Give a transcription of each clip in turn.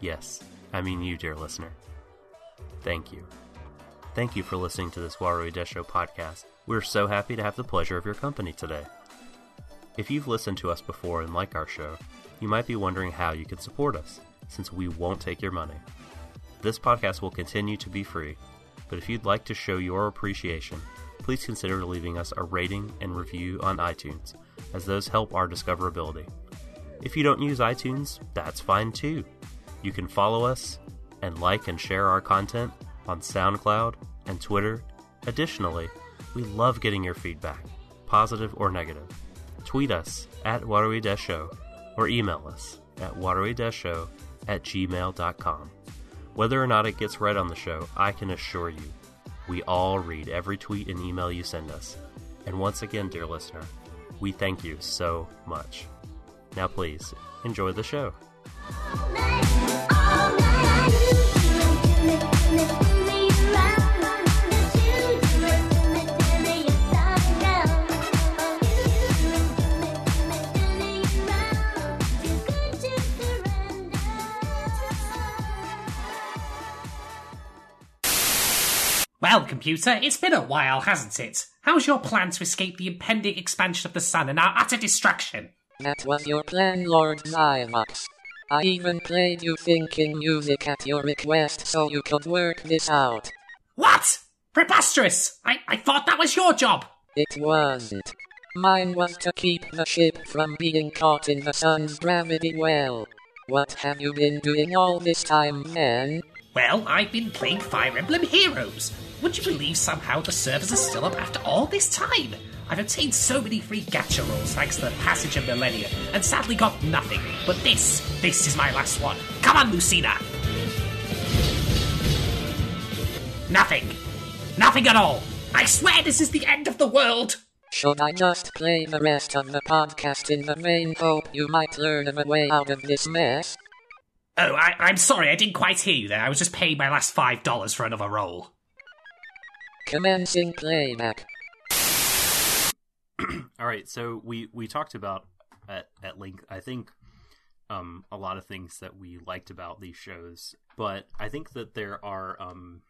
Yes, I mean you, dear listener. Thank you. Thank you for listening to this Warui Desho podcast. We're so happy to have the pleasure of your company today. If you've listened to us before and like our show, you might be wondering how you can support us, since we won't take your money. This podcast will continue to be free, but if you'd like to show your appreciation, please consider leaving us a rating and review on iTunes, as those help our discoverability. If you don't use iTunes, that's fine too. You can follow us and like and share our content on SoundCloud and Twitter. Additionally, we love getting your feedback, positive or negative. Tweet us at Waterway Show or email us at waterway show at gmail.com. Whether or not it gets read on the show, I can assure you, we all read every tweet and email you send us. And once again, dear listener, we thank you so much. Now, please enjoy the show. Well, computer, it's been a while, hasn't it? How's your plan to escape the impending expansion of the sun and our utter destruction? That was your plan, Lord Zyvox. I even played you thinking music at your request so you could work this out. What? Preposterous! I, I thought that was your job! It wasn't. Mine was to keep the ship from being caught in the sun's gravity well. What have you been doing all this time, then? Well, I've been playing Fire Emblem Heroes. Would you believe somehow the servers are still up after all this time? I've obtained so many free gacha rolls thanks to the passage of millennia, and sadly got nothing. But this, this is my last one. Come on, Lucina! Nothing. Nothing at all. I swear this is the end of the world. Should I just play the rest of the podcast in the vain hope oh, you might learn of a way out of this mess? Oh, I, I'm sorry, I didn't quite hear you there. I was just paying my last five dollars for another roll. Commencing playback. All right, so we we talked about at at length. I think um, a lot of things that we liked about these shows, but I think that there are um,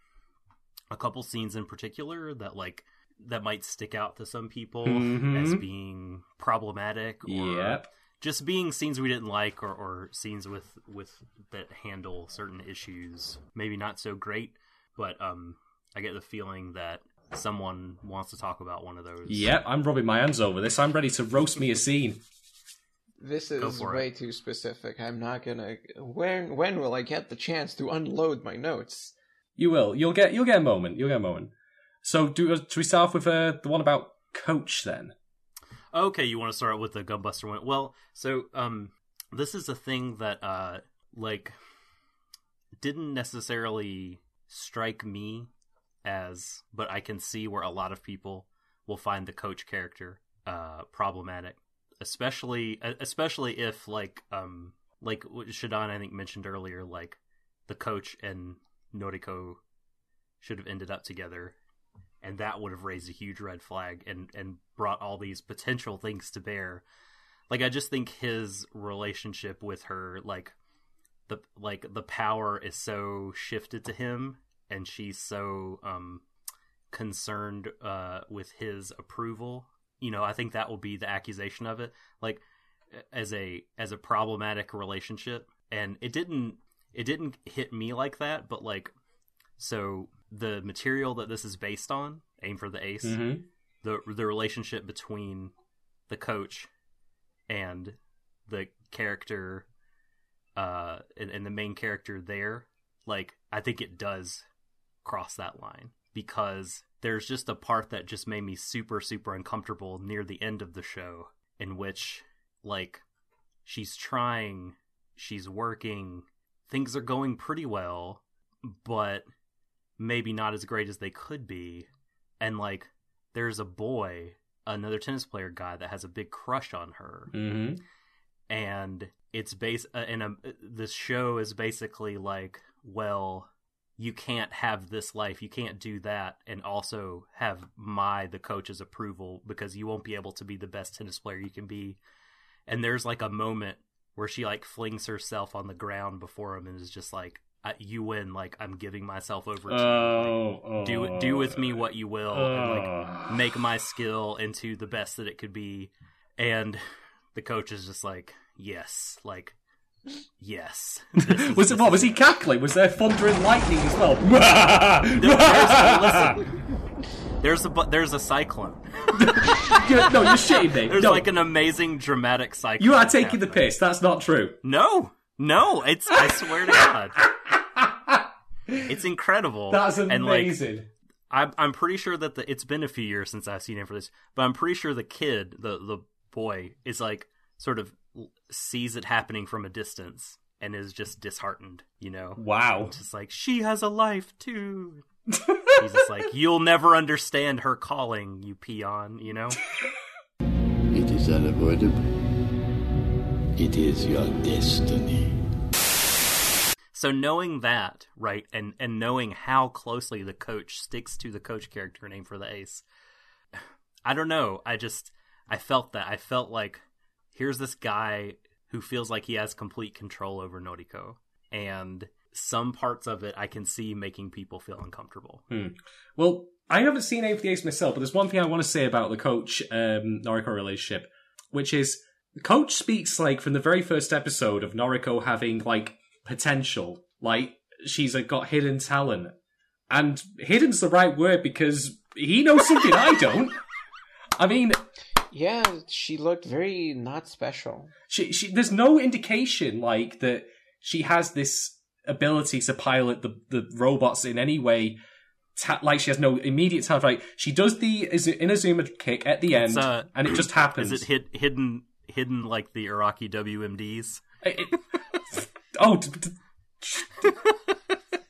a couple scenes in particular that like that might stick out to some people Mhm. as being problematic or Yep. just being scenes we didn't like or, or scenes with with that handle certain issues maybe not so great but um i get the feeling that someone wants to talk about one of those Yep, I'm rubbing my hands over this. I'm ready to roast me a scene. This is way it. too specific. I'm not gonna. When when will I get the chance to unload my notes? You will. You'll get. You'll get a moment. You'll get a moment. So, do should we start off with uh, the one about Coach then? okay you want to start with the gunbuster one well so um this is a thing that uh like didn't necessarily strike me as but i can see where a lot of people will find the coach character uh problematic especially especially if like um like Shadon I think mentioned earlier like the coach and Noriko should have ended up together and that would have raised a huge red flag and and brought all these potential things to bear. Like i just think his relationship with her like the like the power is so shifted to him and she's so um concerned uh with his approval you know i think that will be the accusation of it like as a as a problematic relationship and it didn't it didn't hit me like that but like so the material that this is based on aim for the ace Mm-hmm. the the relationship between the coach and the character uh and, and the main character there like i think it does cross that line because there's just a part that just made me super super uncomfortable near the end of the show in which like she's trying she's working things are going pretty well but maybe not as great as they could be and like there's a boy another tennis player guy that has a big crush on her Mm-hmm. and it's base uh, and um, this show is basically like well you can't have this life you can't do that and also have my the coach's approval because you won't be able to be the best tennis player you can be and there's like a moment where she like flings herself on the ground before him and is just like, "You win! Like I'm giving myself over to you. Oh, do oh, do with me what you will, and like oh. make my skill into the best that it could be." And the coach is just like, "Yes, like." Yes. Was it what? Was he cackling? Was there thunder and lightning as well? There's, listen, there's a there's a cyclone. You're- no, you're shitting me. There's no, like an amazing dramatic cyclone. you are taking the piss. That's not true. No, no, it's I swear to God, it's incredible. That's And like, amazing. I'm I'm pretty sure that the it's been a few years since I've seen him for this, but I'm pretty sure the kid, the the boy, is like sort of sees it happening from a distance and is just disheartened. You know, wow. just like she has a life too. He's just like you'll never understand her calling, you peon. You know. It is unavoidable. It is your destiny. So knowing that, right, and and knowing how closely the coach sticks to the coach character name for the ace, I don't know. I just I felt that. I felt like here's this guy who feels like he has complete control over Noriko, and some parts of it I can see making people feel uncomfortable. Well, I haven't seen for the Ace myself, but there's one thing I want to say about the coach um, Noriko relationship, which is the coach speaks like from the very first episode of Noriko having like potential, like she's like, got hidden talent, and hidden's the right word because he knows something I don't. I mean, Yeah, she looked very not special. she, she there's no indication like that she has this ability to pilot the, the robots in any way ta- like she has no immediate talent like she does the Iz- Inazuma kick at the end uh, and it just happens Is it hid, hidden hidden like the Iraqi WMDs? It- it- oh d- d-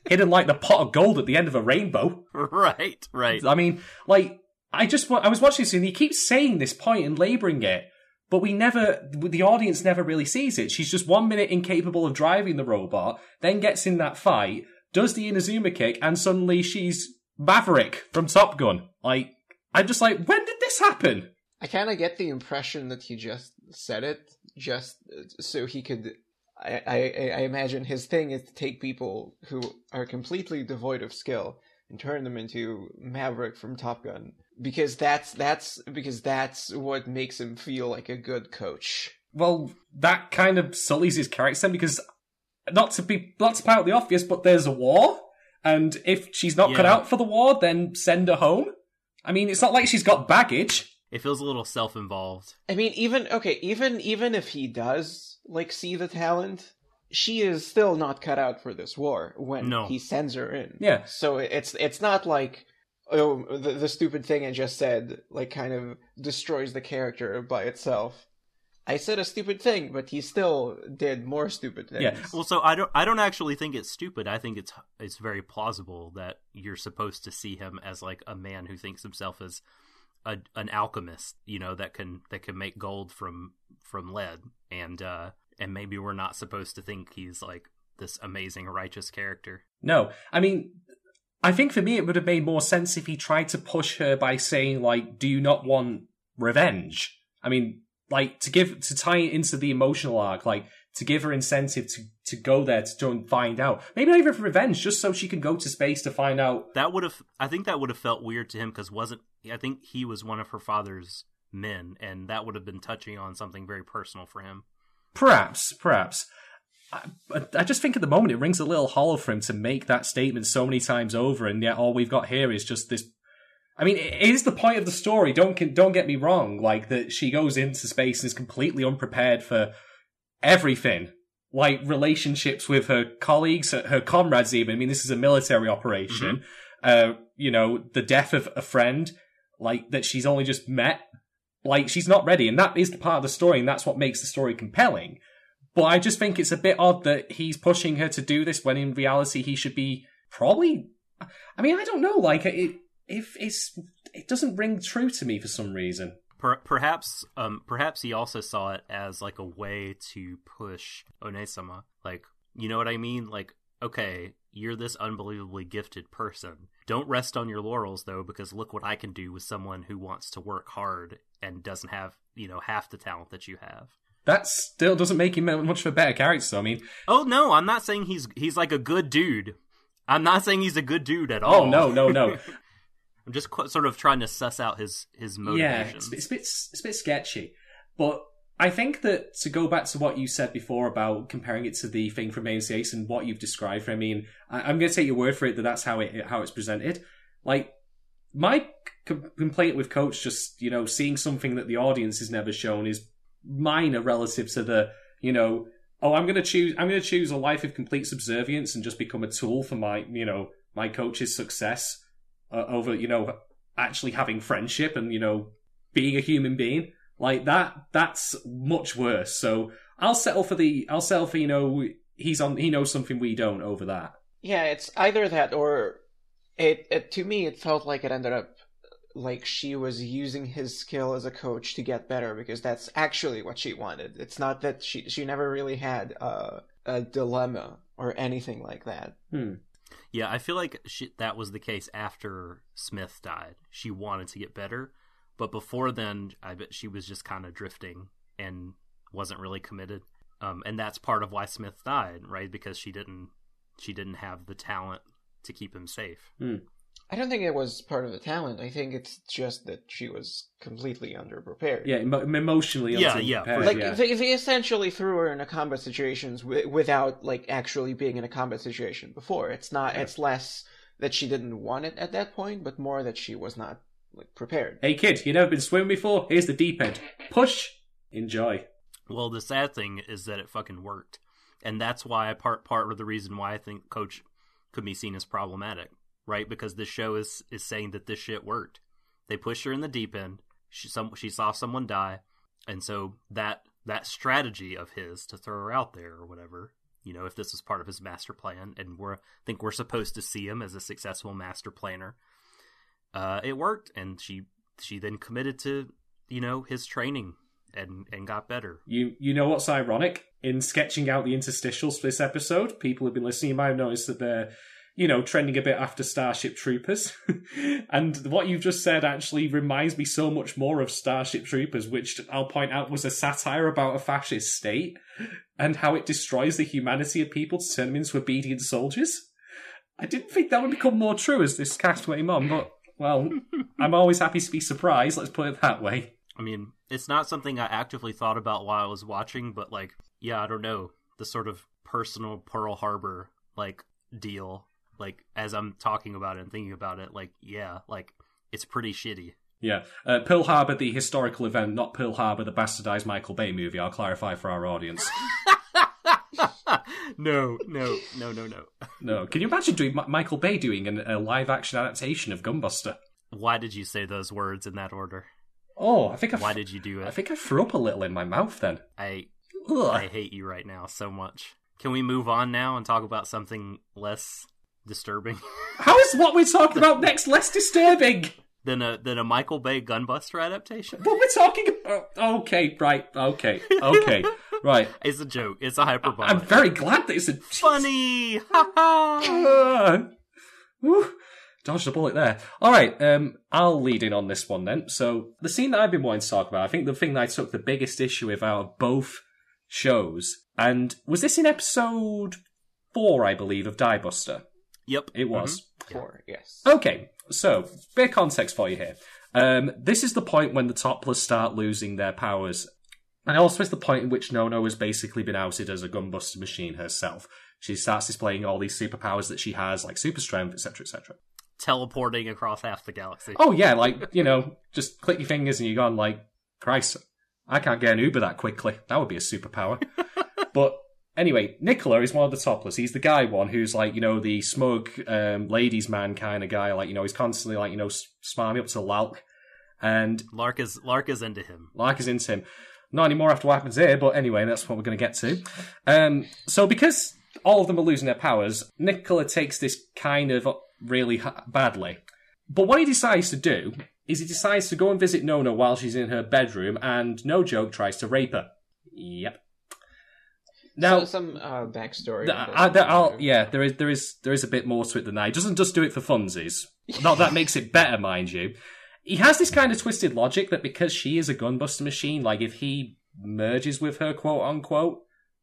hidden like the pot of gold at the end of a rainbow right, right. I mean, like, I just I was watching this and he keeps saying this point and laboring it, but we never, the audience never really sees it. She's just one minute incapable of driving the robot, then gets in that fight, does the Inazuma kick, and suddenly she's Maverick from Top Gun. Like, I'm just like, when did this happen? I kind of get the impression that he just said it just uh, so he could. I, I, I imagine his thing is to take people who are completely devoid of skill and turn them into Maverick from Top Gun because that's that's because that's what makes him feel like a good coach. Well, that kind of sullies his character then because not to be not to point out the obvious, but there's a war, and if she's not cut out for the war, then send her home. I mean, it's not like she's got baggage. It feels a little self-involved. I mean, even okay, even even if he does like see the talent, she is still not cut out for this war when No. he sends her in. Yeah. So it's it's not like oh the, the stupid thing I just said like kind of destroys the character by itself. I said a stupid thing, but he still did more stupid things. Yeah. Well, so I don't I don't actually think it's stupid. I think it's it's very plausible that you're supposed to see him as like a man who thinks himself as a, an alchemist, you know, that can that can make gold from from lead, and uh and maybe we're not supposed to think he's like this amazing righteous character. No, I mean, I think for me it would have made more sense if he tried to push her by saying like, "Do you not want revenge?" I mean, like to give to tie it into the emotional arc, like to give her incentive to to go there to go and find out. Maybe not even for revenge, just so she can go to space to find out. That would have I think that would have felt weird to him because wasn't I think he was one of her father's men, and that would have been touching on something very personal for him. Perhaps, perhaps. I, I just think at the moment it rings a little hollow for him to make that statement so many times over, and yet all we've got here is just this. I mean, it is the point of the story. Don't don't get me wrong. Like that, she goes into space and is completely unprepared for everything, like relationships with her colleagues, her, her comrades. Even I mean, this is a military operation. Uh, you know, the death of a friend, like that she's only just met. Like she's not ready, and that is the part of the story, and that's what makes the story compelling. But I just think it's a bit odd that he's pushing her to do this when in reality he should be probably. I mean, I don't know. Like it, if it's it doesn't ring true to me for some reason. Per- perhaps, um, perhaps he also saw it as like a way to push Onesama. Like, you know what I mean? Like, okay, you're this unbelievably gifted person. Don't rest on your laurels though, because look what I can do with someone who wants to work hard and doesn't have, you know, half the talent that you have. that still doesn't make him much of a better character. I mean, Oh no, I'm not saying he's he's like a good dude. I'm not saying he's a good dude at oh, all. oh no, no, no. I'm just qu- sort of trying to suss out his his yeah, it's, it's a bit it's a bit sketchy, but I think that to go back to what you said before about comparing it to the thing from AMC8 and what you've described, I mean, I, I'm going to take your word for it that that's how it how it's presented. Like my complaint with Coach, just you know, seeing something that the audience has never shown is minor relative to the you know, oh, I'm going to choose I'm going to choose a life of complete subservience and just become a tool for my you know my coach's success uh, over you know actually having friendship and you know being a human being like that that's much worse so i'll settle for the i'll settle for you know he's on he knows something we don't over that Yeah, it's either that or it, it. To me, it felt like it ended up like she was using his skill as a coach to get better because that's actually what she wanted. It's not that she she never really had a a dilemma or anything like that. hmm. Yeah, I feel like she, that was the case after Smith died. She wanted to get better, but before then, I bet she was just kind of drifting and wasn't really committed. Um, and that's part of why Smith died, right? Because she didn't she didn't have the talent to keep him safe. I don't think it was part of the talent. I think it's just that she was completely underprepared. yeah emo- emotionally Yeah, yeah, for like yeah. they, they essentially threw her into combat situations wi- without like actually being in a combat situation before. It's not. It's less that she didn't want it at that point, but more that she was not like prepared. hey kid you never been swimming before here's the deep end push enjoy Well, the sad thing is that it fucking worked, and that's why I part part of the reason why I think Coach could be seen as problematic, right? Because this show is is saying that this shit worked. They pushed her in the deep end. She some she saw someone die, and so that that strategy of his to throw her out there or whatever, you know, if this was part of his master plan, and we're I think we're supposed to see him as a successful master planner. Uh, it worked, and she she then committed to you know his training and and got better. You you know what's ironic? In sketching out the interstitials for this episode, people have been listening. You might have noticed that they're, you know, trending a bit after Starship Troopers. and what you've just said actually reminds me so much more of Starship Troopers, which I'll point out was a satire about a fascist state and how it destroys the humanity of people to turn them into obedient soldiers. I didn't think that would become more true as this Castaway Mom, but, well, I'm always happy to be surprised, let's put it that way. I mean, it's not something I actively thought about while I was watching, but like, yeah, I don't know, the sort of personal Pearl Harbor like deal, like as I'm talking about it and thinking about it, like, yeah, like it's pretty shitty. Yeah. Uh, Pearl Harbor, the historical event, not Pearl Harbor, the bastardized Michael Bay movie. I'll clarify for our audience. no, no, no, no, no. no. Can you imagine doing M- Michael Bay doing an, a live action adaptation of Gunbuster? Why did you say those words in that order? Oh, I think I. Why did you do it? I think I threw up a little in my mouth then. I Ugh. I hate you right now so much. Can we move on now and talk about something less disturbing How is what we're talking about next less disturbing? than a than a Michael Bay Gunbuster adaptation? What we're talking about? Okay, right. Okay, okay, right. It's a joke. It's a hyperbole. I'm very glad that it's a funny. Ha ha. Whew. Dodged a bullet there. All right, um, I'll lead in on this one then. So the scene that I've been wanting to talk about, I think the thing that I took the biggest issue with out of both shows, and was this in episode four, I believe, of Diebuster? Yep, It was. Four, yes. Okay, so bit of context for you here. Um, this is the point when the topless start losing their powers, and also it's the point in which Nono has basically been outed as a gunbuster machine herself. She starts displaying all these superpowers that she has, like super strength, etc., etc. teleporting across half the galaxy. Oh yeah, like you know, just click your fingers and you're gone. Like Christ, I can't get an Uber that quickly. That would be a superpower. but anyway, Nicola is one of the topless. He's the guy one who's like you know the smug um, ladies man kind of guy. Like you know he's constantly like you know smarmy up to Lark. and Lark is Lark is into him. Lark is into him. Not anymore after what happens here, but anyway, that's what we're going to get to. Um, so because all of them are losing their powers, Nicola takes this kind of really ha- badly. But what he decides to do is he decides to go and visit Nono while she's in her bedroom, and no joke, tries to rape her. Yep. Now, so, some uh, backstory. th- I, there- yeah, there is there is there is a bit more to it than that. He doesn't just do it for funsies. Not that makes it better, mind you. He has this kind of twisted logic that because she is a gunbuster machine, like if he merges with her, quote unquote,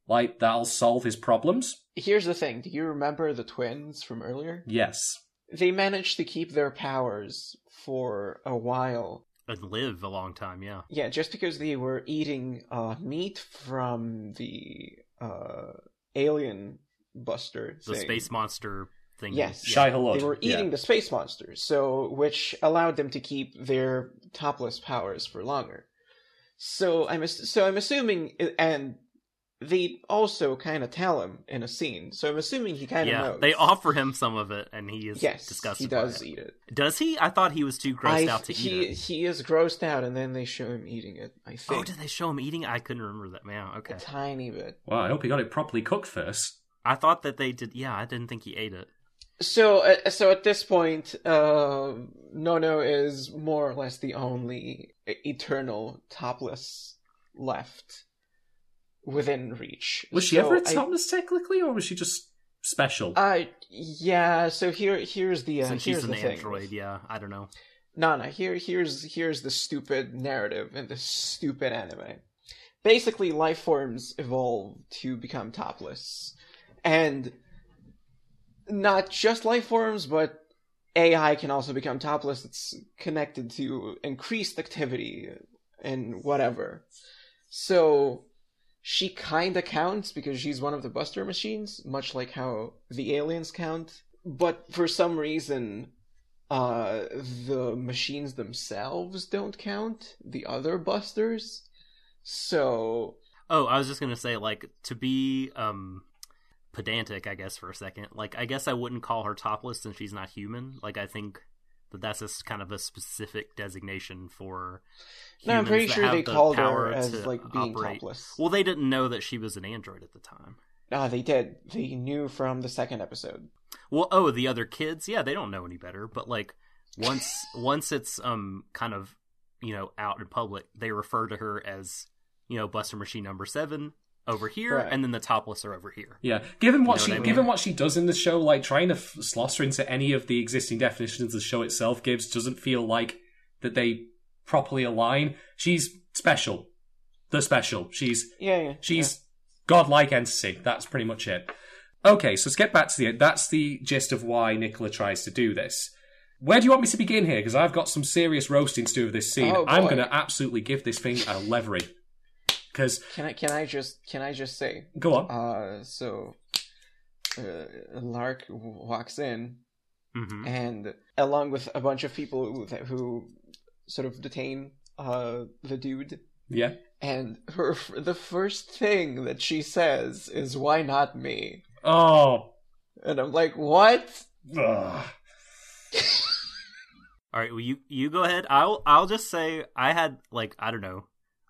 like that'll solve his problems. Here's the thing: Do you remember the twins from earlier? Yes. They managed to keep their powers for a while. And live a long time, yeah. Yeah, just because they were eating uh, meat from the uh, alien buster The thing. space monster thing. Yes. yeah. Shai-Hulud. They were yeah. eating the space monsters, so which allowed them to keep their topless powers for longer. So I'm so I'm assuming, and they also kind of tell him in a scene. So I'm assuming he kind of Yeah, knows. they offer him some of it, and he is yes, disgusted. he by does it. eat it. Does he? I thought he was too grossed I- out to he eat it. he is grossed out, and then they show him eating it. I oh, think Oh, did they show him eating? it? I couldn't remember that. Man, okay. a tiny bit. Well, I hope he got it properly cooked first. I thought that they did. Yeah, I didn't think he ate it. So, uh, so at this point, uh, Nono is more or less the only eternal topless left within reach. Was she So ever a I- topless technically, or was she just special? Uh, yeah. So here, here's the uh, Since here's she's an the thing. android, yeah, I don't know. No, no. Here, here's here's the stupid narrative in the stupid anime. Basically, life forms evolve to become topless, and not just life forms, but AI can also become topless. It's connected to increased activity and whatever. So she kinda counts because she's one of the Buster machines, much like how the aliens count. But for some reason, uh, the machines themselves don't count. The other Busters. So Oh, I was just gonna say, like, to be um pedantic, I guess, for a second. Like, I guess I wouldn't call her topless since she's not human. Like, I think that that's a kind of a specific designation for. no, I'm pretty sure they the called her as like being operate. topless. Well, they didn't know that she was an android at the time. Ah, they did. They knew from the second episode. Well, oh, the other kids, yeah, they don't know any better. But like, once once it's um kind of you know out in public, they refer to her as you know Buster Machine Number Seven over here, Right. and then the topless are over here. Yeah, given what know she what I mean? given what she does in the show, like trying to f- slot her into any of the existing definitions the show itself gives doesn't feel like that they properly align. She's special, the special. She's Yeah, yeah. she's godlike entity. That's pretty much it. Okay, so let's get back to the end. that's the gist of why Nicola tries to do this. Where do you want me to begin here? Because I've got some serious roasting to do with this scene. Oh, I'm going to absolutely give this thing a levery. Because Can I can I just can I just say go on. uh so uh, Lark walks in hmm and along with a bunch of people who, who sort of detain uh the dude yeah. and her the first thing that she says is why not me Oh. and I'm like what All right, well, you you go ahead. I'll I'll just say I had like I don't know,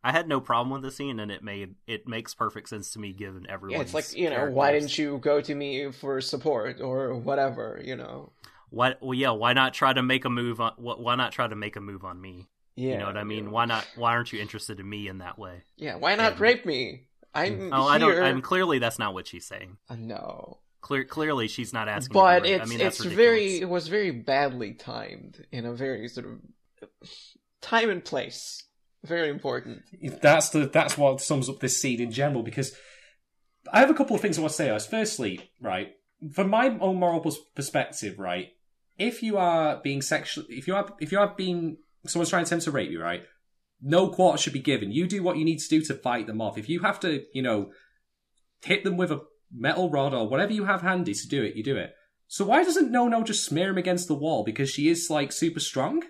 I had no problem with the scene, and it made it makes perfect sense to me given everyone. yeah it's like you know why didn't you go to me for support or whatever you know Why? Well, yeah. Why not try to make a move on? Why not try to make a move on me? yeah you know what I mean? yeah. Why not? Why aren't you interested in me in that way? yeah why not Yeah. rape me I'm Oh, I don't. here I'm clearly that's not what she's saying. Uh, no Clear, clearly she's not asking. but to be raped. it's I mean, it's ridiculous. very it was very badly timed in a very sort of time and place very important that's the that's what sums up this scene in general because I have a couple of things I want to say. Firstly, right, from my own moral perspective, right, if you are being sexually, if you are if you are being someone's trying to attempt to rape you, right, no quarter should be given. You do what you need to do to fight them off. If you have to, you know, hit them with a metal rod or whatever you have handy to do it, you do it. So why doesn't Nono just smear him against the wall because she is like super strong?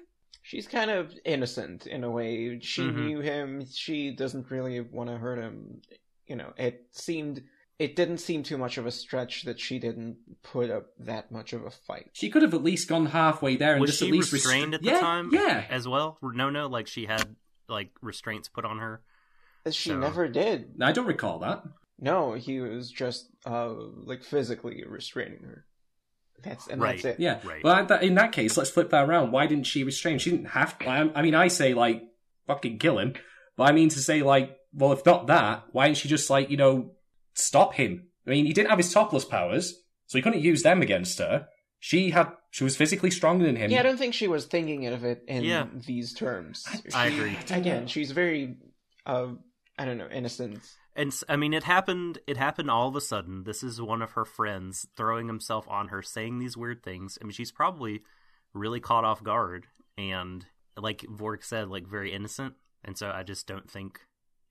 She's kind of innocent in a way she Mhm. knew him she doesn't really want to hurt him you know it seemed it didn't seem too much of a stretch that she didn't put up that much of a fight She could have at least gone halfway there and Was just she at least restrained restra- at the yeah, time? Yeah, as well. No, no. Like she had like restraints put on her. she So- never did I don't recall that. no he was just uh like physically restraining her that's and Right. that's it Yeah, Right. but that, in that case, let's flip that around. Why didn't she restrain? She didn't have. To, I, I mean, I say like fucking kill him, but I mean to say like, well, if not that, why didn't she just like you know stop him? I mean, he didn't have his topless powers, so he couldn't use them against her. She had. She was physically stronger than him. yeah i don't think she was thinking of it in Yeah. these terms I She- agree. again she's very uh I don't know, innocent. And I mean, it happened. It happened all of a sudden. This is one of her friends throwing himself on her, saying these weird things. I mean, she's probably really caught off guard, and like Vork said, like very innocent. And so I just don't think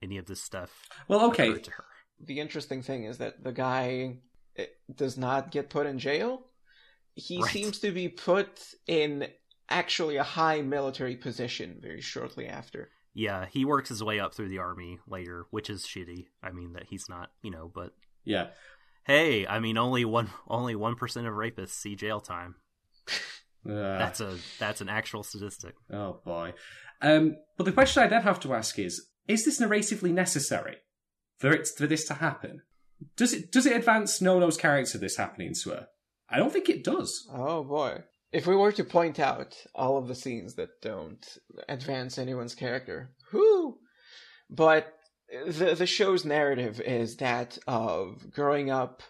any of this stuff Well, okay. to her. The interesting thing is that the guy eh, does not get put in jail. He Right. seems to be put in actually a high military position very shortly after. Yeah, he works his way up through the army later, which is shitty. I mean that he's not, you know, but Yeah. hey, I mean only one only one percent of rapists see jail time. Uh, That's a that's an actual statistic. Oh boy. Um, but the question I then have to ask is: Is this narratively necessary for it for this to happen? Does it does it advance Nono's character this happening to her? I don't think it does. Oh boy. If we were to point out all of the scenes that don't advance anyone's character, whoo! But the the show's narrative is that of growing up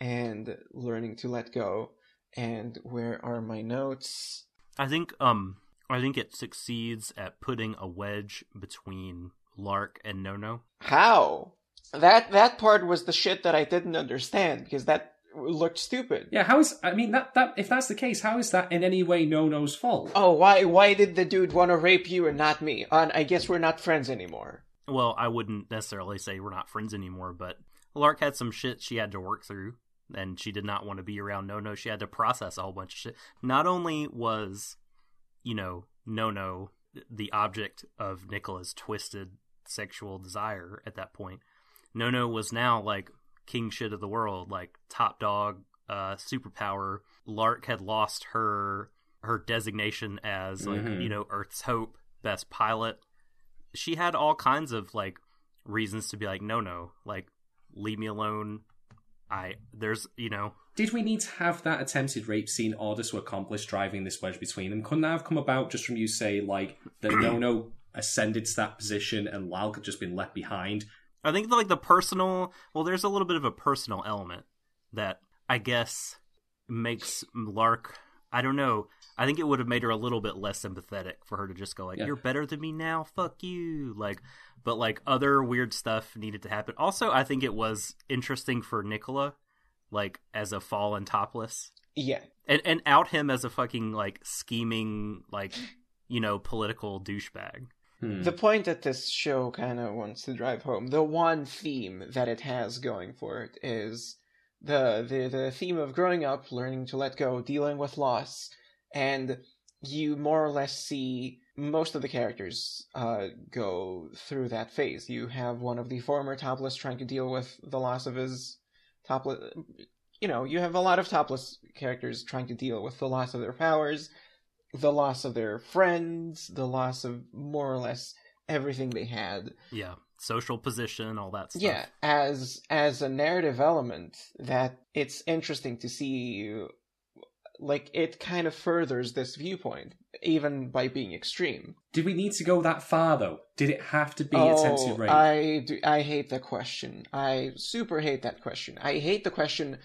and learning to let go. And where are my notes? I think um I think it succeeds at putting a wedge between Lark and Nono. How? That that part was the shit that I didn't understand because that looked stupid. Yeah, how is I mean that that if that's the case, how is that in any way Nono's fault? Oh, why why did the dude want to rape you and not me? And I guess we're not friends anymore. Well, I wouldn't necessarily say we're not friends anymore, but Lark had some shit she had to work through, and she did not want to be around Nono. She had to process a whole bunch of shit. Not only was, you know, Nono the object of Nicola's twisted sexual desire at that point, Nono was now like king shit of the world, like top dog, uh, superpower. Lark had lost her her designation as like Mhm. you know Earth's hope, best pilot. She had all kinds of like reasons to be like, no, no, like leave me alone. I there's you know Did we need to have that attempted rape scene order to accomplish driving this wedge between them? Couldn't that have come about just from you say like that Nono ascended to that position and Lal had just been left behind? I think like the personal well, there's a little bit of a personal element that I guess makes Lark. I don't know. I think it would have made her a little bit less sympathetic for her to just go like, Yeah. "You're better than me now, fuck you." Like, but like other weird stuff needed to happen. Also, I think it was interesting for Nicola, like as a fallen topless, Yeah. and and out him as a fucking like scheming like you know political douchebag. Hmm. The point that this show kind of wants to drive home, the one theme that it has going for it is the, the the theme of growing up, learning to let go, dealing with loss, and you more or less see most of the characters uh, go through that phase. You have one of the former topless trying to deal with the loss of his topless. You know, you have a lot of topless characters trying to deal with the loss of their powers, the loss of their friends, the loss of more or less everything they had. Yeah, social position, all that stuff. Yeah, as as a narrative element, that it's interesting to see. Like it kind of furthers this viewpoint, even by being extreme. Did we need to go that far though? Did it have to be oh, attempted rape? I do, I hate that question. I super hate that question. I hate the question.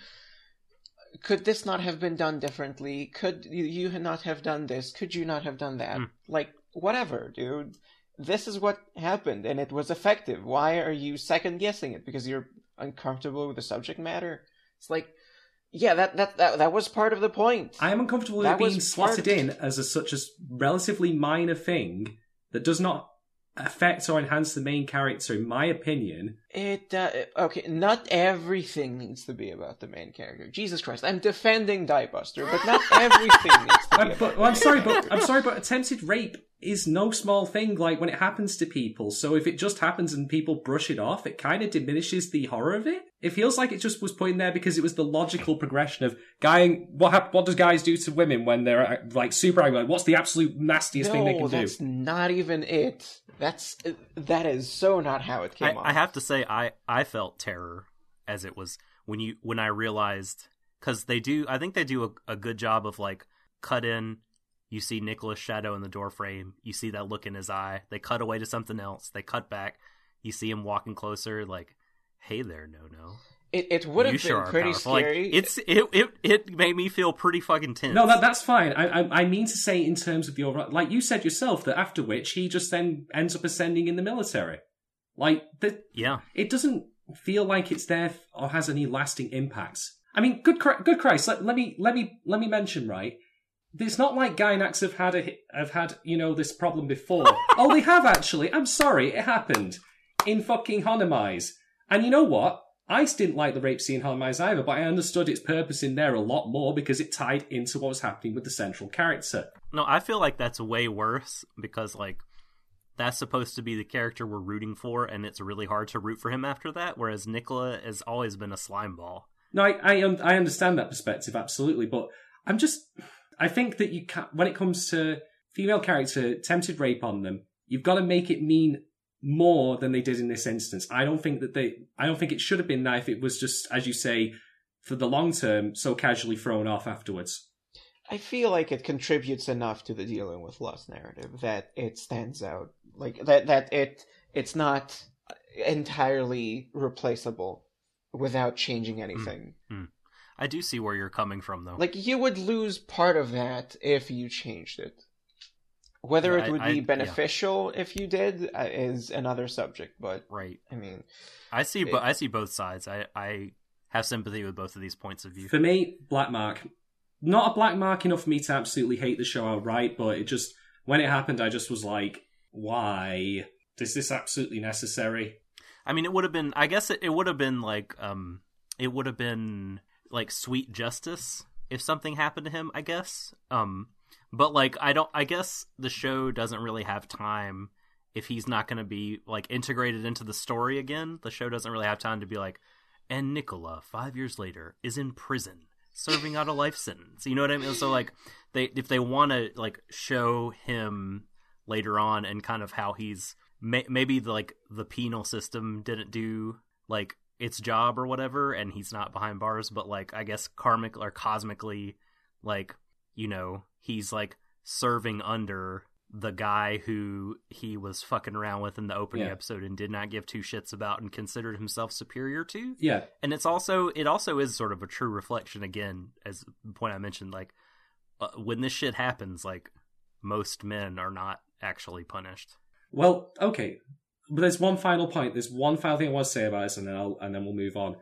Could this not have been done differently? Could you, you not have done this? Could you not have done that? Hmm. Like whatever, dude. This is what happened, and it was effective. Why are you second guessing it? Because you're uncomfortable with the subject matter. It's like, yeah, that that that, that was part of the point. I am uncomfortable with That being slotted part- in as a such a relatively minor thing that does not affect or enhance the main character, in my opinion. It uh, okay. Not everything needs to be about the main character. Jesus Christ, I'm defending Diebuster, but not everything needs to be. I, About but well, I'm sorry, but I'm sorry, but attempted rape is no small thing. Like when it happens to people, so if it just happens and people brush it off, it kind of diminishes the horror of it. It feels like it just was put in there because it was the logical progression of guy. What hap- what does guys do to women when they're uh, like super angry? Like, what's the absolute nastiest thing they can do? that's not even it. That's that is so not how it came I, off. I have to say I I felt terror as it was when you when I realized because they do I think they do a, a good job of like cut in you see Nicola's shadow in the door frame you see that look in his eye they cut away to something else they cut back you see him walking closer like hey there no no It it would have you been sure pretty powerful. Like, scary. it's it, it it made me feel pretty fucking tense No, that that's fine. I, I I mean to say in terms of the overall, like you said yourself, that after which he just then ends up ascending in the military. Like the, Yeah. it doesn't feel like it's there or has any lasting impacts. I mean, good, good Christ, let, let me let me let me mention right. It's not like Gainax have had a have had you know this problem before. oh, they have actually. I'm sorry, it happened in fucking Honneamise. And you know what? I didn't like the rape scene in Honneamise either, but I understood its purpose in there a lot more because it tied into what was happening with the central character. No, I feel like that's way worse because like that's supposed to be the character we're rooting for, and it's really hard to root for him after that. Whereas Nicola has always been a slime ball. No, I I, I understand that perspective absolutely, but I'm just I think that you can when it comes to female character tempted rape on them, you've got to make it mean more than they did in this instance. I don't think that they I don't think it should have been that if it was just as you say for the long term so casually thrown off afterwards. I feel like it contributes enough to the dealing with lust narrative that it stands out. Like that that it it's not entirely replaceable without changing anything. I do see where you're coming from, though. Like you would lose part of that if you changed it. Whether Yeah, it would I- I- be yeah. beneficial if you did uh, is another subject, but right. I mean, I see. Bo- It- I see both sides. I I have sympathy with both of these points of view. For me, black mark. Not a black mark enough for me to absolutely hate the show outright, but it just when it happened I just was like, why? Is this absolutely necessary? I mean, it would have been. I guess it, it would have been like um, it would have been like sweet justice if something happened to him. I guess. Um, but like I don't. I guess the show doesn't really have time if he's not going to be like integrated into the story again. The show doesn't really have time to be like, and Nicola five years later is in prison serving out a life sentence. You know what I mean? So like they if they want to like show him later on and kind of how he's may, maybe the, like the penal system didn't do like its job or whatever and he's not behind bars but like i guess karmic or cosmically like you know he's like serving under the guy who he was fucking around with in the opening Yeah. episode and did not give two shits about and considered himself superior to Yeah, and it's also it also is sort of a true reflection again as the point i mentioned like uh, when this shit happens like most men are not actually punished Well, okay, but there's one final point. There's one final thing I want to say about this, and then I'll, and then we'll move on.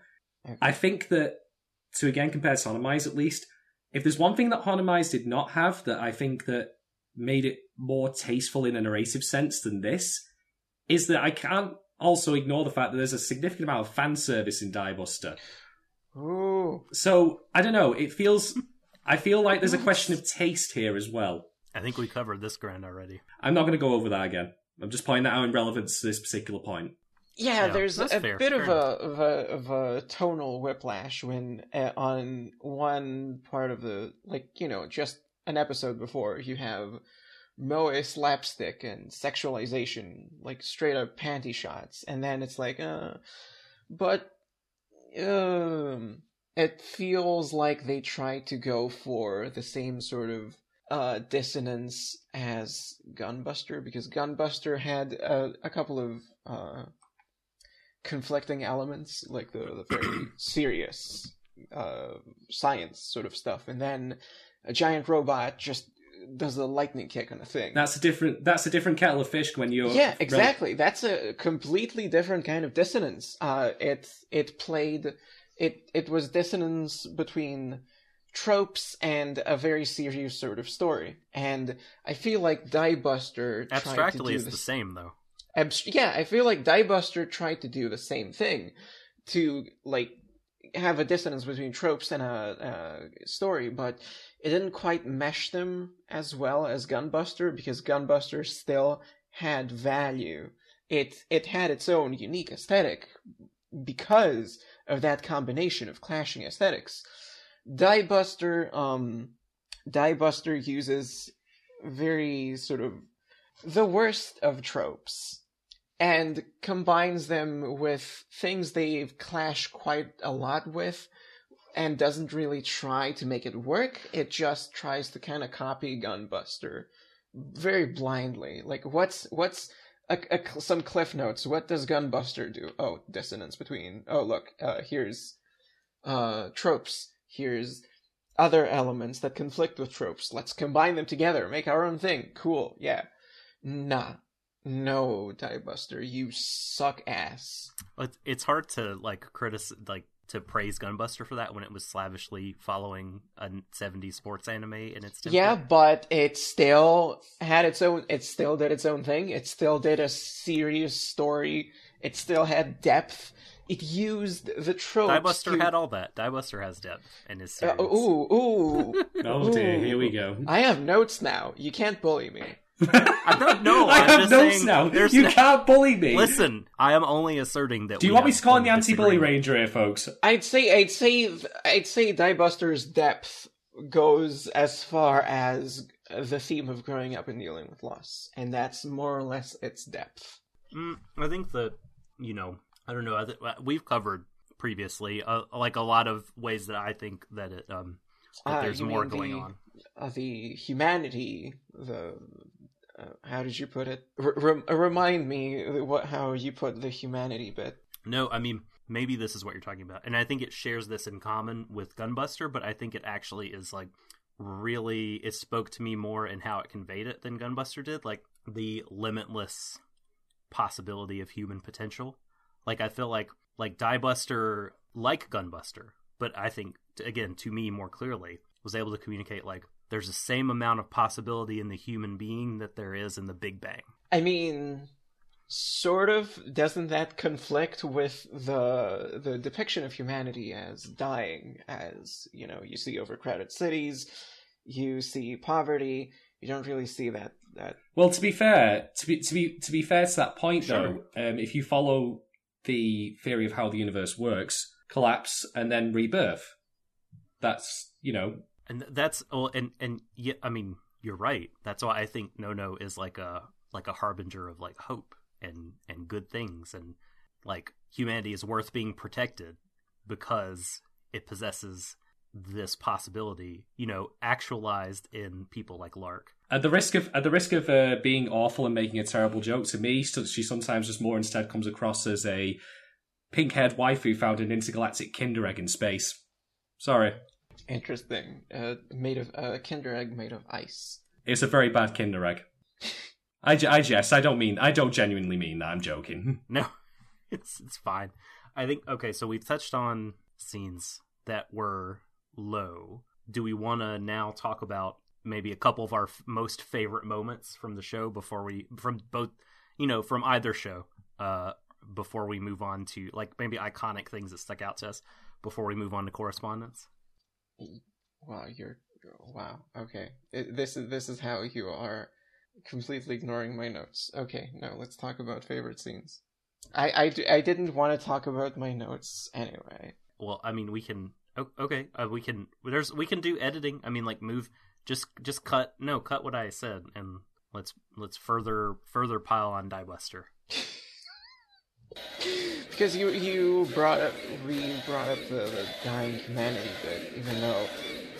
Okay. I think that to again compare to Honneamise at least, if there's one thing that Honneamise did not have that I think that made it more tasteful in a narrative sense than this, is that I can't also ignore the fact that there's a significant amount of fan service in Diebuster. ooh, So I don't know. It feels. I feel like there's a question of taste here as well. i think we covered this ground already I'm not going to go over that again. I'm just pointing that out in relevance to this particular point. Yeah, Yeah, there's a fair, bit of a, of a of a tonal whiplash when uh, on one part of the like you know just an episode before you have moe slapstick and sexualization like straight up panty shots and then it's like uh but um it feels like they try to go for the same sort of uh dissonance as gunbuster because gunbuster had a, a couple of uh conflicting elements like the, the very serious uh science sort of stuff and then a giant robot just does a lightning kick on a thing That's a different. That's a different kettle of fish when you're. yeah exactly that's a completely different kind of dissonance uh it it played it it was dissonance between tropes and a very serious sort of story and i feel like die buster tried to abstractly do it's the same though abst- yeah, I feel like Diebuster tried to do the same thing to like have a dissonance between tropes and a, a story, but it didn't quite mesh them as well as Gunbuster because Gunbuster still had value. It it had its own unique aesthetic because of that combination of clashing aesthetics. Diebuster, um, Diebuster uses very sort of the worst of tropes and combines them with things they've clashed quite a lot with and doesn't really try to make it work. It just tries to kind of copy Gunbuster very blindly. Like what's what's a, a, some cliff notes. What does Gunbuster do? Oh, dissonance between. Oh, look, uh, here's uh, tropes. Here's other elements that conflict with tropes. Let's combine them together, make our own thing. Cool, yeah. Nah, No, Diebuster, you suck ass. It's, hard to like criticize, like to praise Gunbuster for that when it was slavishly following a 70s sports anime in its template. Yeah, but it still had its own. It still did its own thing. It still did a serious story. It still had depth. It used the tropes. Diebuster to- had all that. Diebuster has depth in his Uh, series. ooh, ooh. Oh dear, here we go. I have notes now. You can't bully me. I don't know. I I'm have just notes saying now. You no- can't bully me. Listen, I am only asserting that. Do you we want me to call in the anti-bully ranger here, folks? I'd say, I'd say, I'd say Diebuster's depth goes as far as the theme of growing up and dealing with loss, and that's more or less its depth. Mm, I think that you know, I don't know. I th- we've covered previously, uh, like a lot of ways that I think that it um that Ah, there's more mean going the- on. uh, the humanity, the uh, how did you put it? R- rem- remind me what how you put the humanity bit. No, I mean maybe this is what you're talking about, and I think it shares this in common with Gunbuster, but I think it actually is like really it spoke to me more in how it conveyed it than Gunbuster did, like the limitless possibility of human potential. Like I feel like like Diebuster, like Gunbuster, but I think again to me more clearly was able to communicate like there's the same amount of possibility in the human being that there is in the Big Bang. I mean, sort of. Doesn't that conflict with the the depiction of humanity as dying? As you know, you see overcrowded cities, you see poverty. You don't really see that that Well, to be fair, to be to be to be fair to that point Sure. though, um, if you follow the theory of how the universe works, collapse and then rebirth, that's you know and that's well and and yeah i mean you're right. That's why i think Nono is like a like a harbinger of like hope and and good things. And like humanity is worth being protected because it possesses this possibility you know actualized in people like lark. At the risk of at the risk of uh, being awful and making a terrible joke to me, she sometimes just more instead comes across as a pink-haired waifu found an intergalactic Kinder egg in space. Sorry, interesting. Uh, made of a uh, Kinder egg made of ice. it's a very bad Kinder egg. I, je- I jest. I don't mean. I don't genuinely mean that. I'm joking. no it's it's fine i think okay so we've touched on scenes that were low do we want to now talk about maybe a couple of our f- most favorite moments from the show before we from both you know from either show uh before we move on to like maybe iconic things that stuck out to us before we move on to correspondence Wow, you're wow. Okay, it, this is this is how you are completely ignoring my notes. Okay, no, let's talk about favorite scenes. I I, I didn't want to talk about my notes anyway. well i mean we can okay uh, we can there's we can do editing i mean like move just just cut no cut what i said and let's let's further further pile on diebuster Because you you brought up we brought up the, the dying humanity bit, even though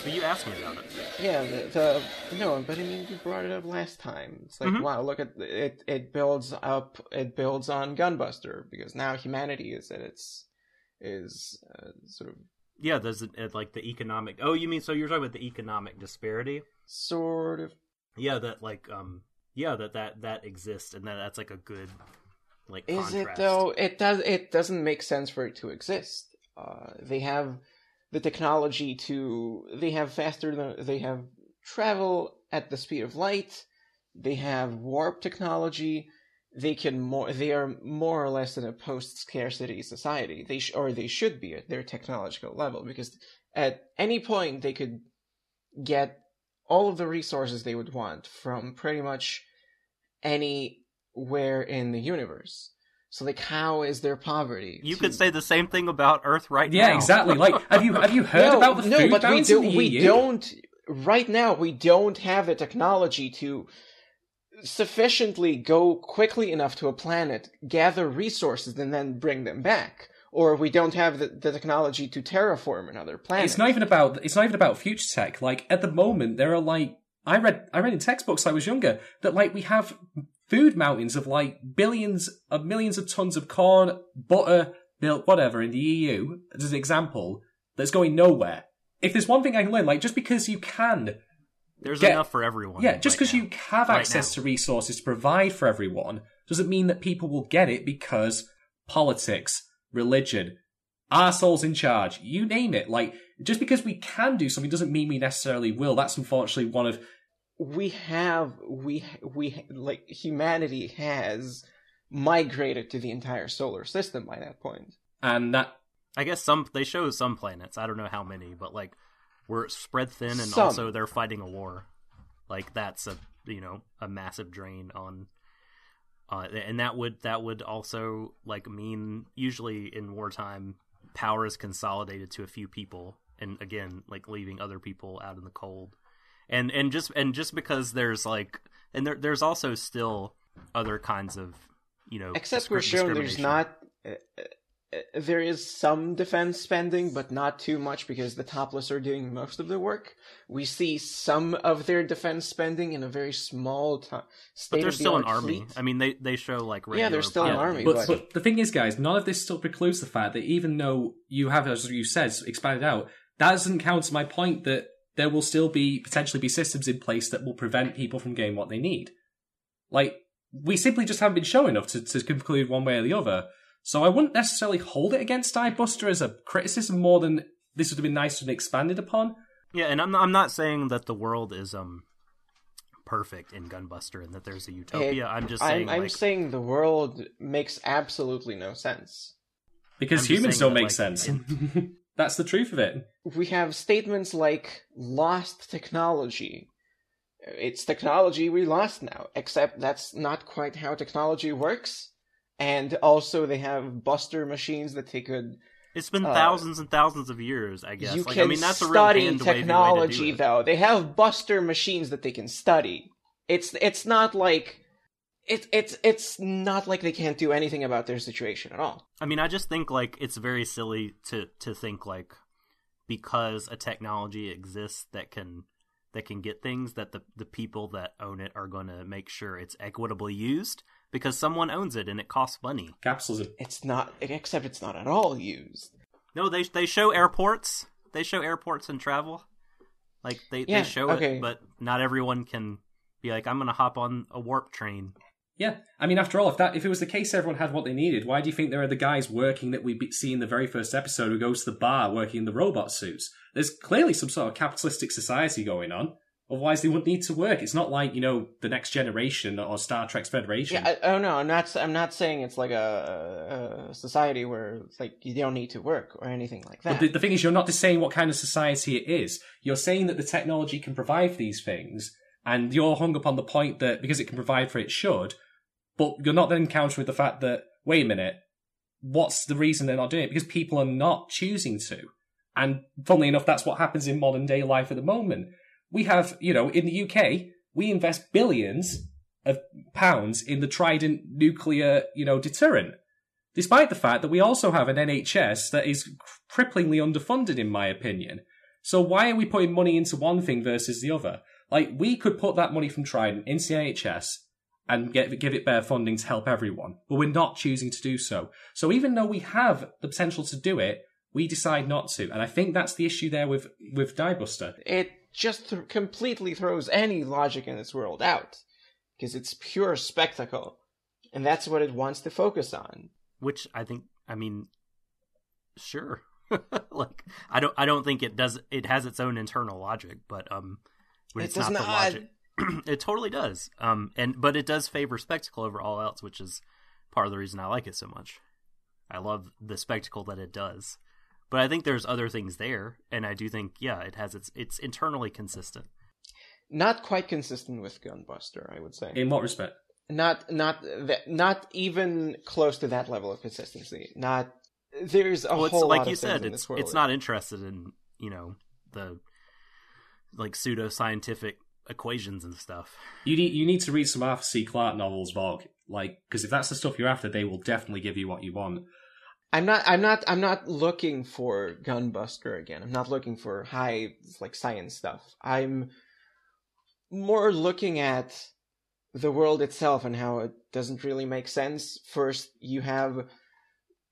but you asked me about it yeah the, the no, but I mean you brought it up last time. It's like Mhm. wow, look at it. It builds up. It builds on Gunbuster because now humanity is at its is uh, sort of yeah there's a, like the economic oh you mean so you're talking about the economic disparity sort of yeah that like um yeah that that that exists and that that's like a good like Is it though? It does. It doesn't make sense for it to exist. Uh, they have the technology to. They have faster than. They have travel at the speed of light. They have warp technology. They can more. They are more or less in a post-scarcity society. They sh- or they should be at their technological level because at any point they could get all of the resources they would want from pretty much anywhere in the universe. So like how is there poverty? you to- could say the same thing about earth right yeah, now exactly. Like, have you have you heard no, about the no, food but we do in the we EU? don't right now we don't have the technology to sufficiently go quickly enough to a planet, gather resources, and then bring them back. Or we don't have the, the technology to terraform another planet. It's not even about it's not even about future tech. Like at the moment, there are like I read I read in textbooks I was younger that like we have food mountains of like billions of millions of tons of corn, butter, milk, whatever in the EU as an example that's going nowhere. If there's one thing I can learn, like just because you can There's get- enough for everyone. Yeah, just because now. you have access now. to resources to provide for everyone doesn't mean that people will get it because politics, religion, assholes in charge, you name it. Like, just because we can do something doesn't mean we necessarily will. That's unfortunately one of we have we we like humanity has migrated to the entire solar system by that point. and that I guess some they show some planets. I don't know how many, but like we're spread thin, and Some. also they're fighting a war. Like that's a you know a massive drain on. Uh, and that would that would also like mean usually in wartime power is consolidated to a few people and again like leaving other people out in the cold and and just and just because there's like and there there's also still other kinds of you know Except we're shown there's not. Uh, uh, uh, there is some defense spending, but not too much because the topless are doing most of the work. We see some of their defense spending in a very small t- state But there's of still an art army. I mean, they they show like Yeah, there's regular still an army. But, but- but the thing is, guys, none of this still precludes the fact that even though you have, as you said, expanded out, that doesn't counter my point that there will still be potentially be systems in place that will prevent people from getting what they need. Like we simply just haven't been shown enough to, to conclude one way or the other. So I wouldn't necessarily hold it against Buster as a criticism more than this would have been nice and expanded upon. Yeah, and I'm not, I'm not saying that the world is um perfect in Gunbuster and that there's a utopia. I'm just saying I'm, I'm like saying the world makes absolutely no sense. Because I'm humans don't that, make like, sense. That's the truth of it. we have statements like lost technology. It's technology we lost now, except that's not quite how technology works. And also, they have buster machines that they could. it's been uh, thousands and thousands of years. I guess. you like, can I mean, that's a real study way to do technology, it. though. They have buster machines that they can study. It's it's not like it's it's it's not like they can't do anything about their situation at all. I mean, I just think like it's very silly to to think like because a technology exists that can that can get things that the the people that own it are going to make sure it's equitably used because someone owns it and it costs money. Capitalism. It's not, except it's not at all used. No, they they show airports. They show airports and travel. Like they, Yeah, they show okay. it, but not everyone can be like, I'm gonna hop on a warp train. Yeah, I mean, after all, if that if it was the case, everyone had what they needed. Why do you think there are the guys working that we see in the very first episode who goes to the bar working in the robot suits? There's clearly some sort of capitalistic society going on. Otherwise, they wouldn't need to work. It's not like you know the next generation or Star Trek's Federation. Yeah, I, oh no, I'm not. I'm not saying it's like a, a society where it's like you don't need to work or anything like But that. the, the thing is, you're not just saying what kind of society it is. You're saying that the technology can provide for these things, and you're hung up on the point that because it can provide for it, it should. But you're not then countering with the fact that wait a minute, what's the reason they're not doing it? Because people are not choosing to. And funnily enough, that's what happens in modern day life at the moment. We have, you know, in the UK, we invest billions of pounds in the Trident nuclear, you know, deterrent despite the fact that we also have an NHS that is cripplingly underfunded, in my opinion. So why are we putting money into one thing versus the other? Like we could put that money from Trident into the NHS and get give it better funding to help everyone, but we're not choosing to do so. So even though we have the potential to do it, we decide not to, and I think that's the issue there with with Diebuster. it just th- completely throws any logic in this world out because it's pure spectacle, and that's what it wants to focus on. which I think I mean sure like I don't I don't think it does it has its own internal logic but um when It it's does not, the logic it totally does um and but it does favor spectacle over all else which is part of the reason I like it so much I love the spectacle that it does but I think there's other things there and I do think yeah it has its it's internally consistent Not quite consistent with Gunbuster, I would say. In what respect? not not that not even close to that level of consistency. Not there's a well, it's whole like lot you of things said it's it's not interested in you know the like pseudo scientific equations and stuff You need you need to read some Arthur C. Clarke novels, Vogue. Like, because if that's the stuff you're after, they will definitely give you what you want. I'm not. I'm not. I'm not looking for Gunbuster again. I'm not looking for high like science stuff. I'm more looking at the world itself and how it doesn't really make sense. First, you have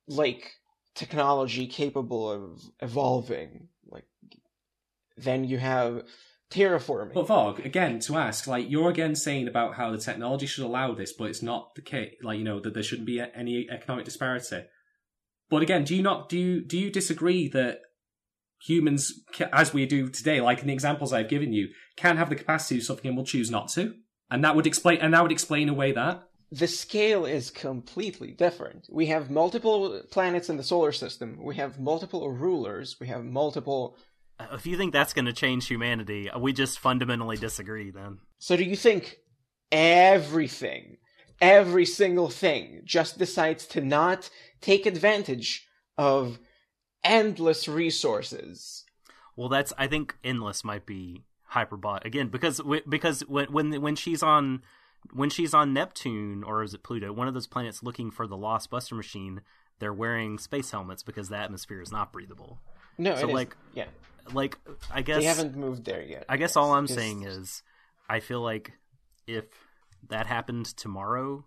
like technology capable of evolving. Like then you have terraforming. But Vog, again, to ask, like you're again saying about how the technology should allow this, but it's not the case. Like you know that there shouldn't be any economic disparity. But again, do you not do you do you disagree that humans, as we do today, like in the examples I've given you, can have the capacity to do something and will choose not to, and that would explain and that would explain away that. the scale is completely different. We have multiple planets in the solar system. We have multiple rulers. We have multiple. If you think that's going to change humanity, we just fundamentally disagree. Then So, do you think everything, every single thing, just decides to not take advantage of endless resources? Well, that's I think endless might be hyperbolic again because because when when when she's on when she's on Neptune or is it Pluto, one of those planets looking for the lost Buster machine, they're wearing space helmets because the atmosphere is not breathable. No, So, it is- like, yeah, Like I guess they haven't moved there yet. I guess Yes, all I'm it's- saying is I feel like if that happened tomorrow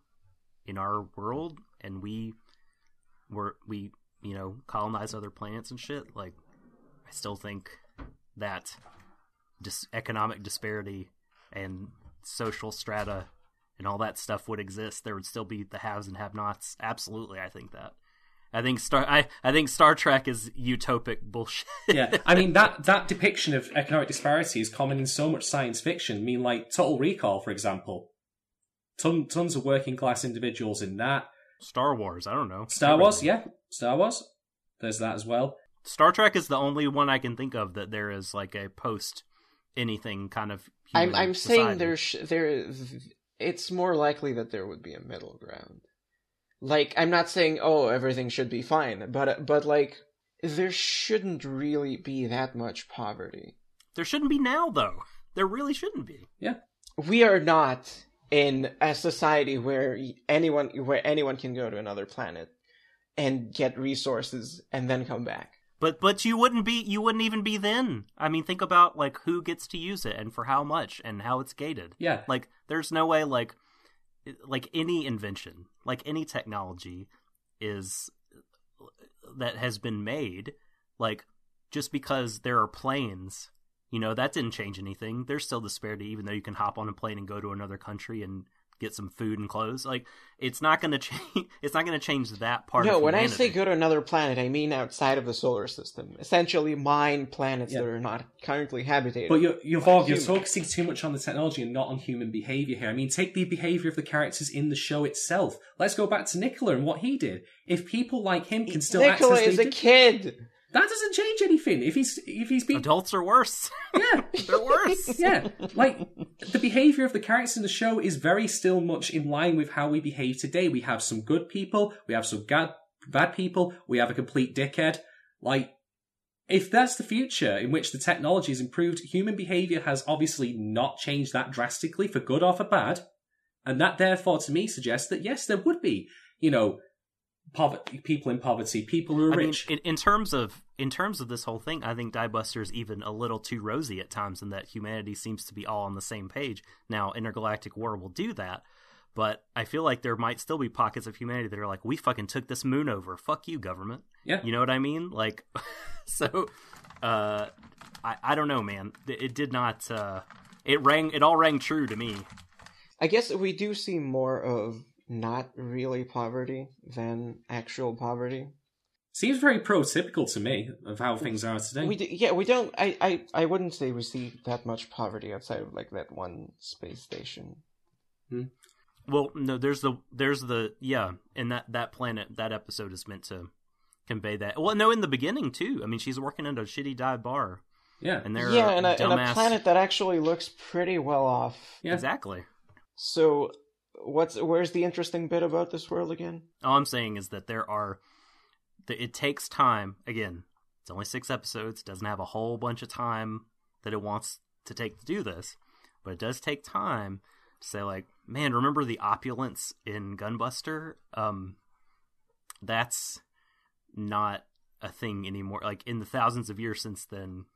in our world and we were we you know colonize other planets and shit like I still think that dis- economic disparity and social strata and all that stuff would exist. There would still be the haves and have-nots absolutely I think that I think Star I, I think Star Trek is utopic bullshit yeah, I mean that that depiction of economic disparity is common in so much science fiction. I mean, like Total Recall, for example, ton, tons of working class individuals in that. Star Wars I don't know Star Wars, yeah, Star Wars. There's that as well. Star Trek is the only one I can think of that there is like a post anything kind of. I'm I'm saying society. there sh- there it's more likely that there would be a middle ground. Like I'm not saying oh everything should be fine, but but like there shouldn't really be that much poverty. there shouldn't be now though. There really shouldn't be. Yeah. We are not in a society where anyone where anyone can go to another planet and get resources and then come back. But but you wouldn't be you wouldn't even be then. I mean, think about like who gets to use it and for how much and how it's gated. Yeah, Like there's no way like like any invention, like any technology is that has been made like just because there are planes, you know, that didn't change anything. There's still disparity even though you can hop on a plane and go to another country and get some food and clothes. Like it's not going to change it's not going to change that part no, of when I say go to another planet, I mean outside of the solar system. Essentially, mine planets Yeah. that are not currently habitated. but you're you're, Vog, you're focusing too much on the technology and not on human behavior here. I mean, take the behavior of the characters in the show itself. Let's go back to Nicola and what he did. If people like him can still Nicola access is they a do- kid. That doesn't change anything. If he's if he's being adults are worse. yeah. They're worse. yeah, like the behavior of the characters in the show is very still much in line with how we behave today. We have some good people, we have some ga- bad people, we have a complete dickhead. Like, if that's the future in which the technology has improved, human behavior has obviously not changed that drastically for good or for bad, and that therefore to me suggests that yes, there would be, you know, poverty, people in poverty, people who are I mean, rich. in, in terms of in terms of this whole thing, I think Diebuster is even a little too rosy at times, in that humanity seems to be all on the same page. Now, intergalactic war will do that, but I feel like there might still be pockets of humanity that are like, "We fucking took this moon over. Fuck you, government." Yeah. you know what I mean? Like, so, uh, I I don't know, man. It, it did not. Uh, it rang. It all rang true to me. I guess we do see more of not really poverty than actual poverty. Seems very prototypical to me of how things are today. We do, yeah, we don't. I, I I wouldn't say we see that much poverty outside of like that one space station. Hmm. Well, no, there's the there's the yeah, and that that planet that episode is meant to convey that. Well, no, in the beginning too. I mean, she's working at a shitty dive bar, yeah. and they're yeah, and a, and a planet that actually looks pretty well off. Yeah. Exactly. So, what's where's the interesting bit about this world again? All I'm saying is that there are. That it takes time. Again, it's only six episodes. Doesn't have a whole bunch of time that it wants to take to do this, but it does take time to say like, man, remember the opulence in Gunbuster? Um, that's not a thing anymore. Like in the thousands of years since then,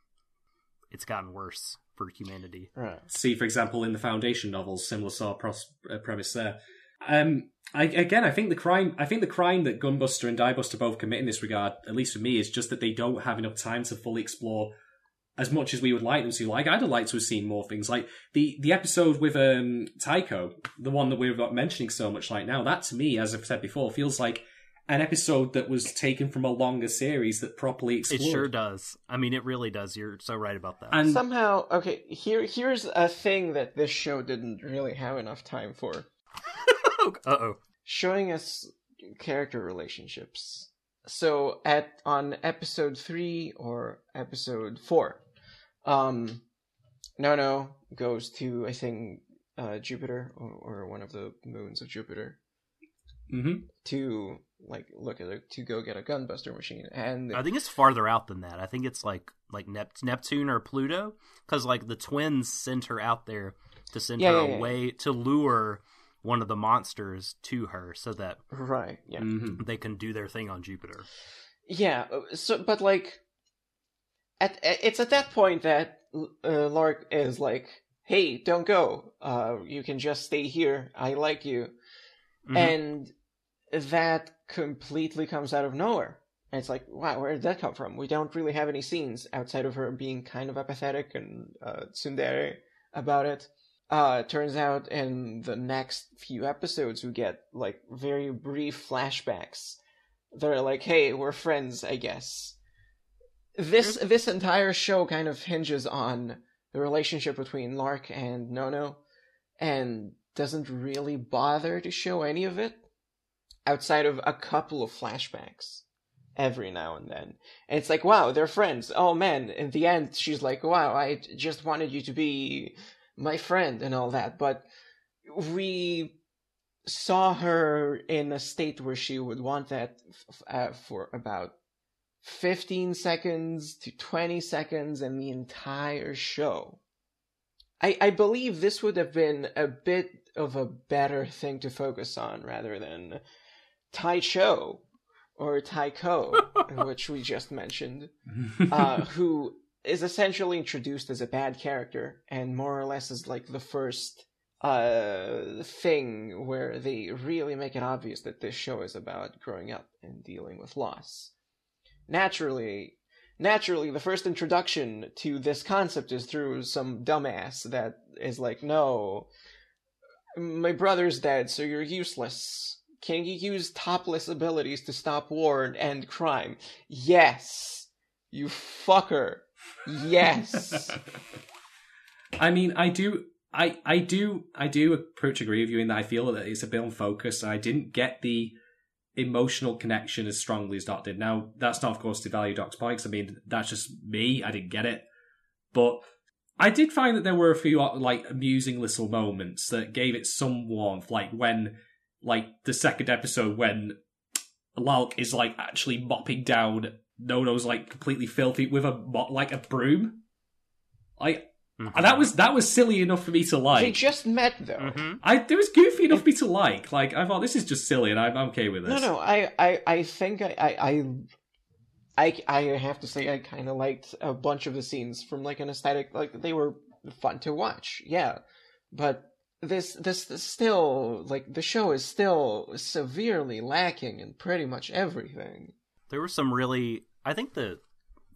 it's gotten worse for humanity. Right. see, for example, in the Foundation novels, similar sort of pros- uh, premise there. Um, I, again, I think the crime, I think the crime that Gunbuster and Diebuster both commit in this regard, at least for me, is just that they don't have enough time to fully explore as much as we would like them to. Like I'd have liked to have seen more things. Like the the episode with um Tycho, the one that we're mentioning so much right now. That to me, as I've said before, feels like an episode that was taken from a longer series that properly explains It sure does. I mean, it really does. You're so right about that. And Somehow, okay, here here's a thing that this show didn't really have enough time for. uh oh. showing us character relationships. So at on episode three or episode four, um, Nono goes to I think uh, Jupiter or, or one of the moons of Jupiter Mhm. to like look at it to go get a gunbuster machine, and I think it's farther out than that. I think it's like like Nep- Neptune or Pluto, because like the twins sent her out there to send Yeah, her yeah, yeah. away to lure one of the monsters to her, so that right, yeah, Mhm. they can do their thing on Jupiter. Yeah, uh, so but like at, at it's at that point that uh, Lark is like, "Hey, don't go. Uh you can just stay here. I like you." Mhm. And that completely comes out of nowhere. And it's like, wow, where did that come from? We don't really have any scenes outside of her being kind of apathetic and uh, tsundere about it. Uh, turns out in the next few episodes, we get like very brief flashbacks. They're like, hey, we're friends, I guess. This this entire show kind of hinges on the relationship between Lark and Nono, and doesn't really bother to show any of it outside of a couple of flashbacks every now and then. And it's like, wow, they're friends. Oh man, in the end, she's like, wow, I just wanted you to be my friend and all that. But we saw her in a state where she would want that f- uh, for about 15 seconds to 20 seconds in the entire show. I, I believe this would have been a bit of a better thing to focus on rather than Tai Cho or Taiko, which we just mentioned, uh, who is essentially introduced as a bad character and more or less is like the first uh, thing where they really make it obvious that this show is about growing up and dealing with loss. Naturally, naturally, the first introduction to this concept is through some dumbass that is like, no, my brother's dead, so you're useless. Can you use topless abilities to stop war and end crime? Yes. You fucker. Yes. I mean, I do, I, I do, I do approach agree with you in that I feel that it's a bit unfocused. I didn't get the emotional connection as strongly as Doc did. Now, that's not, of course, to value Doc's points. I mean, that's just me. I didn't get it, but I did find that there were a few like amusing little moments that gave it some warmth, like when, like the second episode when Lark is like actually mopping down Nono's like completely filthy with a mo- like a broom. Like Mhm. that was that was silly enough for me to like. they just met though. Mhm. I it was goofy enough for me to like. Like I thought this is just silly, and I'm, I'm okay with this. No, no, I, I, I think I, I, I, I, I have to say I kind of liked a bunch of the scenes from like an aesthetic, like they were fun to watch, yeah. But this, this, this still, like the show is still severely lacking in pretty much everything. There were some really. I think the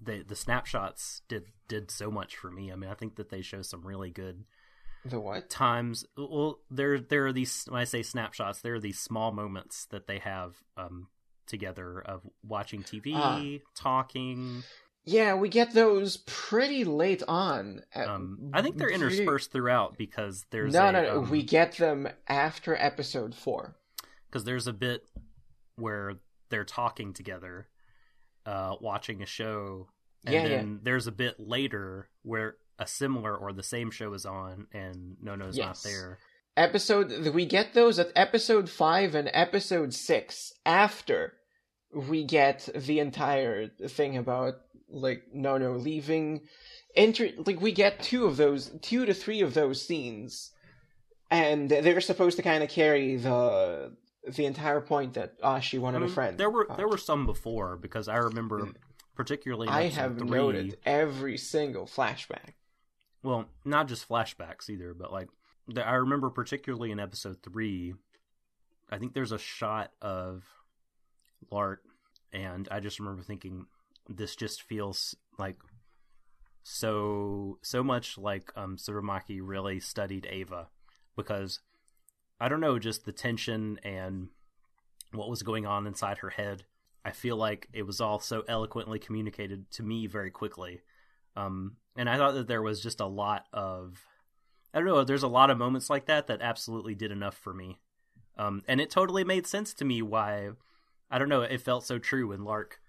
the the snapshots did did so much for me. I mean, I think that they show some really good The what? times. Well, there there are these. When I say snapshots, there are these small moments that they have um together of watching TV, Ah. talking. Yeah, we get those pretty late on. Um, I think they're pretty- interspersed throughout because there's No, a, no, no. um, we get them after episode four. because there's a bit where they're talking together, uh, watching a show, and Yeah, yeah. then there's a bit later where a similar or the same show is on, and Nono's not Yes. there. episode we get those at episode 5 and episode 6 after we get the entire thing about like Nono leaving. Inter- like we get two of those two to three of those scenes. And they're supposed to kind of carry the the entire point that ah she I wanted mean, a friend There were there were some before because I remember particularly i episode have three, noted every single flashback. Well, not just flashbacks either, but like the, I remember particularly in episode three, I think there's a shot of Lark, and I just remember thinking, this just feels like so so much like um Tsurumaki really studied Eva because I don't know just the tension and what was going on inside her head. I feel like it was all so eloquently communicated to me very quickly. Um and I thought that there was just a lot of I don't know, there's a lot of moments like that that absolutely did enough for me. Um and it totally made sense to me why I don't know, it felt so true when Lark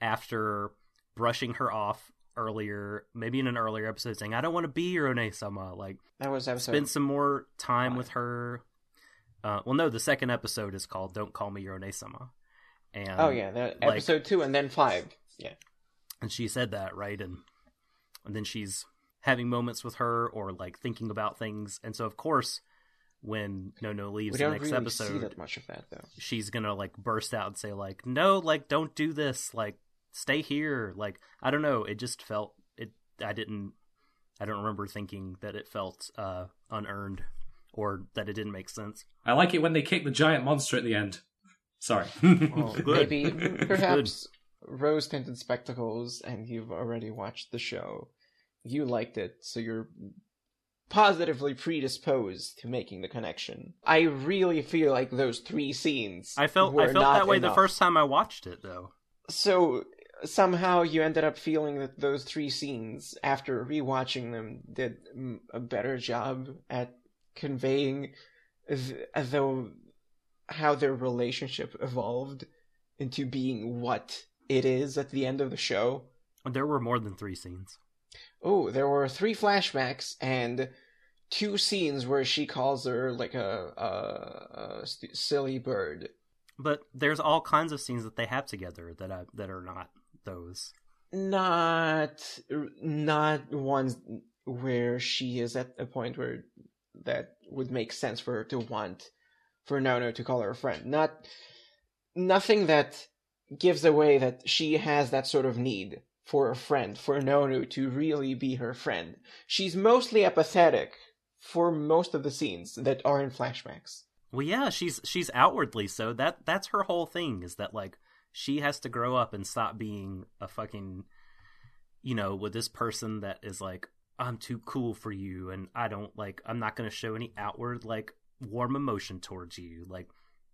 after brushing her off earlier, maybe in an earlier episode, saying, "I don't want to be your Onee-sama." Like, That was episode. spend some more time five. with her. Uh, well, no, the second episode is called "Don't Call Me Your Onee-sama," and oh yeah, that like- episode two and then five. Yeah. and she said that right, and and then she's having moments with her or like thinking about things, and so of course, when Nono leaves the next really episode, see that much of that though. she's gonna like burst out and say like no like don't do this like stay here like i don't know it just felt it i didn't i don't remember thinking that it felt uh unearned or that it didn't make sense I like it when they kick the giant monster at the end. Sorry. Well, Good. maybe Good. perhaps rose tinted spectacles and you've already watched the show. You liked it, so you're positively predisposed to making the connection. I really feel like those three scenes. i felt were i felt that way enough. the first time i watched it though So somehow you ended up feeling that those three scenes, after rewatching them, did a better job at conveying th- though how their relationship evolved into being what it is at the end of the show. there were more than three scenes Oh, there were three flashbacks and two scenes where she calls her like a, a, a st- silly bird. but there's all kinds of scenes that they have together that I, that are not those not not ones where she is at a point where that would make sense for her to want for Nono to call her a friend. Not nothing that gives away that she has that sort of need for a friend, for Nono to really be her friend. She's mostly apathetic for most of the scenes that are in flashbacks. Well, yeah, she's she's outwardly so. That that's her whole thing is that like she has to grow up and stop being a fucking, you know, with this person that is like I'm too cool for you, and I don't like I'm not going to show any outward like warm emotion towards you. Like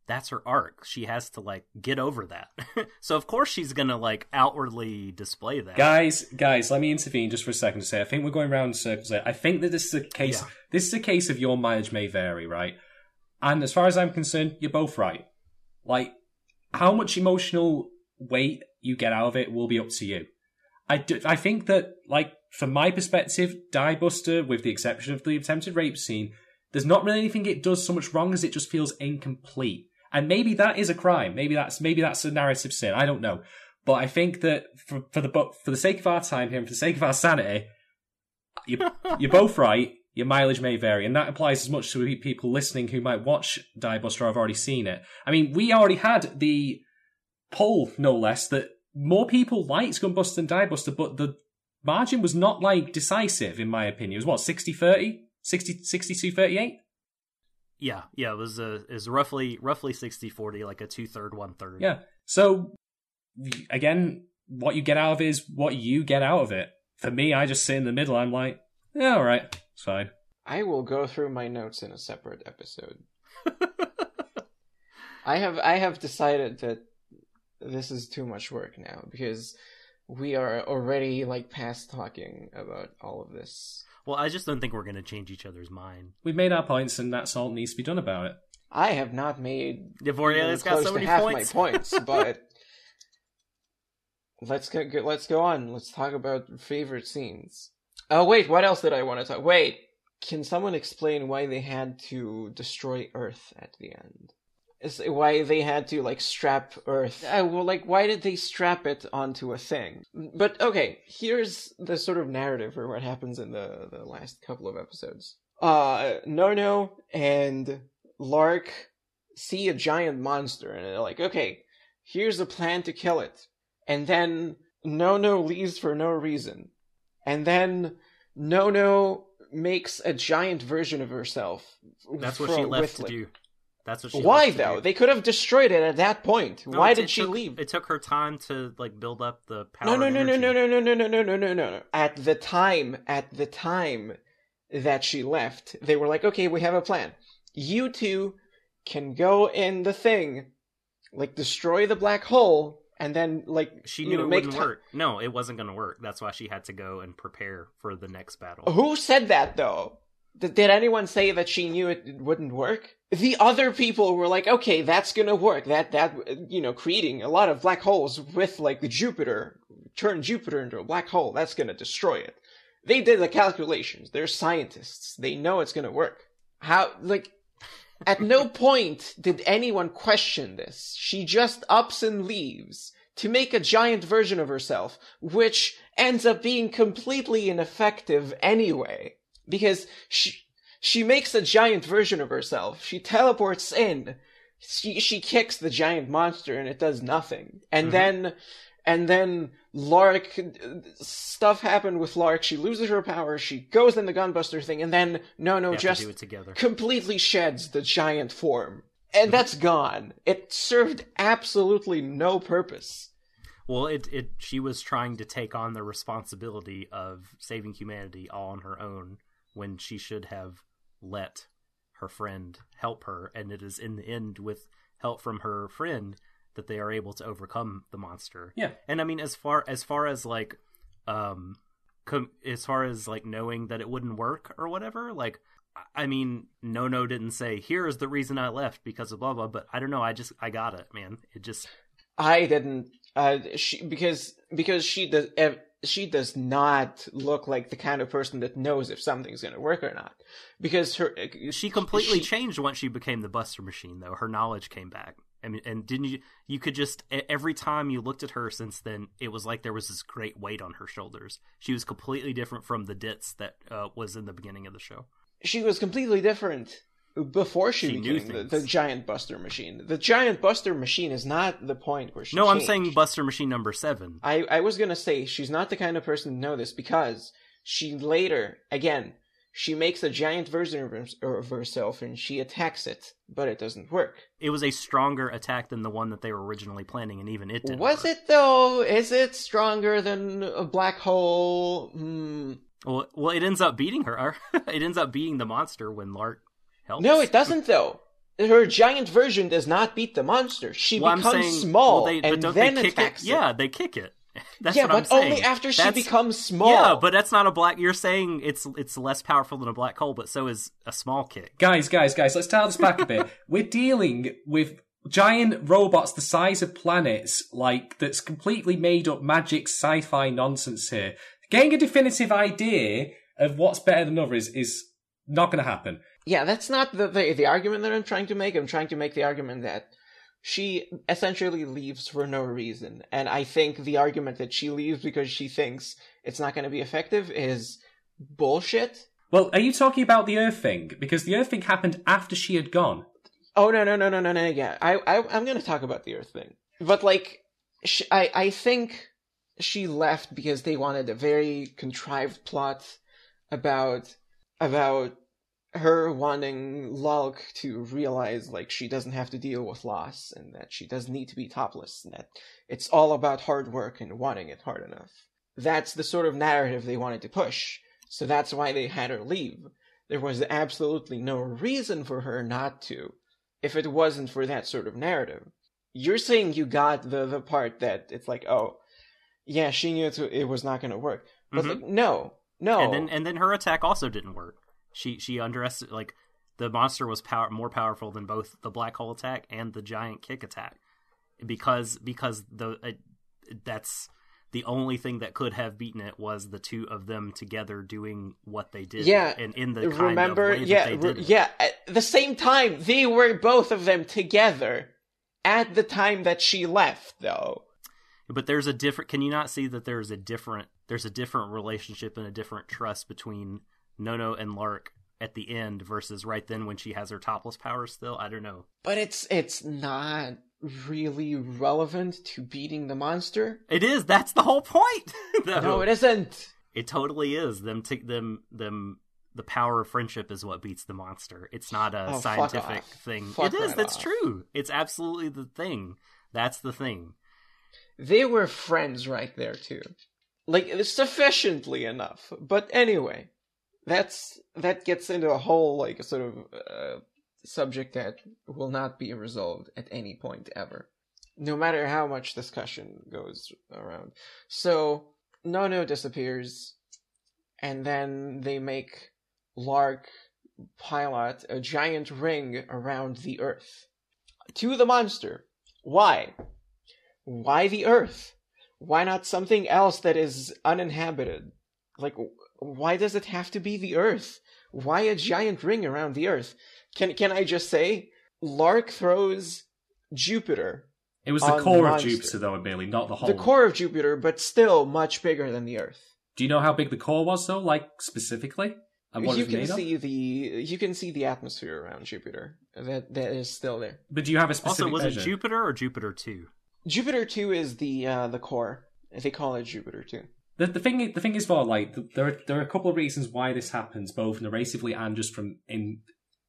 that's her arc. She has to like get over that. so of course she's gonna like outwardly display that. guys, guys, let me intervene just for a second to say I think we're going around in circles. here. I think that this is a case. Yeah. This is a case of your mileage may vary, right? And as far as I'm concerned, you're both right. Like how much emotional weight you get out of it will be up to you. I do, I think that like from my perspective, Diebuster, with the exception of the attempted rape scene, there's not really anything it does so much wrong as it just feels incomplete. And maybe that is a crime. Maybe that's maybe that's a narrative sin. I don't know. But I think that for, for the for the sake of our time here and for the sake of our sanity, you, you're both right. Your mileage may vary, and that applies as much to people listening who might watch Diebuster or have already seen it. I mean, we already had the poll, no less, that more people liked Gunbuster than Diebuster, but the margin was not like decisive, in my opinion. It was what 60 30? 60 62 38? Yeah, yeah, it was a is roughly roughly 60-40, like a two third, one third. Yeah. So again, what you get out of it is what you get out of it. For me, I just sit in the middle. I'm like, yeah, all right, it's. I will go through my notes in a separate episode. I have I have decided that this is too much work now because we are already like past talking about all of this. Well, I just don't think we're gonna change each other's mind. We've made our points, and that's all that needs to be done about it. I have not made Devoria's even got so many half points. my points, but let's go, go. Let's go on. Let's talk about favorite scenes. Oh wait, what else did I want to talk? Wait, can someone explain why they had to destroy Earth at the end? Is why they had to like strap Earth? Uh, well, like why did they strap it onto a thing? But okay, here's the sort of narrative for what happens in the the last couple of episodes. Uh, Nono and Lark see a giant monster and they're like, okay, here's a plan to kill it. And then Nono leaves for no reason. And then Nono makes a giant version of herself. That's what from- she left with, to like- do. That's what she. Why though? do. They could have destroyed it at that point. No, Why it- did it she took- leave? It took her time to like build up the power. No, no, no, no, no, no, no, no, no, no, no, no. At the time, at the time that she left, they were like, "Okay, we have a plan. You two can go in the thing, like destroy the black hole, and then like She knew know, it wouldn't work. No, it wasn't going to work. That's why she had to go and prepare for the next battle. Who said that though? Th- Did anyone say that she knew it wouldn't work? The other people were like, "Okay, that's gonna work. That that you know, creating a lot of black holes with like Jupiter, turn Jupiter into a black hole. That's gonna destroy it." They did the calculations. They're scientists. They know it's gonna work. How like at no point did anyone question this. She just ups and leaves to make a giant version of herself, which ends up being completely ineffective anyway. Because she, she makes a giant version of herself. She teleports in. She, she kicks the giant monster and it does nothing. And Mhm. then, and then Lark, stuff happened with Lark. She loses her power. She goes in the gunbuster thing and then, no, no, just to do it together. completely sheds the giant form. And that's gone. It served absolutely no purpose. Well, it it she was trying to take on the responsibility of saving humanity all on her own when she should have let her friend help her, and it is in the end with help from her friend that they are able to overcome the monster. Yeah. And I mean, as far as far as like, um, com- as far as like knowing that it wouldn't work or whatever, like. I- I mean, no, no, didn't say here is the reason I left because of blah blah. But I don't know. I just I got it, man. It just I didn't, uh, she, because, because she does, ev- she does not look like the kind of person that knows if something's gonna work or not. Because her, she completely she- changed once she became the Buster Machine, though. Her knowledge came back. I mean, and didn't you? You could just every time you looked at her since then, it was like there was this great weight on her shoulders. She was completely different from the Ditz that uh, was in the beginning of the show. she was completely different before she, She became the, the giant buster machine. The giant buster machine is not the point where she no, I'm saying Buster Machine number seven. I, I was gonna say she's not the kind of person to know this because she later, again, she makes a giant version of, herself and she attacks it, but it doesn't work. It was a stronger attack than the one that they were originally planning, and even it didn't. Was work. it though? Is it stronger than a black hole? Hmm. Well, well, it ends up beating her. it ends up beating the monster when Lark helps. No, it doesn't though. Her giant version does not beat the monster. She Well, becomes saying, small well, they, and don't then attacks it? Yeah, they kick it. That's yeah, what I'm but only after she That's- becomes small. Yeah, but that's not a black. You're saying it's it's less powerful than a black hole, but so is a small kick. Guys, guys, guys, let's dial this back a bit. We're dealing with giant robots the size of planets, like, that's completely made up magic sci fi nonsense here. Getting a definitive idea of what's better than others is not going to happen. Yeah, that's not the, the the argument that I'm trying to make. I'm trying to make the argument that she essentially leaves for no reason. And I think the argument that she leaves because she thinks it's not going to be effective is bullshit. Well, are you talking about the Earth thing? Because the Earth thing happened after she had gone. Oh no no no no no no yeah. I, I I'm going to talk about the Earth thing. But like sh I I think she left because they wanted a very contrived plot about about her wanting Lark to realize like she doesn't have to deal with loss and that she doesn't need to be topless and that it's all about hard work and wanting it hard enough. That's the sort of narrative they wanted to push. So that's why they had her leave. There was absolutely no reason for her not to if it wasn't for that sort of narrative. You're saying you got the the part that it's like, oh, yeah, she knew it, was not going to work. But Mhm. like, no, no. And then and then her attack also didn't work. She she underestimated like the monster was power more powerful than both the black hole attack and the giant kick attack because because the uh, that's the only thing that could have beaten it was the two of them together doing what they did. Yeah, and in the kind remember of way yeah re- yeah at the same time they were both of them together at the time that she left though But there's a different. Can you not see that there's a different? There's a different relationship and a different trust between Nono and Lark at the end versus right then when she has her topless power Still, I don't know. but it's it's not really relevant to beating the monster It is. That's the whole point. no it isn't It totally is. Them t- them them the power of friendship is what beats the monster. It's not a Oh, scientific thing. Fuck it is. right that's off. true. It's absolutely the thing. That's the thing. They were friends right there too. Like sufficiently enough. But anyway, that's that gets into a whole like sort of uh, subject that will not be resolved at any point ever. No matter how much discussion goes around. So Nono disappears and then they make Lark pilot a giant ring around the earth. To the monster. Why? Why the Earth? Why not something else that is uninhabited? Like, why does it have to be the Earth? Why a giant ring around the Earth? Can can I just say, Lark throws Jupiter, It was the On core of Jupiter, though, Bailey, not the whole. the core of Jupiter, but still much bigger than the Earth. Do you know how big the core was, though? Like specifically, and what you can made of? see the you can see the atmosphere around Jupiter that that is still there. But do you have a specific Also, was measure? it Jupiter or Jupiter two? Jupiter two is the uh, the core. They call it Jupiter two. The, the thing the thing is, for like there are, there are a couple of reasons why this happens, both narratively and just from in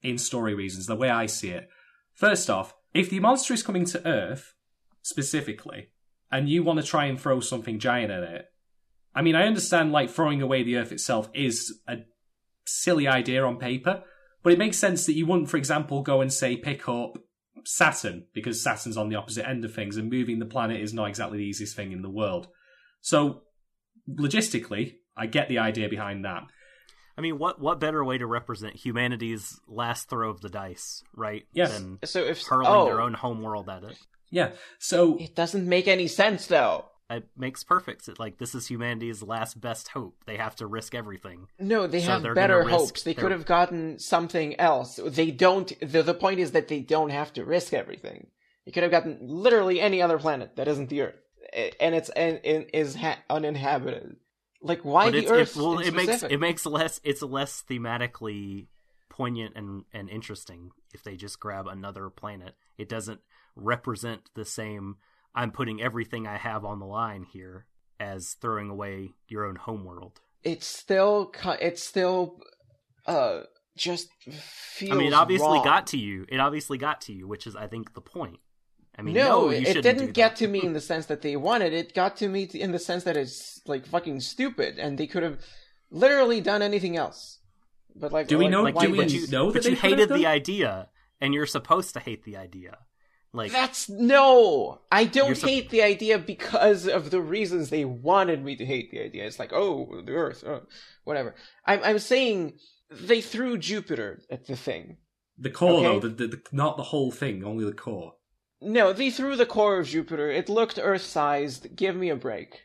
in story reasons. The way I see it, first off, if the monster is coming to Earth specifically, and you want to try and throw something giant at it, I mean, I understand like throwing away the Earth itself is a silly idea on paper, but it makes sense that you wouldn't, for example, go and say pick up Saturn because Saturn's on the opposite end of things, and moving the planet is not exactly the easiest thing in the world. So logistically, I get the idea behind that. I mean, what what better way to represent humanity's last throw of the dice, right? Yes. Than So if hurling oh, their own homeworld at it. Yeah. So it doesn't make any sense though. It makes perfect. It, like this is humanity's last best hope. They have to risk everything. No, they So have they're better hopes. They their- could have gotten something else. They don't. The, the point is that they don't have to risk everything. They could have gotten literally any other planet that isn't the Earth, A- and it's and, and is ha- uninhabited. Like why but the Earth? it, well, it makes it makes less. It's less thematically poignant and and interesting if they just grab another planet. It doesn't represent the same. I'm putting everything I have on the line here as throwing away your own homeworld. It's still. It's still. Uh, just feels. I mean, it obviously wrong. got to you. It obviously got to you, which is, I think, the point. I mean, no, no, you it didn't do get to me in the sense that they wanted. It got to me in the sense that it's like fucking stupid, and they could have literally done anything else. But like, Do we like, know- Like, do we you, know that but they you could hated the idea, and you're supposed to hate the idea. Like, That's no. I don't sup- hate the idea because of the reasons they wanted me to hate the idea. It's like, oh, the Earth, oh, whatever. I'm I'm saying they threw Jupiter at the thing. the core, Okay. though, the, the, the, not the whole thing, only the core. No, they threw the core of Jupiter. It looked Earth-sized. Give me a break.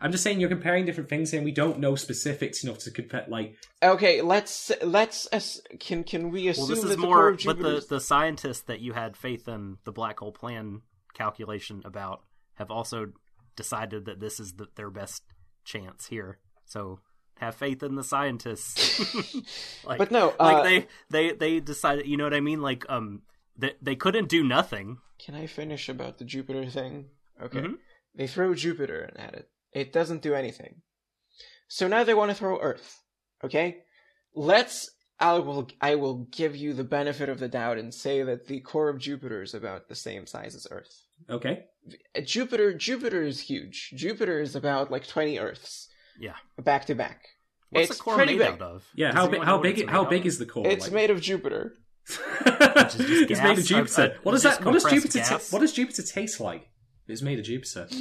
I'm just saying you're comparing different things here, and we don't know specifics enough to compare. Like, Okay, let's let's ass- can can we well, assume this that is the more. of But the the scientists that you had faith in the black hole plan calculation about have also decided that this is the, their best chance here. So have faith in the scientists. like, But no, like uh, they they they decided. You know what I mean? Like um, they they couldn't do nothing. Can I finish about the Jupiter thing? Okay. Mhm. They throw Jupiter at it. It doesn't do anything. So now they want to throw Earth. Okay? Let's I will I will give you the benefit of the doubt and say that the core of Jupiter is about the same size as Earth. okay, Jupiter Jupiter is huge. Jupiter is about like 20 Earths Yeah. back to back. What's It's the core made big. out of? yeah. Does How big? How big? How big is the core? It's Like- made of Jupiter. Is just it's made of? Jupiter. Uh, uh, what does that? What does Jupiter? ta- gas? what does Jupiter taste like? It's made of Jupiter.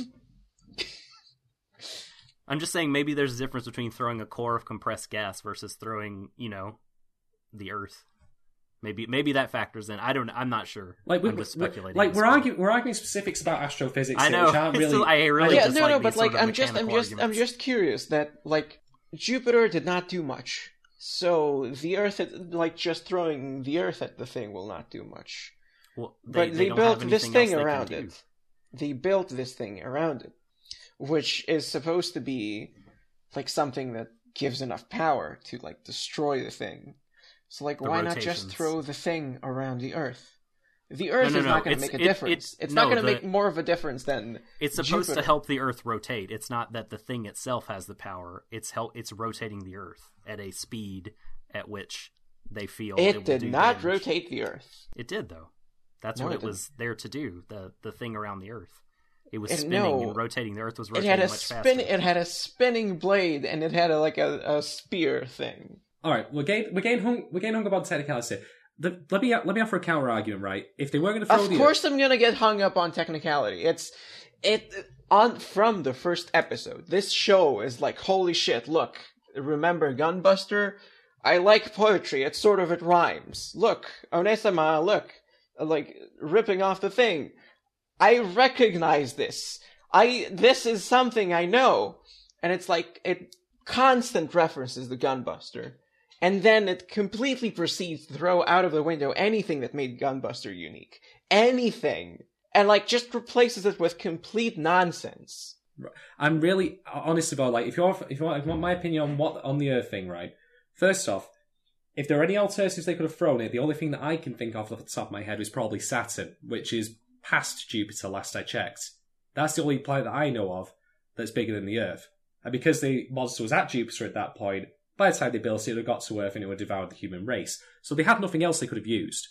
I'm just saying maybe there's a difference between throwing a core of compressed gas versus throwing, you know, the Earth. Maybe maybe that factors in. I don't. I'm not sure. Like we, I'm just we- speculating. like at we're arguing we're arguing specifics about astrophysics. I here, know. which aren't really. still- I really yeah, no, like no, but like I'm just, I'm mechanical just, I'm just curious that like Jupiter did not do much, so the Earth, like just throwing the Earth at the thing will not do much. Well, but they, don't built this thing they around do. it. They built this thing around it, which is supposed to be like something that gives enough power to like destroy the thing. So like, The why not just throw the thing around the Earth? The Earth no, is no. not going to make a it- difference. it- it's no, not going to make more of a difference than It's supposed Jupiter. to help the Earth rotate. It's not that the thing itself has the power. It's help. It's rotating the Earth at a speed at which they feel It will did not damage. rotate the Earth. It did though. That's No, what it it was there to do. The the thing around the Earth. It was It- spinning no. and rotating. The Earth was rotating It had a much spin. faster. It had a spinning blade, and it had a, like a, a spear thing. All right, we're getting we're getting hung we're getting hung up on technicalities here. The, let me let me offer a counter argument, right? If they were going to throw Of the course, I'm gonna get hung up on technicality. It's it on from the first episode. This show is like holy shit. Look, remember Gunbuster? I like poetry. It's sort of it rhymes. Look, Onee-sama. Look, like ripping off the thing. I recognize this. I this is something I know, and it's like it constant references the Gunbuster. And then it completely proceeds to throw out of the window anything that made Gunbuster unique. Anything. And like just replaces it with complete nonsense. I'm really honest about like if you want if you want, if you want my opinion on what on the Earth thing, right? First off, if there are any alternatives they could have thrown it, the only thing that I can think of off the top of my head is probably Saturn, which is past Jupiter. Last I checked, that's the only planet that I know of that's bigger than the Earth. And because the monster was at Jupiter at that point, by the time they built it, it got to Earth and it would have devoured the human race. So they had nothing else they could have used.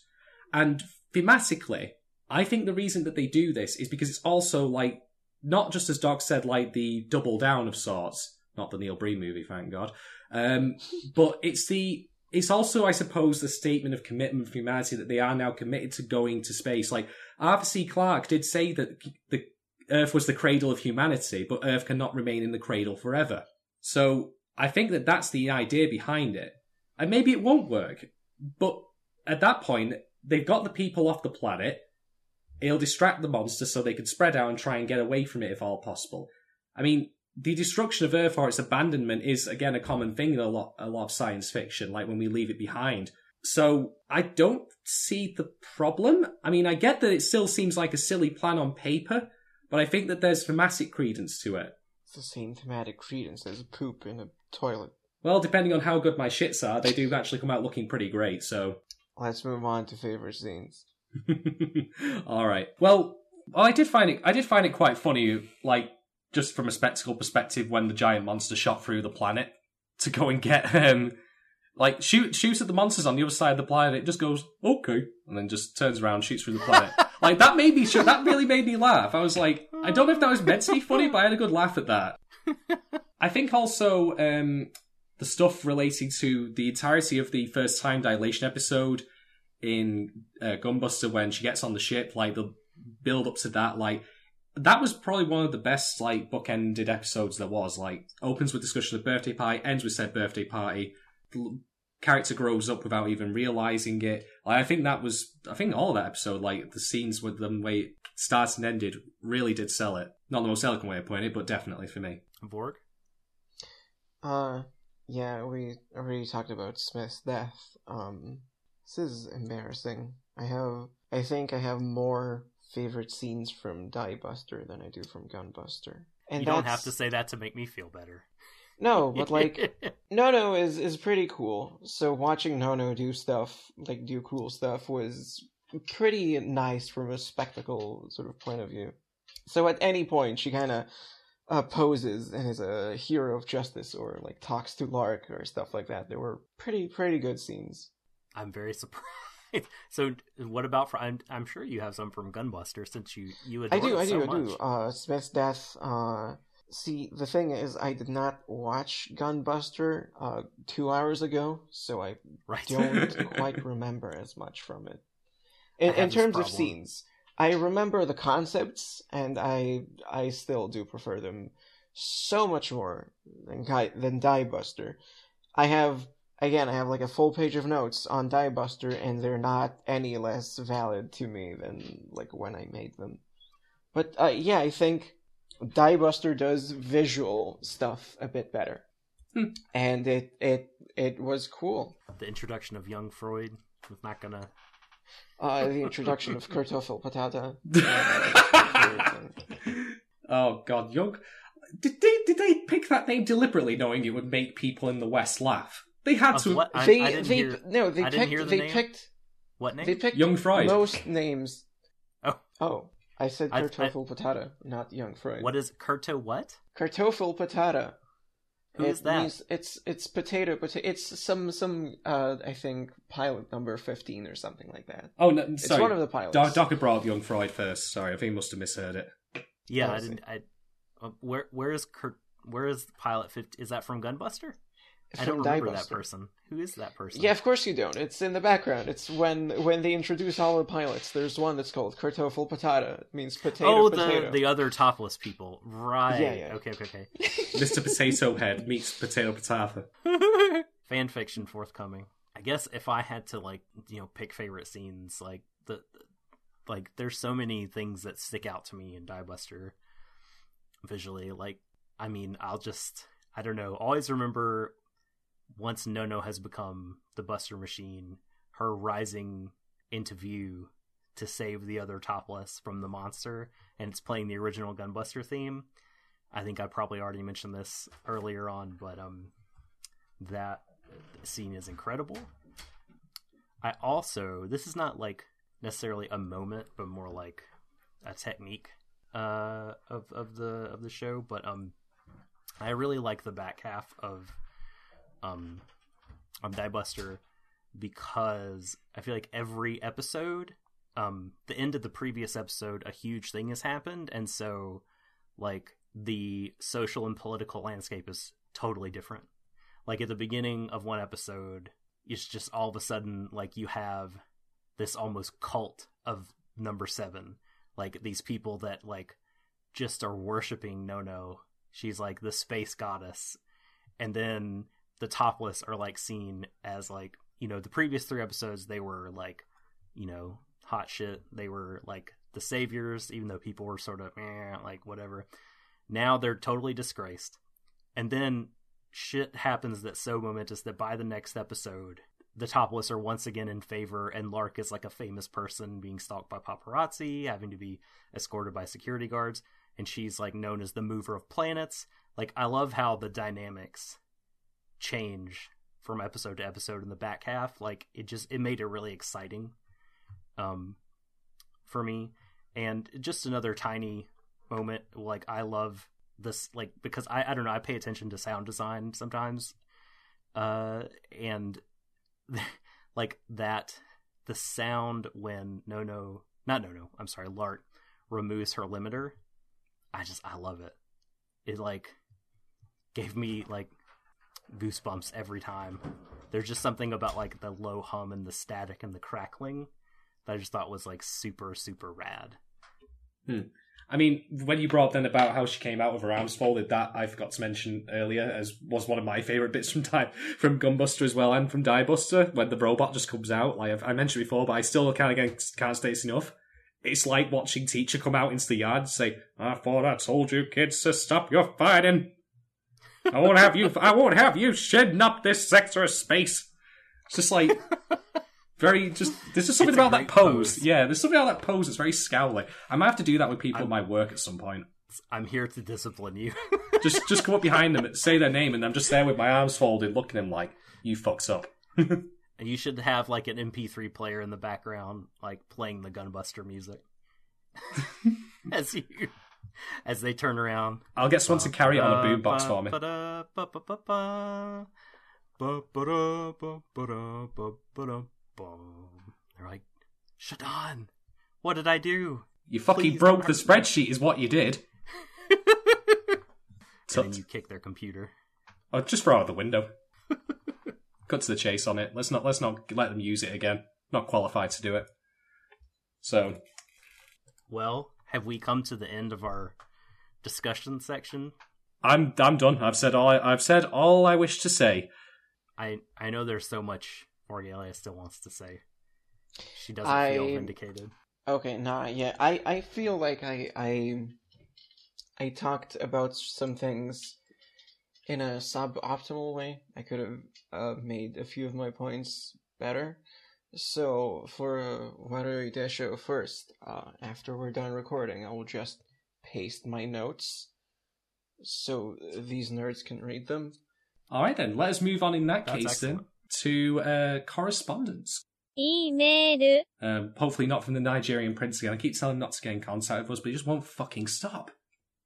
And thematically, I think the reason that they do this is because it's also like not just as Doc said, like the double down of sorts. Not the Neil Breen movie, thank God. Um, but it's the it's also, I suppose, the statement of commitment for humanity that they are now committed to going to space. Like Arthur C. Clarke did say that the Earth was the cradle of humanity, but Earth cannot remain in the cradle forever. So I think that that's the idea behind it. And maybe it won't work, but at that point, they've got the people off the planet. It'll distract the monster so they can spread out and try and get away from it if all possible. I mean, the destruction of Earth or its abandonment is again a common thing in a lot a lot of science fiction, like when we leave it behind. So I don't see the problem. I mean, I get that it still seems like a silly plan on paper, but I think that there's thematic credence to it. It's the same thematic credence as poop in a toilet. Well, depending on how good my shits are, they do actually come out looking pretty great, so Let's move on to favorite scenes. All right. Well, I did find it. I did find it quite funny, like just from a spectacle perspective, when the giant monster shot through the planet to go and get um, like shoot shoots at the monsters on the other side of the planet. It just goes okay, and then just turns around, shoots through the planet. like that made me. That really made me laugh. I was like, I don't know if that was meant to be funny, but I had a good laugh at that. I think also um, the stuff relating to the entirety of the first time dilation episode in uh, Gunbuster when she gets on the ship, like the build up to that, like that was probably one of the best like bookended episodes there was. Like opens with discussion of birthday party, ends with said birthday party. The character grows up without even realizing it. Like I think that was, I think all that episode, like the scenes with them way it starts and ended, really did sell it. Not the most eloquent way of putting it, but definitely for me. Vorg? Uh, yeah, we already talked about Smith's death. Um, this is embarrassing. I have, I think I have more favorite scenes from Diebuster than I do from Gunbuster. And you don't have to say that to make me feel better. No, but like Nono is is pretty cool. So watching Nono do stuff like do cool stuff was pretty nice from a spectacle sort of point of view. So at any point she kind of uh, poses and is a hero of justice or like talks to Lark or stuff like that. There were pretty pretty good scenes. I'm very surprised. so, what about? For, I'm I'm sure you have some from Gunbuster since you you adore I do, I so do, I much. do. Uh, Smith's death. Uh, see, the thing is, I did not watch Gunbuster uh, two hours ago, so I right. don't quite remember as much from it. In, in terms of scenes, I remember the concepts, and I I still do prefer them so much more than Guy, than Diebuster. I have again, I have like a full page of notes on Diebuster, and they're not any less valid to me than like when I made them. But uh, yeah, I think Diebuster does visual stuff a bit better, Hmm. and it it it was cool. the introduction of young Freud was not gonna. Uh, the introduction of Kartoffel Patata. oh God, young. Did they did they pick that name deliberately, knowing it would make people in the West laugh? They had to. what? I, they I didn't they hear. no they I didn't picked hear the they name. picked What name? they picked Young Freud. most names. Oh. oh, I said I- I- Kartoffel Patata, not Young Freud. What is Kurto? What? Kartoffel Patata. Who it is that? means it's it's potato potato. It's some some uh I think pilot number fifteen or something like that. Oh no, It's sorry. one of the pilots. Doc, Doc had brought up Young Fried first. Sorry, I think he must have misheard it. Yeah, Oh, I I didn't. I, uh, where where is Kurt? Where is Pilot Fifty? Is that from Gunbuster? I don't remember that person. Who is that person? Yeah, of course you don't. It's in the background. It's when when they introduce all the pilots. There's one that's called Kartoffel Patata. It means potato oh, potato. the the other topless people. Right. Yeah, yeah. Okay, okay, Okay. Mr. Potato Head meets Potato Patata. Fan fiction forthcoming. I guess if I had to like you know pick favorite scenes, like the like there's so many things that stick out to me in Diebuster visually. Like, I mean, I'll just I don't know. Always remember once Nono has become the Buster Machine, her rising into view to save the other topless from the monster, and it's playing the original Gunbuster theme. I think I probably already mentioned this earlier on, but um, that scene is incredible. I also this is not like necessarily a moment, but more like a technique uh, of of the of the show. But um, I really like the back half of um of Diebuster because I feel like every episode, um, the end of the previous episode, a huge thing has happened, and so like the social and political landscape is totally different. Like at the beginning of one episode, it's just all of a sudden like you have this almost cult of number seven, like these people that like just are worshiping Nono. She's like the space goddess, and then the topless are like seen as like you know the previous three episodes they were like you know hot shit. They were like the saviors even though people were sort of eh, like whatever. Now they're totally disgraced. And then shit happens that's so momentous that by the next episode the topless are once again in favor and lark is like a famous person being stalked by paparazzi having to be escorted by security guards and she's like known as the mover of planets. Like i love how the dynamics change from episode to episode in the back half like it just it made it really exciting um for me. And just another tiny moment like i love this like because i i don't know i pay attention to sound design sometimes uh and like that the sound when no no not no no i'm sorry Lark removes her limiter i just i love it. It like gave me like goosebumps every time. There's just something about like the low hum and the static and the crackling that I just thought was like super super rad. Hmm. I mean, when you brought then about how she came out with her arms folded, that I forgot to mention earlier, as was one of my favorite bits from Die from Gunbuster as well, and from Diebuster, when the robot just comes out. Like I've, I mentioned before, but I still of can't state this enough. It's like watching teacher come out into the yard and say, "I thought I told you kids to stop your fighting. I won't have you. I won't have you shedding up this sector of space." It's just like very just. There's just something about that pose. pose. Yeah, there's something about that pose that's very scowly. I might have to do that with people at my work at some point. I'm here to discipline you. Just just come up behind them, and say their name, and I'm just there with my arms folded, looking at them like you fucks up. and you should have like an MP3 player in the background, like playing the Gunbuster music as you as they turn around. I'll get someone to carry it on a boombox for me. They're like, Shadon, what did I do? You fucking Please broke the spreadsheet, is what you did. And then you kick their computer. Oh, just throw out the window. Cut to the chase on it. Let's not let's not let them use it again. Not qualified to do it. So Well, have we come to the end of our discussion section? I'm I'm done. I've said all I, I've said all I wish to say. I I know there's so much Morgalia still wants to say. She doesn't I- feel vindicated. Okay, nah, yeah. I, I feel like I I I talked about some things in a suboptimal way. I could have uh, made a few of my points better. So for uh, Warui Desho first, uh, after we're done recording, I will just paste my notes so these nerds can read them. All right then, let us move on in that That's case excellent. then to uh, correspondence. Email. Um, hopefully not from the Nigerian prince again. I keep telling him not to get in contact with us, but he just won't fucking stop.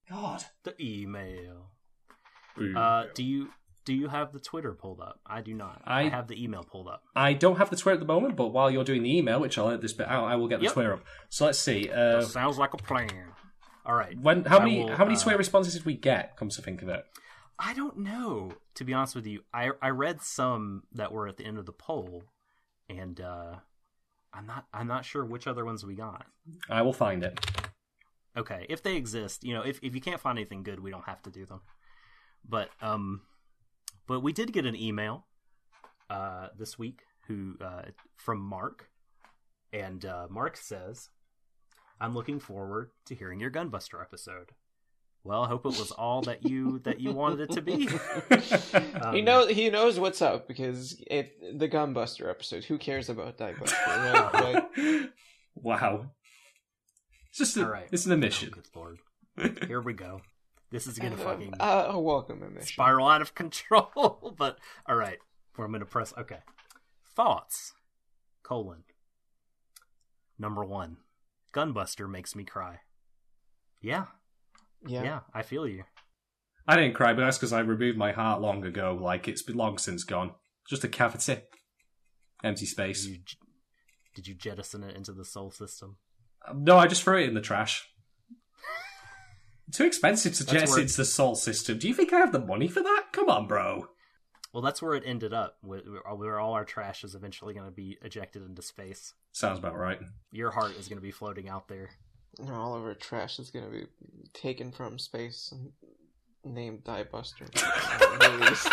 God. The email. Uh, do you do you have the Twitter pulled up? I do not. I- I have the email pulled up. I don't have the Twitter at the moment, but while you're doing the email, which I'll edit this bit out, I will get the Yep. Twitter up. So let's see. Uh, Sounds like a plan. All right. when how I many will, how many uh, Twitter responses did we get? Comes to think of it, I don't know. To be honest with you, I I read some that were at the end of the poll, and uh, I'm not I'm not sure which other ones we got. I will find it. Okay, if they exist, you know, if if you can't find anything good, we don't have to do them. But um, but we did get an email uh this week who uh from Mark, and uh, Mark says, "I'm looking forward to hearing your Gunbuster episode." Well, I hope it was all that you that you wanted it to be. Um, he knows he knows what's up because it the Gunbuster episode. Who cares about Diebuster? Right? right? wow. It's just a, All right. it's an Oh, admission. good lord! Here we go. This is gonna And, uh, fucking uh, a welcome admission. spiral out of control. but all right, where I'm gonna press. Okay, thoughts. Colon. Number one, Gunbuster makes me cry. Yeah, Yeah. yeah, I feel you. I didn't cry, but that's because I removed my heart long ago. Like it's been long since gone. Just a cavity, empty Did space. you, did you jettison it into the soul system? No, I just threw it in the trash. Too expensive to That's jet into the soul system. Do you think I have the money for that? Come on, bro. Well, that's where it ended up. Where, where all our trash is eventually going to be ejected into space. Sounds about right. Your heart is going to be floating out there. And all of our trash is gonna be taken from space and named Diebuster. Released.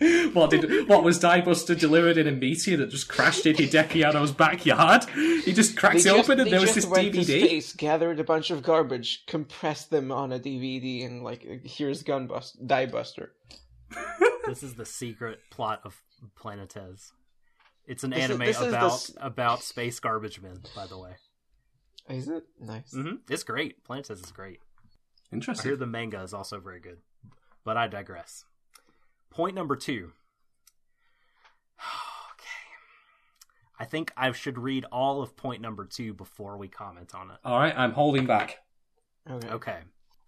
what did what was Diebuster delivered in a meteor that just crashed in Hideaki Anno's backyard? He just cracked They it just- open and there was this went to DVD. space, gathered a bunch of garbage, compressed them on a DVD, and like, here's Gunbuster, Diebuster. this is the secret plot of Planetes. It's an This is- anime this is the about s- about space garbage men, by the way. Is it nice? Mm-hmm. It's great. Planetes is great. I hear the manga is also very good, but I digress. Point number two. okay, I think I should read all of point number two before we comment on it. All right, I'm holding back. Okay. Okay.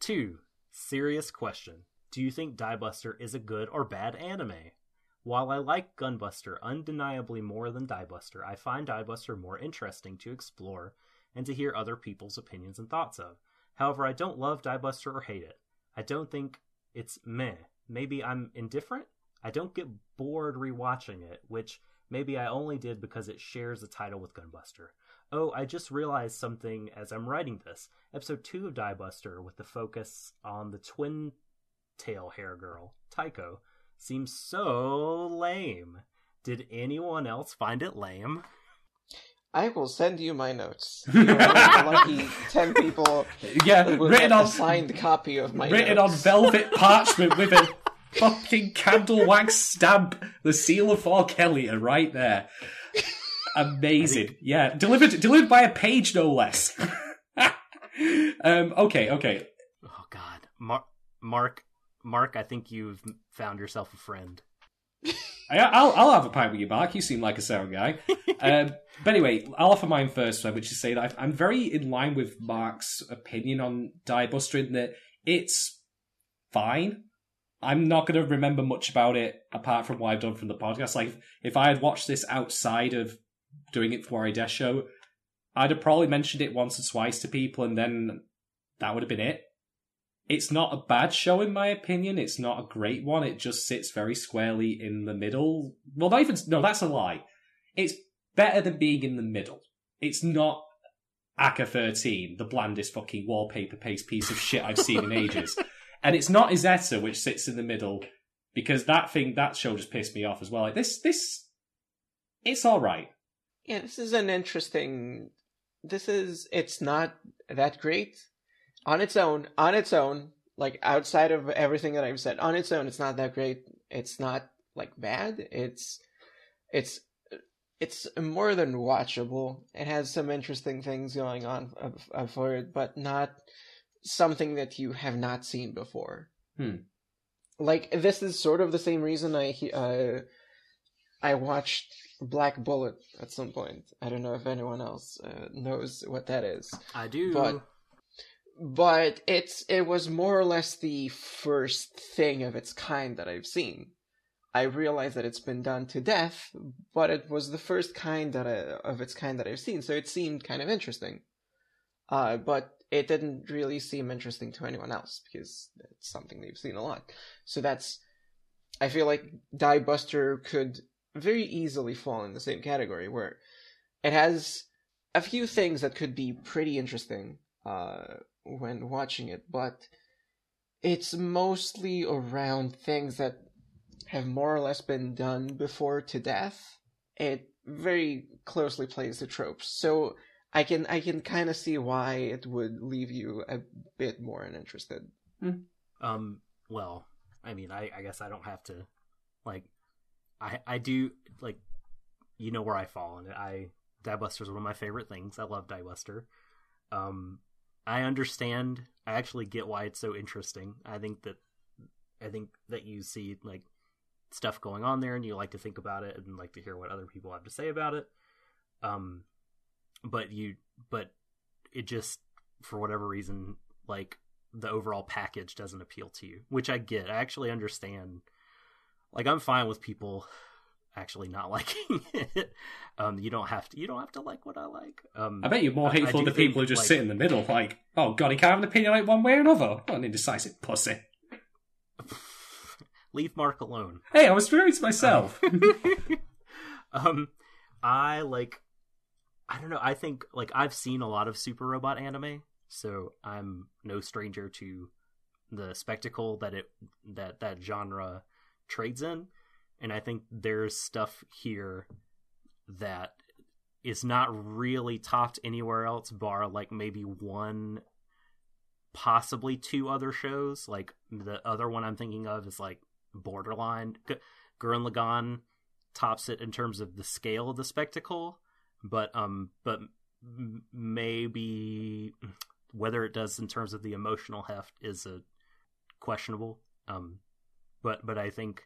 Two. Serious question. Do you think Diebuster is a good or bad anime? While I like Gunbuster undeniably more than Diebuster, I find Diebuster more interesting to explore and to hear other people's opinions and thoughts of. However, I don't love Diebuster or hate it. I don't think it's meh. Maybe I'm indifferent? I don't get bored rewatching it, which maybe I only did because it shares the title with Gunbuster. Oh, I just realized something as I'm writing this. Episode 2 of Diebuster, with the focus on the twin tail hair girl, Tycho, seems so lame. Did anyone else find it lame? I will send you my notes. You are the lucky ten people Yeah, written on a signed copy of my written on velvet parchment with a fucking candle wax stamp. The seal of R. Kelly are right there. Amazing. Yeah, delivered delivered by a page, no less. um. Okay. Okay. Oh god. Mar- Mark Mark, I think you've found yourself a friend. I, I'll I'll have a pint with you, Mark. You seem like a sound guy. um, but anyway, I'll offer mine first, which is say that I'm very in line with Mark's opinion on Diebuster in that it's fine. I'm not going to remember much about it apart from what I've done from the podcast. Like, if I had watched this outside of doing it for Warrior Death Show, I'd have probably mentioned it once or twice to people, and then that would have been it. It's not a bad show, in my opinion. It's not a great one. It just sits very squarely in the middle. Well, not even. No, that's a lie. It's better than being in the middle. It's not Aka 13, the blandest fucking wallpaper paste piece of shit I've seen in ages. And it's not Izetta, which sits in the middle, because that thing, that show just pissed me off as well. Like, this, this, it's alright. Yeah, this is an interesting. This is. It's not that great on its own. On its own, like outside of everything that I've said, on its own, it's not that great. It's not like bad. It's. It's. It's more than watchable. It has some interesting things going on for it, but not something that you have not seen before. Hmm. Like this is sort of the same reason I uh, I watched Black Bullet at some point. I don't know if anyone else uh, knows what that is. I do. But- but it's it was more or less the first thing of its kind that I've seen. I realize that it's been done to death, but it was the first kind that I, of its kind that I've seen, so it seemed kind of interesting. Uh, but it didn't really seem interesting to anyone else because it's something they've seen a lot. So that's, I feel like Diebuster could very easily fall in the same category where it has a few things that could be pretty interesting uh, when watching it, but it's mostly around things that have more or less been done before to death. It very closely plays the tropes, so I can I can kind of see why it would leave you a bit more uninterested. Um, well, I mean, I, I guess I don't have to, like, I I do like, you know where I fall in it. I Diebuster is one of my favorite things. I love Diebuster. Um, I understand. I actually get why it's so interesting. I think that, I think that you see like stuff going on there, and you like to think about it and like to hear what other people have to say about it. Um, but you, but it just for whatever reason, like the overall package doesn't appeal to you, which I get. I actually understand. Like I'm fine with people actually not liking it. Um, you don't have to. You don't have to like what I like. Um, I bet you're more hateful to people who just like- sit in the middle, like, oh god, he can't have an opinion like one way or another. What an indecisive pussy. Leave Mark alone. Hey, I was referring to myself. um, I like. I don't know. I think like I've seen a lot of super robot anime, so I'm no stranger to the spectacle that it that that genre trades in, and I think there's stuff here that is not really topped anywhere else, bar like maybe one, possibly two other shows. Like the other one I'm thinking of is like Borderline. G- Gurren tops it in terms of the scale of the spectacle, but um, but maybe whether it does in terms of the emotional heft is a questionable. Um, but but I think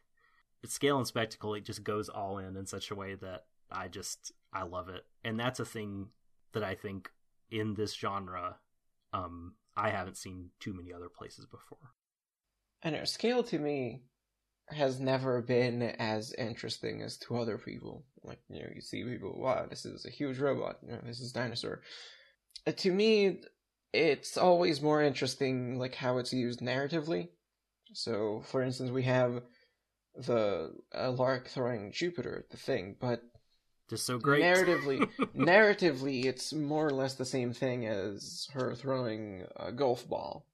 scale and spectacle it just goes all in in such a way that I just I love it, and that's a thing that I think in this genre, um, I haven't seen too many other places before. And scale to me has never been as interesting as to other people. Like, you know, you see people, wow, this is a huge robot, you know, this is dinosaur. Uh, to me, it's always more interesting, like, how it's used narratively. So, for instance, we have the uh, Lark throwing Jupiter at the thing, but Just so great. narratively, narratively, it's more or less the same thing as her throwing a golf ball.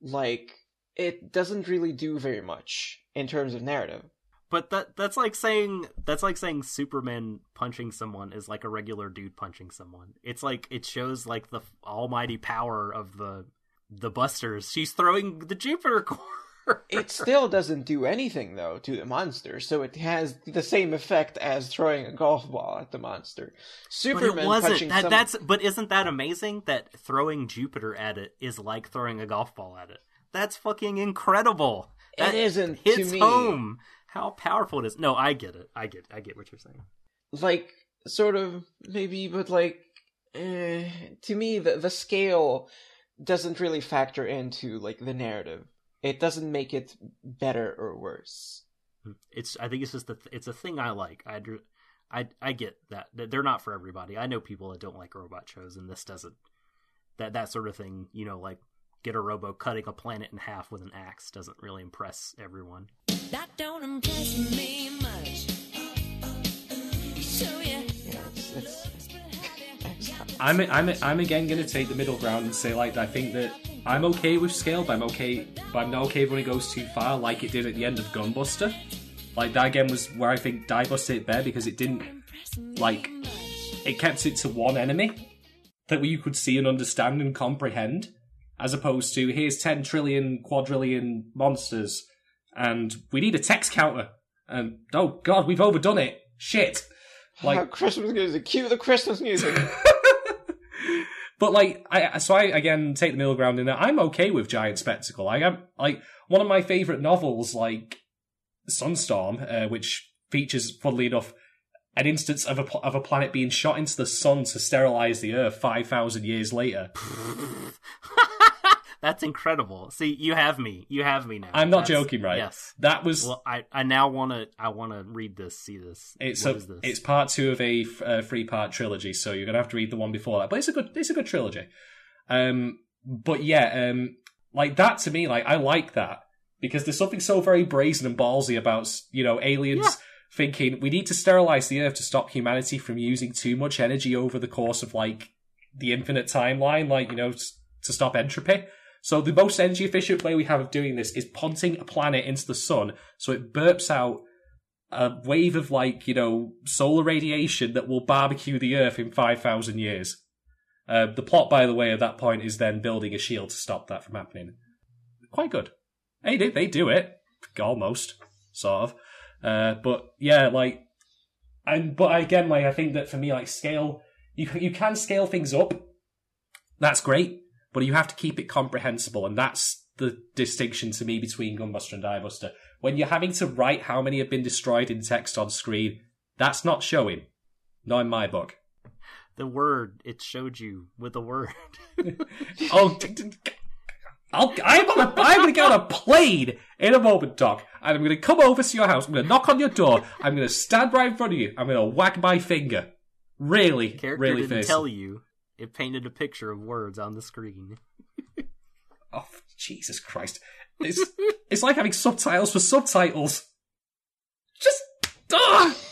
Like, it doesn't really do very much in terms of narrative. But that that's like saying that's like saying Superman punching someone is like a regular dude punching someone. It's like it shows like the almighty power of the the Busters. She's throwing the Jupiter core. It still doesn't do anything, though, to the monster, so it has the same effect as throwing a golf ball at the monster. but Superman it wasn't. punching That, That's but isn't that amazing that throwing Jupiter at it is like throwing a golf ball at it? That's fucking incredible. It That isn't to hits me. home. How powerful it is. No, I get it. I get. I get what you're saying. like sort of maybe but like eh, to me the the scale doesn't really factor into like the narrative it doesn't make it better or worse It's. I think it's just a. It's a thing I like. I. I. I get that that they're not for everybody. I know people that don't like robot shows, and this doesn't. That that sort of thing. You know, like get a robo cutting a planet in half with an axe doesn't really impress everyone. That don't impress me much. So yeah. yeah it's, it's I'm I'm I'm again going to take the middle ground and say like I think that I'm okay with scale, but I'm okay, but I'm not okay when it goes too far, like it did at the end of Gunbuster. Like that again was where I think Diebuster hit there because it didn't like it kept it to one enemy that you could see and understand and comprehend, as opposed to here's ten trillion quadrillion monsters, and we need a text counter, and oh god, we've overdone it. Shit. like Like christmas music cue the christmas music But like, I so I again take the middle ground in that I'm okay with giant spectacle. I am like one of my favorite novels, like Sunstorm, uh, which features, funnily enough, an instance of a of a planet being shot into the sun to sterilize the Earth five thousand years later. That's incredible. See, you have me. You have me now. I'm not That's- joking, right? Yes. That was Well, I, I now want to I want to read this, see this. It's What a, is this? it's part two of a f- uh, three part trilogy, so you're gonna have to read the one before that. But it's a good it's a good trilogy. Um, but yeah, um, like that to me, like I like that because there's something so very brazen and ballsy about you know aliens Yeah. thinking we need to sterilize the Earth to stop humanity from using too much energy over the course of like the infinite timeline, like you know to stop entropy. So the most energy efficient way we have of doing this is punting a planet into the sun so it burps out a wave of like you know solar radiation that will barbecue the Earth in five thousand years. Uh, the plot, by the way, at that point is then building a shield to stop that from happening. Quite good. Hey, they they do it almost, sort of. Uh, but yeah, like, and but again, like I think that for me, like scale, you you can scale things up. That's great, but you have to keep it comprehensible, and that's the distinction to me between Gunbuster and Diebuster. When you're having to write how many have been destroyed in text on screen, that's not showing. Not in my book. the word it showed you with the word. Oh, d- d- I'll, I'm, on a, I'm going to get on a plane in a moment, Doc. And I'm going to come over to your house. I'm going to knock on your door. I'm going to stand right in front of you. I'm going to wag my finger. Really, Character really didn't tell you. It painted a picture of words on the screen. Oh, Jesus Christ. It's, it's like having subtitles for subtitles. Just. Ah!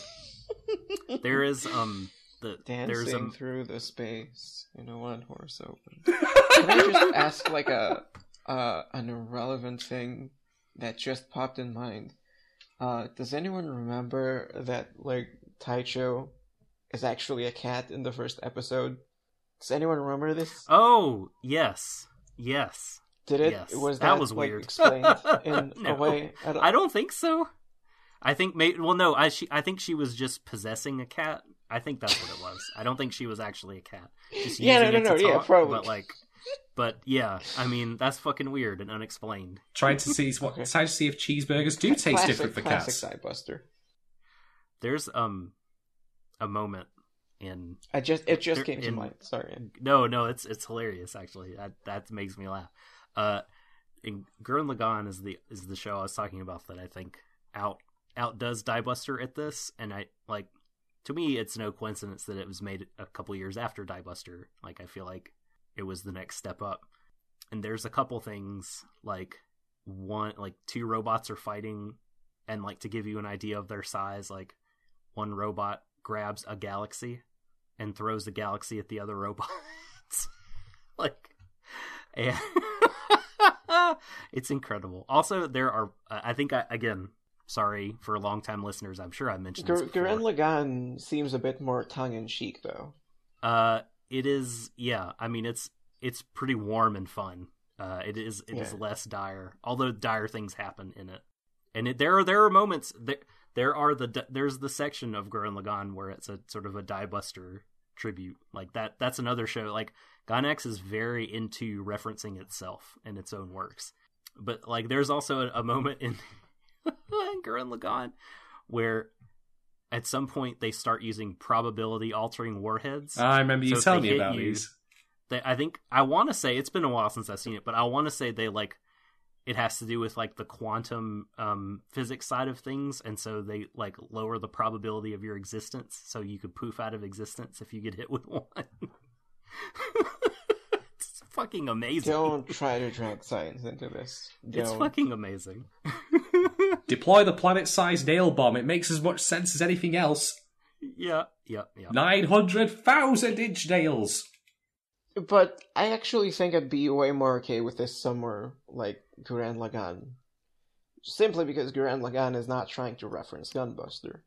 There is um the there's Dancing a through the space in a one horse open. Can I just ask like a uh, an irrelevant thing that just popped in mind? Uh, does anyone remember that like Tycho is actually a cat in the first episode? Does anyone remember this? oh yes yes. Did it yes, was that that, was like weird. explained in No. a way? At I don't think so. I think maybe well no I she I think she was just possessing a cat. I think that's what it was. I don't think she was actually a cat. Just Yeah, no, using no, it to no, yeah, talk, probably. But like, but yeah, I mean that's fucking weird and unexplained. Trying to see what, Okay. trying to see if cheeseburgers do taste classic, different for cats. classic Buster. There's um a moment in I just it just came to in- mind. Sorry. No, no, it's it's hilarious actually. That that makes me laugh. Uh, and Gurren Lagann is the is the show I was talking about that I think out outdoes Diebuster at this, and I like to me it's no coincidence that it was made a couple years after Diebuster. Like I feel like it was the next step up. And there's a couple things like one like two robots are fighting, and like to give you an idea of their size, like one robot grabs a galaxy and throws the galaxy at the other robots. like, and it's incredible. Also, there are, uh, I think, I, again, sorry for long-time listeners. I'm sure I mentioned this Gur- before. Gurren Lagann seems a bit more tongue in cheek, though. Uh, it is, yeah. I mean, it's it's pretty warm and fun. Uh, it is it is Yeah. less dire, although dire things happen in it. And it, there are there are moments there there are the there's the section of Gurren Lagann where it's a sort of a diebuster tribute like that. That's another show. Like Gainax is very into referencing itself and its own works, but like there's also a, a moment in in Gurren Lagann where at some point they start using probability altering warheads. Ah, I remember you So telling me about you- these. they, I think I want to say it's been a while since I've seen it, but I want to say they like it has to do with like the quantum um, physics side of things, and so they like lower the probability of your existence, so you could poof out of existence if you get hit with one. it's fucking amazing. Don't try to drag science into this. it's Don't. fucking amazing. Deploy the planet-sized nail bomb. It makes as much sense as anything else. yeah, yeah, yeah. Nine hundred thousand inch nails. But I actually think I'd be way more okay with this somewhere like Gurren Lagann. Simply because Gurren Lagann is not trying to reference Gunbuster.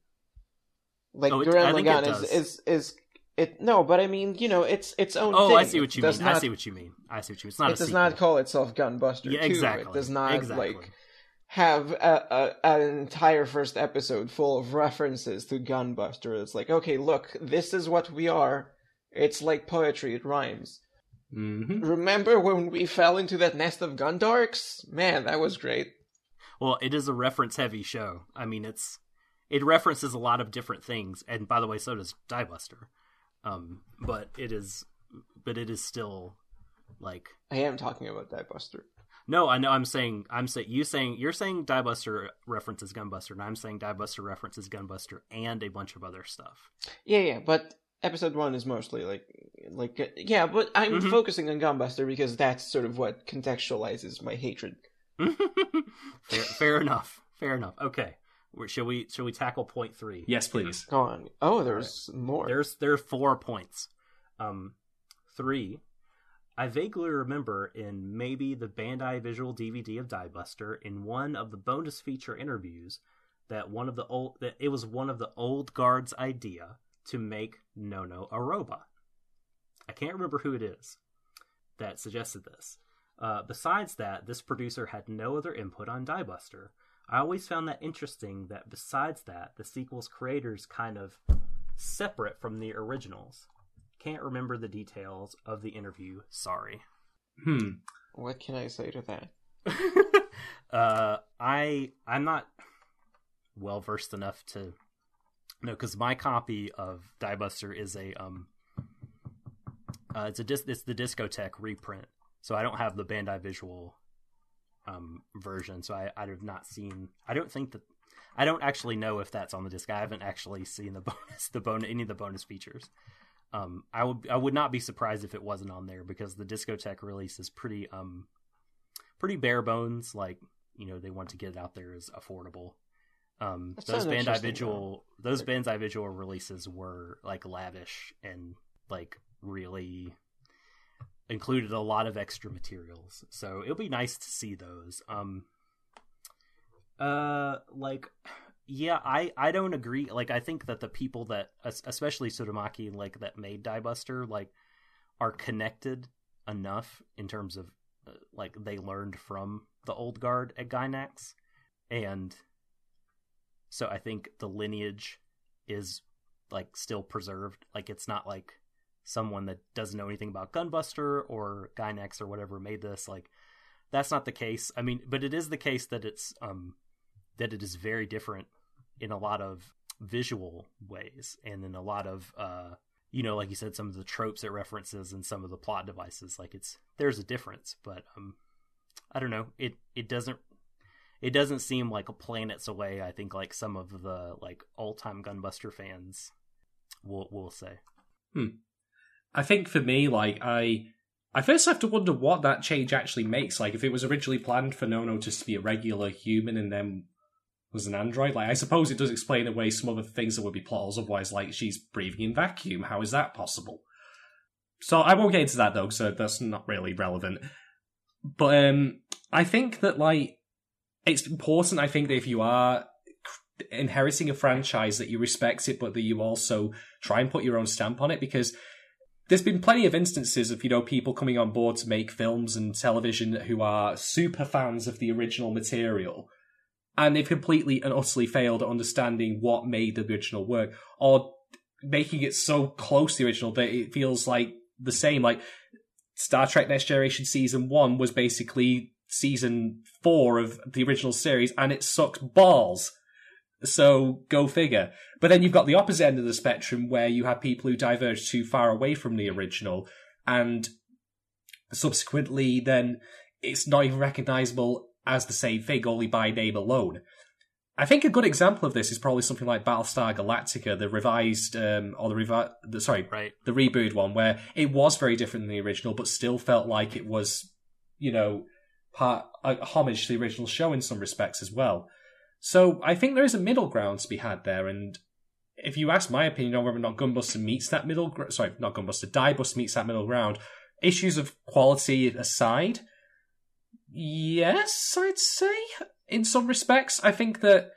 Like Oh, it- Gurren I think it Lagann does. is, is is it no, but I mean, you know, it's its own Oh, thing. I see what you mean. I not- see what you mean. I see what you mean. It's not it does sequel. not call itself Gunbuster Yeah, 2. exactly. It does not exactly. like have a, a, an entire first episode full of references to Gunbuster. It's like, okay, look, this is what we are. It's like poetry, it rhymes. Hmm Remember when we fell into that nest of Gundarks? Man, that was great. Well, it is a reference heavy show. I mean, it's it references a lot of different things, and by the way, so does Diebuster. Um, but it is, but it is still Like I am talking about Diebuster. No, I know I'm saying I'm saying you saying you're saying Diebuster references Gunbuster, and I'm saying Diebuster references Gunbuster and a bunch of other stuff. Yeah, yeah, but episode one is mostly like, like, yeah, but I'm Mhm. focusing on Gunbuster because that's sort of what contextualizes my hatred. fair, fair enough. Fair enough. Okay. Where- Shall we shall we tackle point three? Yes, please. Go on. Oh, there's more. There's there's four points. Um, three. I vaguely remember in maybe the Bandai visual DVD of Diebuster in one of the bonus feature interviews that one of the old that it was one of the old guards' idea to make Nono a robot. I can't remember who it is that suggested this. Uh, besides that, this producer had no other input on Diebuster. I always found that interesting that besides that, the sequel's creators kind of separate from the originals. Can't remember the details of the interview. Sorry. Hmm. What can I say to that? uh, I I'm not well versed enough to no, because my copy of Diebuster is a um, uh, it's a dis- it's the Discotek reprint, so I don't have the Bandai Visual um version. So I I have not seen. I don't think that I don't actually know if that's on the disc. I haven't actually seen the bonus the bonus any of the bonus features. Um, I would I would not be surprised if it wasn't on there because the Discotek release is pretty um pretty bare bones. Like you know they want to get it out there as affordable. Um, those Bandai Visual those Bandai Visual releases were like lavish and like really included a lot of extra materials. So it'll be nice to see those. Um, uh, like yeah, I I don't agree. Like I think that the people that especially Tsurumaki like that made Diebuster, like are connected enough in terms of uh, like they learned from the old guard at Gainax and so I think the lineage is like still preserved. Like it's not like someone that doesn't know anything about Gunbuster or Gainax or whatever made this. Like that's not the case. I mean, but it is the case that it's um that it is very different in a lot of visual ways and in a lot of uh you know like you said some of the tropes it references and some of the plot devices like it's there's a difference but um i don't know it it doesn't it doesn't seem like a planets away i think like some of the like all time gunbuster fans will will say I think for me, like I, I first have to wonder what that change actually makes. Like, if it was originally planned for Nono just to be a regular human and then was an android, like I suppose it does explain away some other things that would be plot holes. Otherwise, like she's breathing in vacuum. How is that possible? So I won't get into that though, so that's not really relevant. But um, I think that like it's important. I think that if you are inheriting a franchise that you respect it, but that you also try and put your own stamp on it, because there's been plenty of instances of you know people coming on board to make films and television who are super fans of the original material and they've completely and utterly failed at understanding what made the original work or making it so close to the original that it feels like the same like star trek next generation season one was basically season four of the original series and it sucked balls so go figure. But then you've got the opposite end of the spectrum where you have people who diverge too far away from the original and subsequently then it's not even recognizable as the same thing only by name alone. I think a good example of this is probably something like Battlestar Galactica, the revised um, or the revi- the sorry, right the reboot one, where it was very different than the original, but still felt like it was, you know, part a homage to the original show in some respects as well. So I think there is a middle ground to be had there, and if you ask my opinion on whether or not Gunbuster meets that middle, gr- sorry, not Gunbuster, Diebust meets that middle ground, issues of quality aside, yes, I'd say in some respects. I think that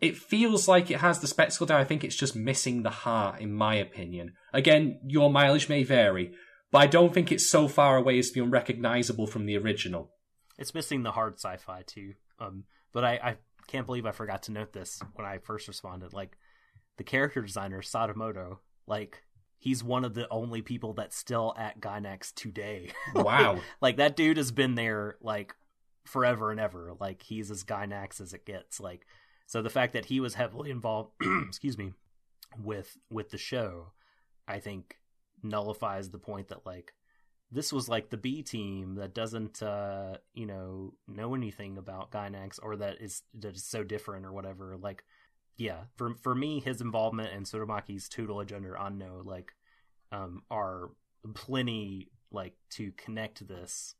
it feels like it has the spectacle down. I think it's just missing the heart, in my opinion. Again, your mileage may vary, but I don't think it's so far away as to be unrecognizable from the original. It's missing the hard sci-fi too. Um but i i can't believe i forgot to note this when i first responded. Like the character designer sadamoto like he's one of the only people that's still at Gainax today. Wow. like that dude has been there like forever and ever. Like he's as Gainax as it gets. Like so the fact that he was heavily involved excuse me with with the show i think nullifies the point that like this was like the B team that doesn't uh you know know anything about Gainax or that is that is so different or whatever like yeah for for me his involvement and Tsurumaki's tutelage under Anno like um are plenty like to connect this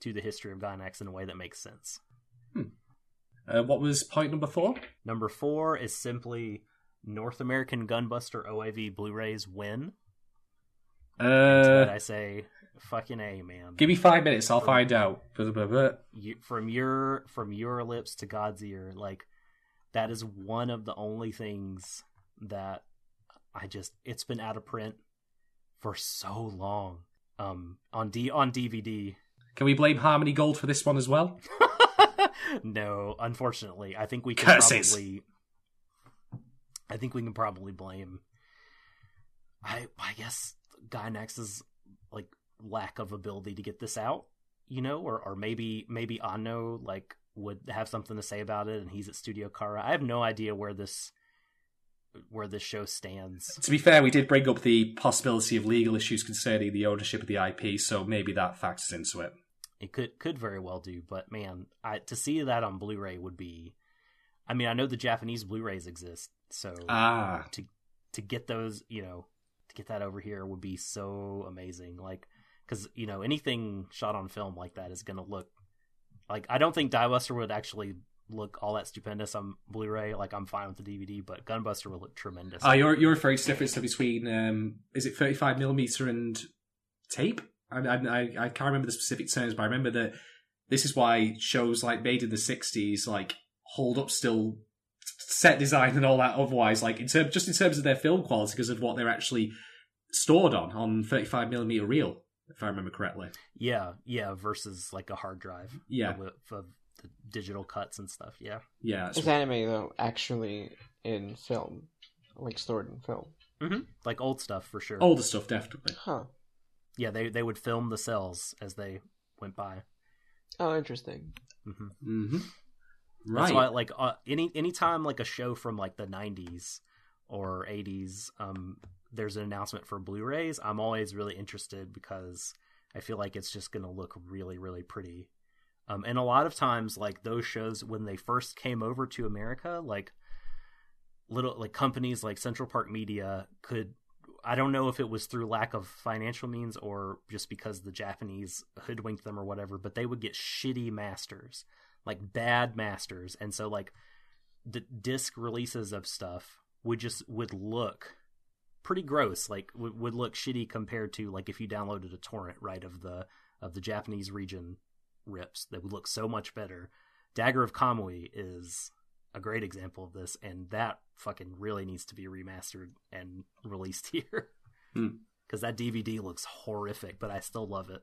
to the history of Gainax in a way that makes sense. Uh, what was point number four? Number 4 is simply North American Gunbuster OAV Blu-rays win. Uh, I say fucking A man. give me five minutes. I'll find out. You, from your from your lips to God's ear, like that is one of the only things that I just it's been out of print for so long. Um, on D on DVD. Can we blame Harmony Gold for this one as well? no, unfortunately, I think we can Curses. probably. I think we can probably blame. I I guess Gainax is like lack of ability to get this out, you know, or or maybe maybe Anno like would have something to say about it, and he's at Studio Khara. I have no idea where this where this show stands. To be fair, we did bring up the possibility of legal issues concerning the ownership of the IP, so maybe that factors into it. It could could very well do, but man, I to see that on Blu-ray would be. I mean, I know the Japanese Blu-rays exist, so Ah, to to get those, you know, to get that over here would be so amazing. Like, because you know, anything shot on film like that is gonna look like. I don't think Diebuster would actually look all that stupendous on Blu-ray. Like, I'm fine with the DVD, but Gunbuster will look tremendous. ah, you're you're referring to the difference between um, is it 35 millimeter and tape? I, I I can't remember the specific terms, but I remember that this is why shows like made in the 60s like hold up still set design and all that otherwise like in term, just in terms of their film quality because of what they're actually stored on on 35 millimeter reel if i remember correctly yeah, yeah. Versus like a hard drive. Yeah. of, of the digital cuts and stuff. Yeah. yeah that's Is anime though actually in film, like stored in film? hmm Like old stuff for sure. older stuff definitely Huh. yeah. They they would film the cells as they went by. Oh, interesting. hmm mm-hmm. That's right why, like, uh, any anytime like a show from like the '90s or '80s, um, there's an announcement for Blu-rays. I'm always really interested because I feel like it's just gonna look really, really pretty. Um, and a lot of times, like those shows when they first came over to America, like little like companies like Central Park Media could. I don't know if it was through lack of financial means or just because the Japanese hoodwinked them or whatever, but they would get shitty masters like bad masters and so like the disc releases of stuff would just would look pretty gross like would, would look shitty compared to like if you downloaded a torrent right of the of the japanese region rips that would look so much better dagger of kamui is a great example of this and that fucking really needs to be remastered and released here Hmm. because that dvd looks horrific but i still love it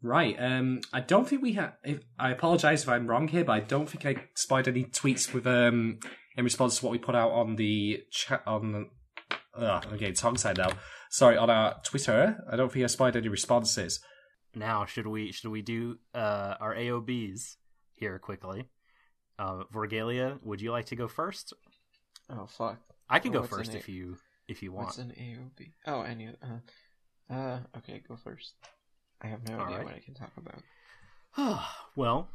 Right. Um, I don't think we have. I apologize if I'm wrong here, but I don't think I spied any tweets with um in response to what we put out on the chat on. Uh, okay, tongue tied now. Sorry, on our Twitter. I don't think I spied any responses. now should we should we do uh our aobs here quickly uh vorgalia would you like to go first Oh fuck. i can Oh, go first an if you if you want What's an AOB? Oh, any. Uh, uh, okay, go first. I have no All idea right. what I can talk about. well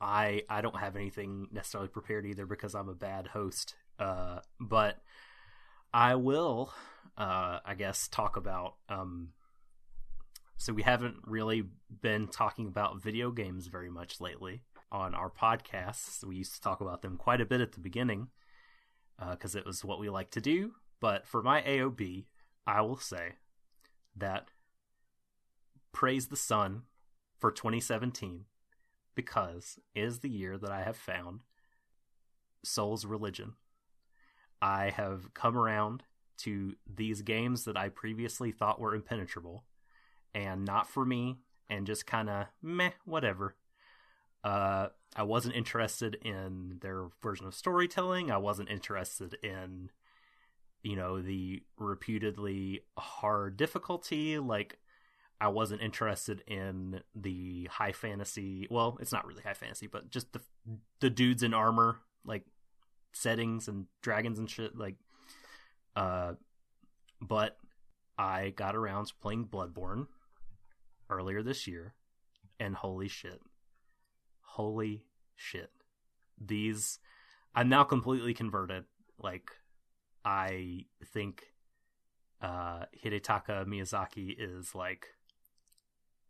i i don't have anything necessarily prepared either because i'm a bad host uh but i will uh i guess talk about um so we haven't really been talking about video games very much lately on our podcasts we used to talk about them quite a bit at the beginning because it was what we like to do but for my aob i will say that praise the sun for 2017 because is the year that I have found Soul's Religion. I have come around to these games that I previously thought were impenetrable and not for me and just kind of meh, whatever. Uh, I wasn't interested in their version of storytelling. I wasn't interested in, you know, the reputedly hard difficulty. Like, I wasn't interested in the high fantasy. Well, it's not really high fantasy, but just the the dudes in armor, like settings and dragons and shit. Like, uh, but I got around to playing Bloodborne, earlier this year, and holy shit. Holy shit. These I'm now completely converted. Like I think uh Hidetaka Miyazaki is like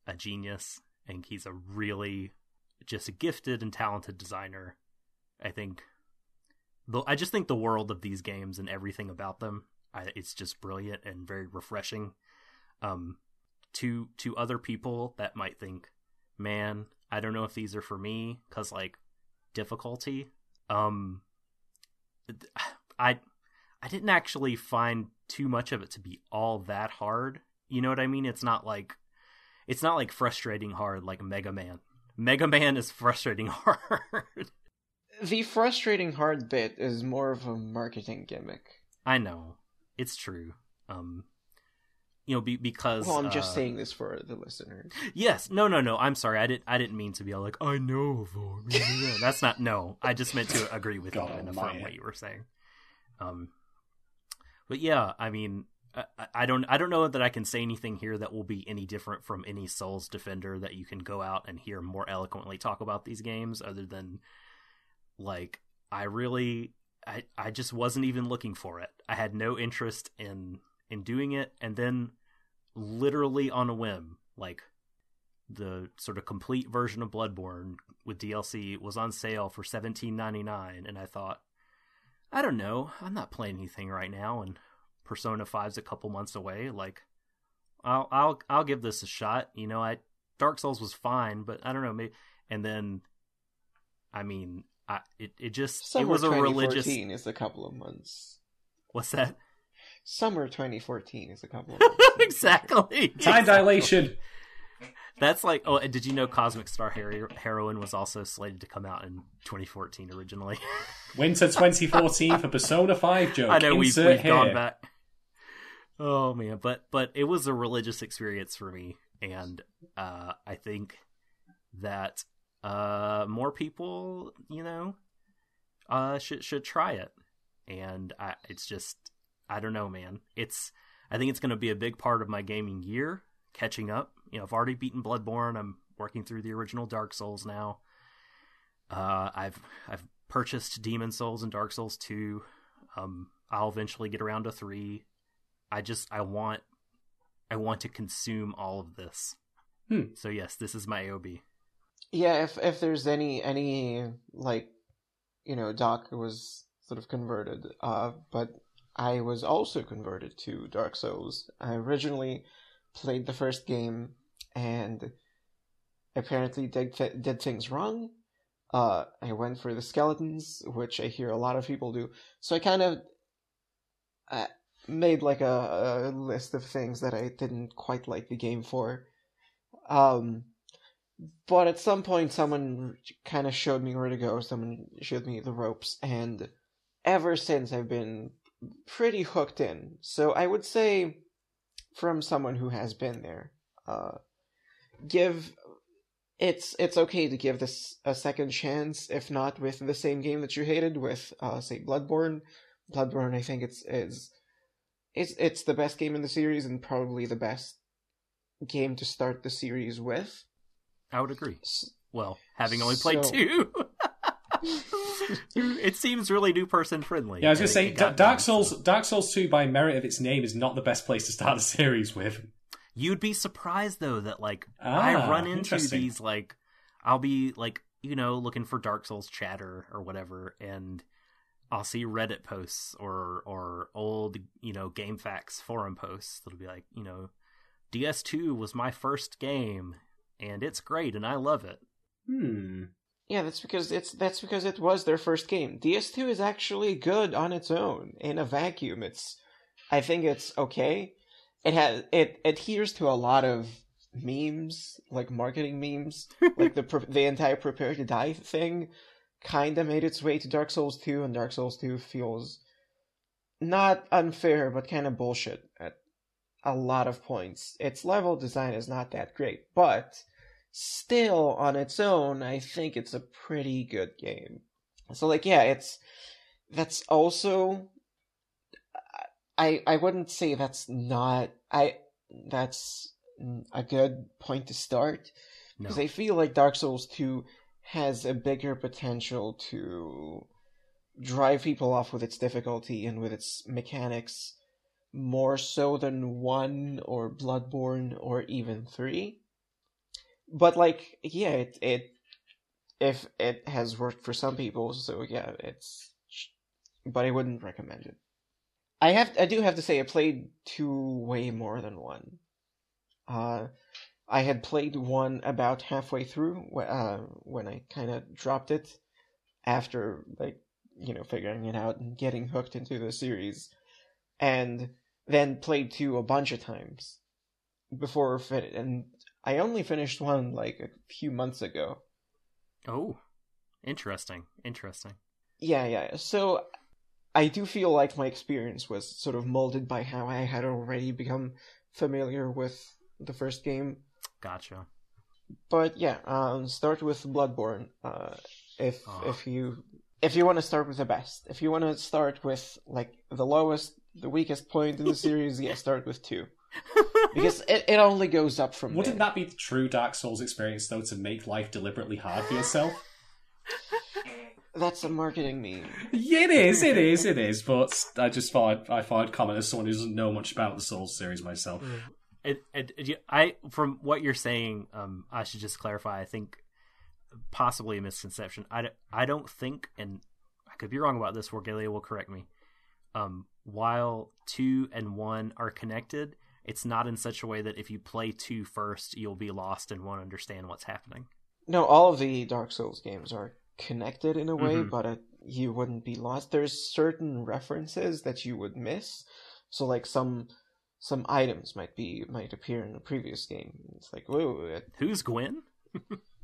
a genius and he's a really just a gifted and talented designer. I think the I just think the world of these games and everything about them, I, it's just brilliant and very refreshing. Um, to to other people that might think, man, I don't know if these are for me because like difficulty. Um, I I didn't actually find too much of it to be all that hard. You know what I mean? It's not like it's not like frustrating hard like Mega Man. Mega Man is frustrating hard. The frustrating hard bit is more of a marketing gimmick. I know. It's true. Um you know, be, because Well, I'm just uh, saying this for the listeners. Yes, no, no, no. I'm sorry. I didn't. I didn't mean to be all like, I know. That's not. No, I just meant to agree with God you and affirm what you were saying. Um, but yeah, I mean, I, I don't. I don't know that I can say anything here that will be any different from any Souls defender that you can go out and hear more eloquently talk about these games, other than like I really, I, I just wasn't even looking for it. I had no interest in in doing it, and then literally on a whim, like the sort of complete version of Bloodborne with DLC was on sale for seventeen ninety nine, and I thought, I don't know, I'm not playing anything right now, and Persona 5's a couple months away. Like, I'll I'll I'll give this a shot. You know, I Dark Souls was fine, but I don't know, maybe. And then, I mean, I it it just Summer it was a 2014 religious. is a couple of months. What's that? Summer 2014 is a couple of months. exactly. Time dilation. That's like, oh, and did you know Cosmic Star Hero- Heroine was also slated to come out in 2014 originally? Winter 2014 for Persona 5 joke. I know we've, we've gone back. Oh man, but but it was a religious experience for me, and uh, I think that uh, more people, you know, uh, should should try it. And I, it's just, I don't know, man. It's I think it's going to be a big part of my gaming year. Catching up, you know, I've already beaten Bloodborne. I'm working through the original Dark Souls now. Uh, I've I've purchased Demon Souls and Dark Souls two. Um, I'll eventually get around to three. I just I want I want to consume all of this. Hmm. So yes, this is my AOB. Yeah, if if there's any any like you know, Doc was sort of converted, uh, but I was also converted to Dark Souls. I originally played the first game and apparently did th- did things wrong. Uh, I went for the skeletons, which I hear a lot of people do. So I kind of uh, made like a, a list of things that I didn't quite like the game for. Um, but at some point, someone kind of showed me where to go. Someone showed me the ropes, and ever since, I've been pretty hooked in. So I would say, from someone who has been there, uh, give it's it's okay to give this a second chance, if not with the same game that you hated with, uh, say Bloodborne. Bloodborne, I think it's is it's it's the best game in the series and probably the best game to start the series with. I would agree. Well, having only played So- two, it seems really new person friendly. Yeah, I was going to say, it Dark done, Souls, so- Dark Souls 2, by merit of its name, is not the best place to start a series with. You'd be surprised though that like Ah, I run into these like I'll be like you know looking for Dark Souls chatter or whatever, and I'll see Reddit posts or or old you know GameFAQs forum posts that'll be like you know DS2 was my first game and it's great and I love it. Hmm. Yeah, that's because it's that's because it was their first game. DS2 is actually good on its own. In a vacuum, it's I think it's okay. It has it adheres to a lot of memes, like marketing memes, like the the entire prepare to die thing kind of made its way to Dark Souls 2 and Dark Souls 2 feels not unfair but kind of bullshit at a lot of points. Its level design is not that great, but still on its own, I think it's a pretty good game. So like yeah, it's that's also I I wouldn't say that's not I that's a good point to start No. because I feel like Dark Souls 2 has a bigger potential to drive people off with its difficulty and with its mechanics more so than 1 or Bloodborne or even 3. But like yeah, it it if it has worked for some people, so yeah, it's but I wouldn't recommend it. I have I do have to say I played 2 way more than 1. Uh I had played one about halfway through uh, when I kind of dropped it after like you know figuring it out and getting hooked into the series, and then played two a bunch of times before fin- and I only finished one like a few months ago. Oh, interesting. Interesting. Yeah, yeah. So I do feel like my experience was sort of molded by how I had already become familiar with the first game. Gotcha. but yeah, um, start with Bloodborne. Uh, if Oh. if you if you want to start with the best, if you want to start with like the lowest, the weakest point in the series, yeah, start with two because it, it only goes up from Wouldn't there. that be the true Dark Souls experience, though, to make life deliberately hard for yourself? That's a marketing meme. Yeah, it is, it is, it is. But I just thought I thought I'd comment as someone who doesn't know much about the Souls series myself. It, it, it- I from what you're saying, um, I should just clarify. I think possibly a misconception. I don't think, and I could be wrong about this. Wargalia will correct me. Um, while two and one are connected, it's not in such a way that if you play two first, you'll be lost and won't understand what's happening. No, all of the Dark Souls games are connected in a way, Mhm. but uh, you wouldn't be lost. There's certain references that you would miss. So like some some items might be might appear in a previous game. It's like whoa, it, Who's Gwyn?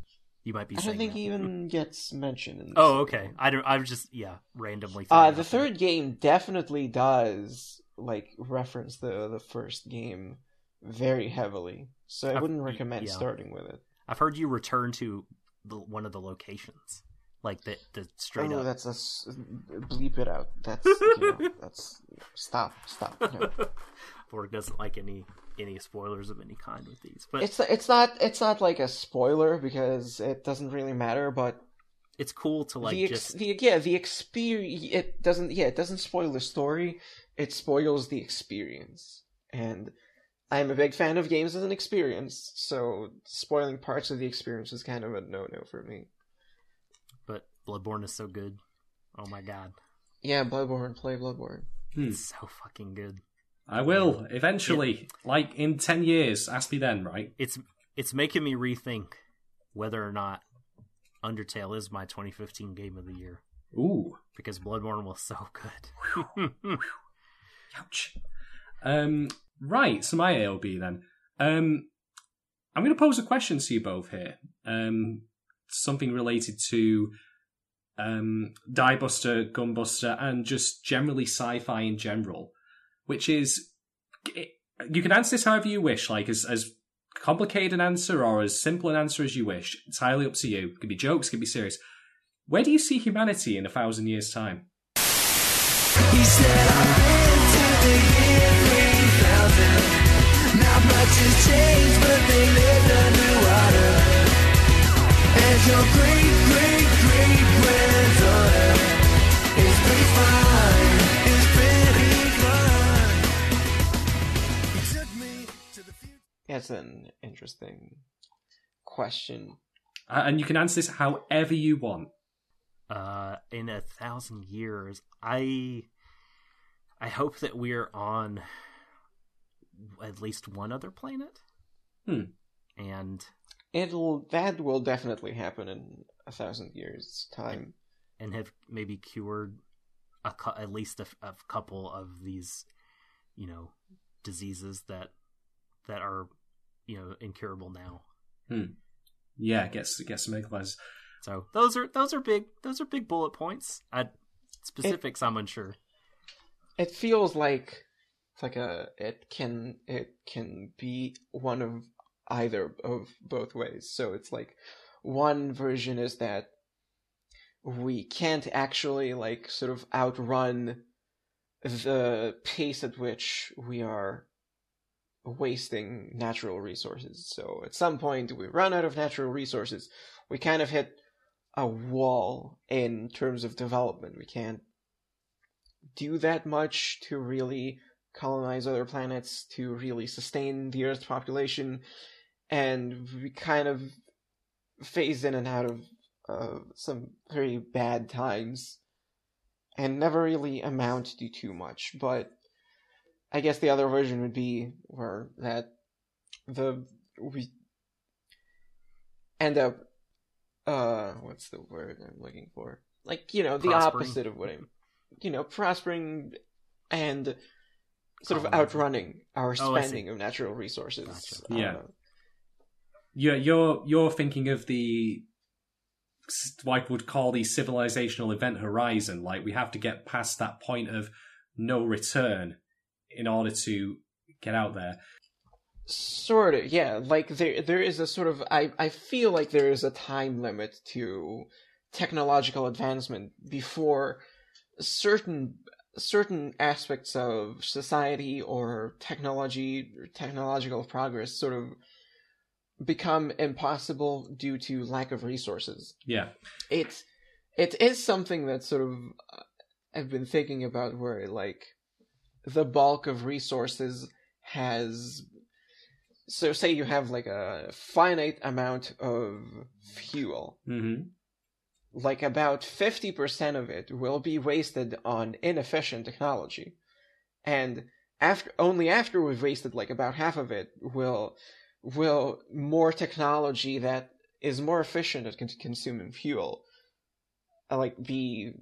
you might be. I don't think that. he even gets mentioned. In the Oh, okay. one. I don't. I was just yeah, randomly. Uh, the it out there. third game definitely does like reference the the first game very heavily. So I I've- wouldn't recommend yeah. starting with it. I've heard you return to the, one of the locations, like the the straight oh, up. that's a bleep it out. That's you know, that's stop stop. No. Borg doesn't like any any spoilers of any kind with these, but It's it's not it's not like a spoiler because it doesn't really matter. But it's cool to like the, ex- just the yeah the experience it doesn't yeah it doesn't spoil the story. It spoils the experience, and I'm a big fan of games as an experience. So spoiling parts of the experience is kind of a no no for me. but Bloodborne is so good. Oh my god, Yeah, Bloodborne, play Bloodborne. Hmm. it's so fucking good. I will eventually, like in ten years. Ask me then, right? It's it's making me rethink whether or not Undertale is my 2015 game of the year Ooh, because Bloodborne was so good. ouch. Um, right. So my AOB then. Um, I'm going to pose a question to you both here. Um, something related to um, Diebuster, Gunbuster, and just generally sci-fi in general, which is eh, you can answer this however you wish, like as as complicated an answer or as simple an answer as you wish. It's Entirely up to you. It could be jokes, it could be serious. Where do you see humanity in a thousand years' time? He said, I've been to the year 3000. Not much has changed, but they lived underwater. And your great, great, great granddaughter is pretty fine. The future. That's an interesting question. Uh, and you can answer this however you want. uh, in a thousand years, I I hope that we're on at least one other planet. Hmm. And It'll that will definitely happen in a thousand years time. and have maybe cured a cou- at least a, a couple of these, you know, diseases that that are you know incurable now. Hmm. Yeah, gets gets some egg So those are those are big those are big bullet points. I, specifics I'm unsure. It feels like it's like a it can it can be one of either of both ways. So it's like one version is that we can't actually like sort of outrun the pace at which we are wasting natural resources. So at some point we run out of natural resources. We kind of hit a wall in terms of development. We can't do that much to really colonize other planets, to really sustain the Earth's population, and we kind of phase in and out of uh, some very bad times and never really amount to too much. But I guess the other version would be where that the we end up uh what's the word I'm looking for? Like, you know, the Prospering. opposite of what I'm you know, prospering and sort of outrunning our Oh, spending of natural resources. Gotcha. Yeah. know. You're you're you're thinking of the like would call the civilizational event horizon. Like we have to get past that point of no return in order to get out there. Sort of, yeah. Like there, there is a sort of. I, I feel like there is a time limit to technological advancement before certain certain aspects of society or technology or technological progress sort of become impossible due to lack of resources. Yeah. It it is something that sort of uh, I've been thinking about where like the bulk of resources has so say you have like a finite amount of fuel Mm-hmm. like about 50% of it will be wasted on inefficient technology and after only after we've wasted like about half of it will will more technology that is more efficient at con- consuming fuel like be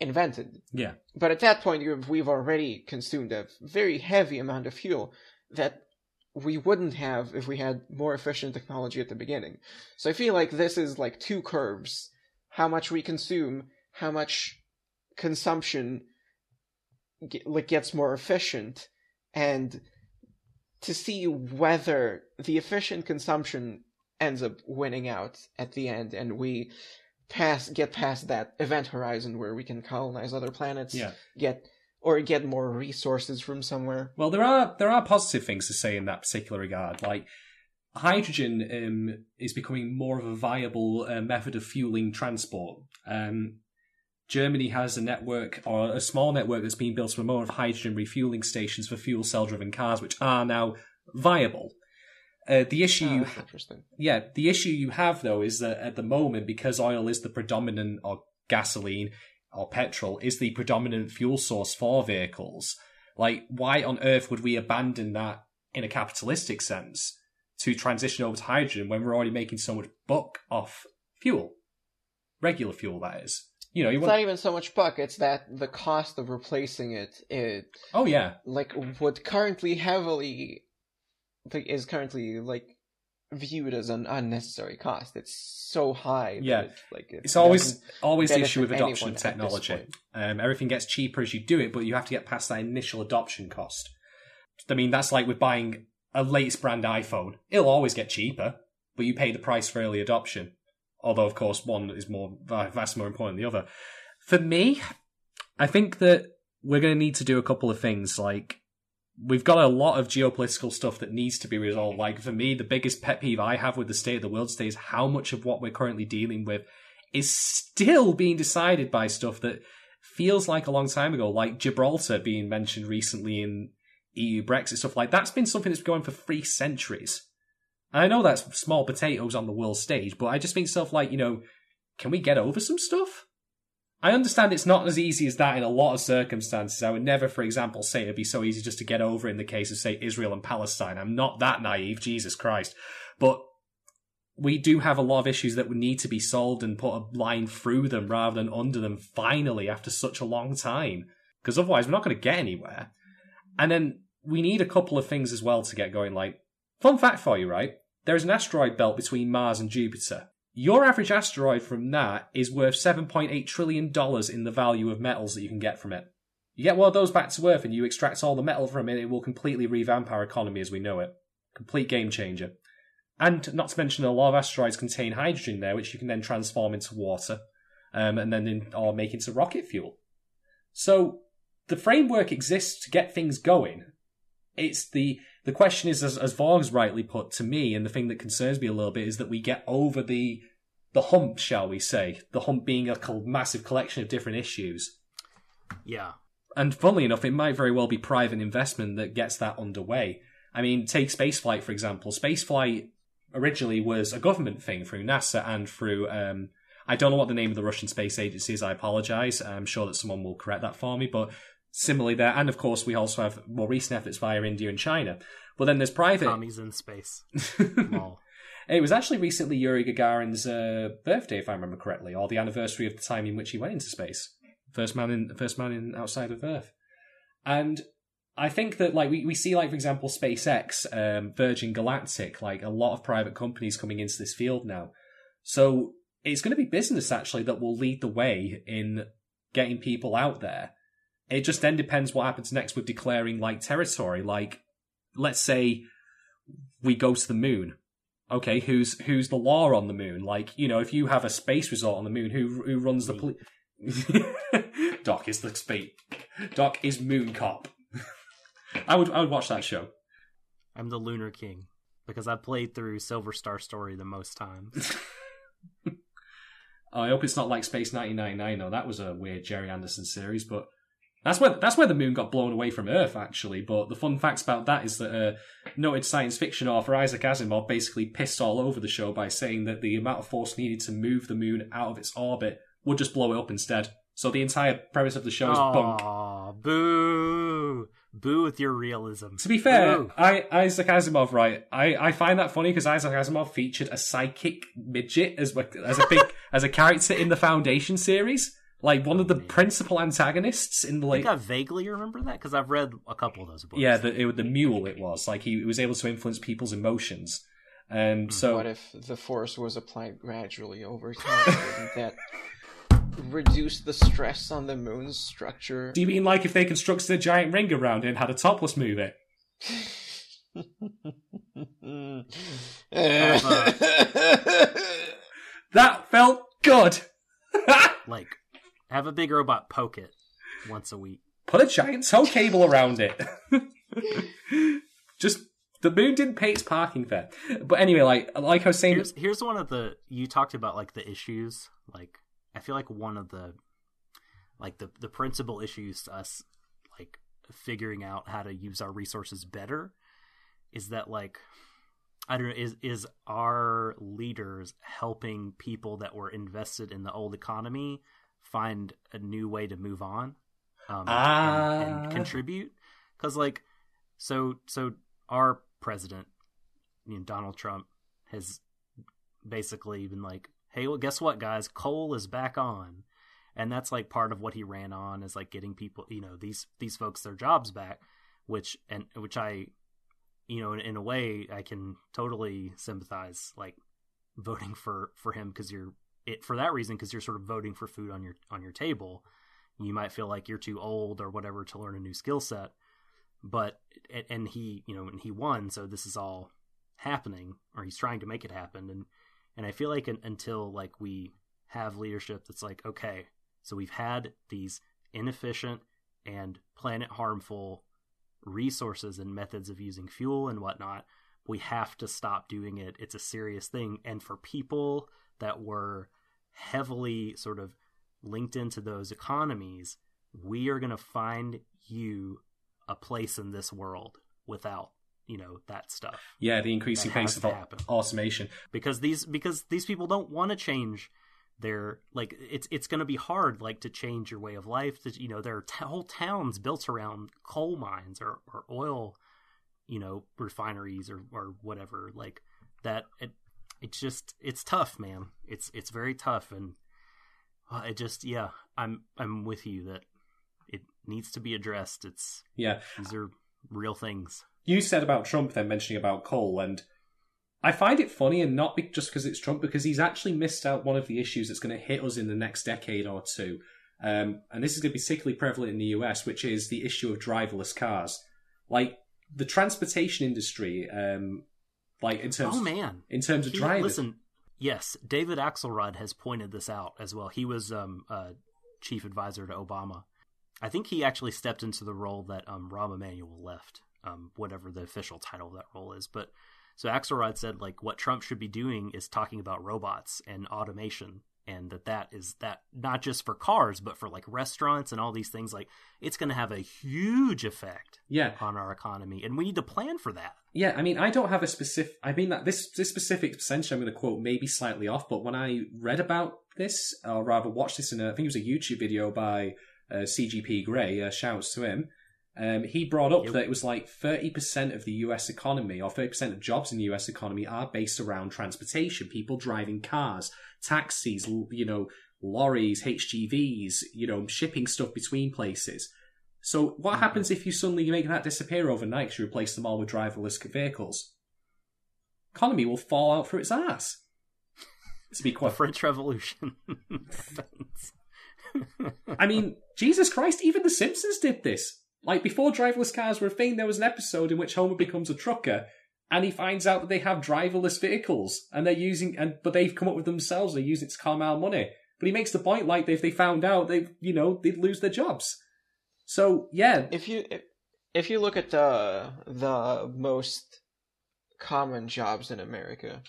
invented. Yeah. but at that point we've already consumed a very heavy amount of fuel that we wouldn't have if we had more efficient technology at the beginning. So i feel like this is like two curves how much we consume how much consumption ge- like gets more efficient and to see whether the efficient consumption ends up winning out at the end and we pass get past that event horizon where we can colonize other planets Yeah. get or get more resources from somewhere Well, there are there are positive things to say in that particular regard. Like hydrogen um, is becoming more of a viable uh, method of fueling transport. Um, Germany has a network or a small network that's being built for more of hydrogen refueling stations for fuel cell driven cars, which are now viable. Uh, the issue oh, interesting yeah, the issue you have though is that at the moment, because oil is the predominant, or gasoline or petrol is the predominant fuel source for vehicles, like why on earth would we abandon that in a capitalistic sense to transition over to hydrogen when we're already making so much buck off fuel, regular fuel that is. You know, you it's want. not even so much buck it's that the cost of replacing it it Oh yeah, like would currently heavily is currently like viewed as an unnecessary cost it's so high that Yeah. it, like it it's always always the issue with adoption of anyone at this technology. Um, everything gets cheaper as you do it, but you have to get past that initial adoption cost. I mean, that's like with buying a latest brand iPhone. It'll always get cheaper, but you pay the price for early adoption. Although, of course, one is more va- vastly more important than the other. For me, I think that we're going to need to do a couple of things. Like, we've got a lot of geopolitical stuff that needs to be resolved. Like, for me, the biggest pet peeve I have with the state of the world today is how much of what we're currently dealing with is still being decided by stuff that feels like a long time ago, like Gibraltar being mentioned recently in EU Brexit stuff like that's been something that's been going for three centuries. And I know that's small potatoes on the world stage, but I just think stuff like, you know, can we get over some stuff? I understand it's not as easy as that in a lot of circumstances. I would never, for example, say it'd be so easy just to get over in the case of, say, Israel and Palestine. I'm not that naive, Jesus Christ. But we do have a lot of issues that would need to be solved and put a line through them rather than under them finally after such a long time. Because otherwise, we're not going to get anywhere. And then we need a couple of things as well to get going. Like, fun fact for you, right? There's an asteroid belt between Mars and Jupiter. Your average asteroid from that is worth $7.8 trillion in the value of metals that you can get from it. You get one of those back to Earth and you extract all the metal from it, it will completely revamp our economy as we know it. Complete game changer. And not to mention, a lot of asteroids contain hydrogen there, which you can then transform into water, um, and then in, or make into rocket fuel. So the framework exists to get things going, it's the the question is, as, as Vorg's rightly put to me, and the thing that concerns me a little bit is that we get over the the hump, shall we say, the hump being a massive collection of different issues. Yeah. And funnily enough, it might very well be private investment that gets that underway. I mean, take spaceflight for example. Spaceflight originally was a government thing through NASA and through um, I don't know what the name of the Russian space agency is. I apologize. I'm sure that someone will correct that for me. But similarly there, and of course we also have more recent efforts via India and China. But then there's private. Tommy's in space. It was actually recently Yuri Gagarin's uh, birthday, if I remember correctly, or the anniversary of the time in which he went into space. First man in, first man in outside of Earth, and I think that like we, we see like for example SpaceX, um, Virgin Galactic, like a lot of private companies coming into this field now. So it's going to be business actually that will lead the way in getting people out there. It just then depends what happens next with declaring like territory. Like, let's say we go to the moon. Okay, who's who's the law on the moon? Like, you know, if you have a space resort on the moon, who who runs the police? Doc is the space. Doc is Moon Cop. I would I would watch that show. I'm the Lunar King because I played through Silver Star Story the most times. I hope it's not like Space 1999 though. That was a weird Gerry Anderson series, but that's where that's where the moon got blown away from Earth actually. But the fun facts about that is that uh, noted science fiction author Isaac Asimov basically pissed all over the show by saying that the amount of force needed to move the moon out of its orbit would just blow it up instead. So the entire premise of the show is bunk. Boo! Boo with your realism. To be fair, Boo. I, Isaac Asimov, right? I, I find that funny because Isaac Asimov featured a psychic midget as as a big as a character in the Foundation series, like one of the principal antagonists in the I late. think I vaguely remember that because I've read a couple of those books. Yeah, the it, the mule it was like he was able to influence people's emotions. Um, so What if the force was applied gradually over time? Wouldn't that reduce the stress on the moon's structure? do you mean like if they constructed a giant ring around it and had a topless move it? That felt good. like have a big robot poke it once a week. Put a giant tow cable around it. Just the moon didn't pay its parking fare. But anyway, like like I was saying, Here's here's one of the you talked about like the issues. Like I feel like one of the like the the principal issues to us like figuring out how to use our resources better is that like I don't know is is our leaders helping people that were invested in the old economy find a new way to move on um, and, Ah. and contribute because like so so our president you know, Donald Trump has basically been like, "Hey, well, guess what, guys? Coal is back on," and that's like part of what he ran on is like getting people, you know, these these folks their jobs back, which and which I, you know, in, in a way I can totally sympathize, like voting for for him because you're it for that reason because you're sort of voting for food on your on your table. You might feel like you're too old or whatever to learn a new skill set, but and- he you know and he won, so this is all happening or he's trying to make it happen. And and I feel like un, until like we have leadership that's like okay so we've had these inefficient and planet harmful resources and methods of using fuel and whatnot we have to stop doing it. It's a serious thing. And for people that were heavily sort of linked into those economies we are going to find you a place in this world without you know that stuff yeah, the increasing pace of happen. automation. because these because these people don't want to change their like it's it's going to be hard like to change your way of life that you know there are t- whole towns built around coal mines or, or oil you know refineries or or whatever like that it it's just it's tough man it's it's very tough and uh, it just yeah i'm i'm with you that it needs to be addressed it's Yeah, these are real things you said about Trump then mentioning about coal, and I find it funny, and not be- just because it's Trump, because he's actually missed out one of the issues that's going to hit us in the next decade or two. Um, and this is going to be particularly prevalent in the US, which is the issue of driverless cars. Like the transportation industry, um, like in terms, oh man in terms of He- drivers. Listen, yes, David Axelrod has pointed this out as well. He was um, uh, chief advisor to Obama. I think he actually stepped into the role that um, Rahm Emanuel left. um, whatever the official title of that role is. But so Axelrod said like what Trump should be doing is talking about robots and automation, and that that is that not just for cars but for like restaurants and all these things. Like it's going to have a huge effect Yeah. on our economy, and we need to plan for that. Yeah, I mean, I don't have a specific. I mean, that this this specific percentage I'm going to quote may be slightly off, but when I read about this, or rather watched this in a, I think it was a YouTube video by uh, CGP Grey. Uh, shouts to him. Um, he brought up Yep. that it was like 30% of the US economy, or 30% of jobs in the US economy, are based around transportation. People driving cars, taxis, you know, lorries, HGVs, you know, shipping stuff between places. So, what mm-hmm. happens if you suddenly make that disappear overnight because you replace them all with driverless vehicles? Economy will fall out for its ass. To be The French Revolution. I mean, Jesus Christ, even The Simpsons did this. Like before driverless cars were a thing, there was an episode in which Homer becomes a trucker, and he finds out that they have driverless vehicles, and they're using, and but they've come up with themselves. They use it to calm out money. But he makes the point like if they found out, they you know they'd lose their jobs. So yeah, If you if, you look at the the most common jobs in America,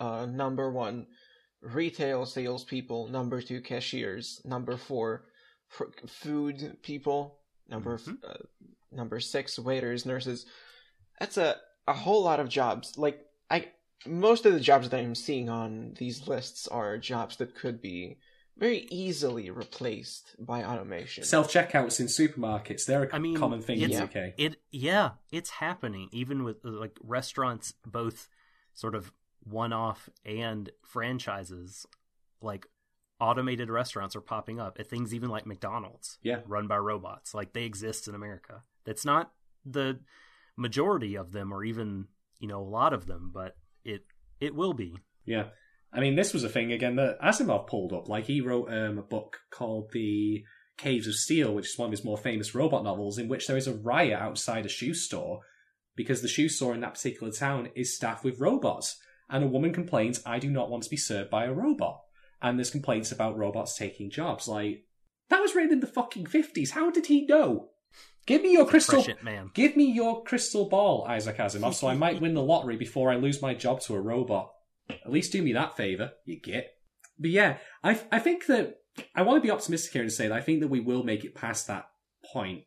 uh, number one, retail salespeople. Number two, cashiers. Number four, food people. Number f uh, number six, waiters, nurses. That's a a whole lot of jobs. Like I, most of the jobs that I'm seeing on these lists are jobs that could be very easily replaced by automation. self checkouts in supermarkets they're a I mean, common thing in the UK. It yeah, it's happening even with like restaurants, both sort of one-off and franchises. Like automated restaurants are popping up at things even like McDonald's, Yeah. run by robots. Like they exist in America. That's not the majority of them, or even you know a lot of them, but it it will be. Yeah. I mean, this was a thing again that Asimov pulled up. Like, he wrote um, a book called The Caves of Steel, which is one of his more famous robot novels, in which there is a riot outside a shoe store because the shoe store in that particular town is staffed with robots. And a woman complains, I do not want to be served by a robot. And there's complaints about robots taking jobs. Like, that was written in the fucking 50s. How did he know? Give me your crystal. Man. Give me your crystal ball, Isaac Asimov, so I might win the lottery before I lose my job to a robot. At least do me that favour, you get. But yeah, I I think that I want to be optimistic here and say that I think that we will make it past that point.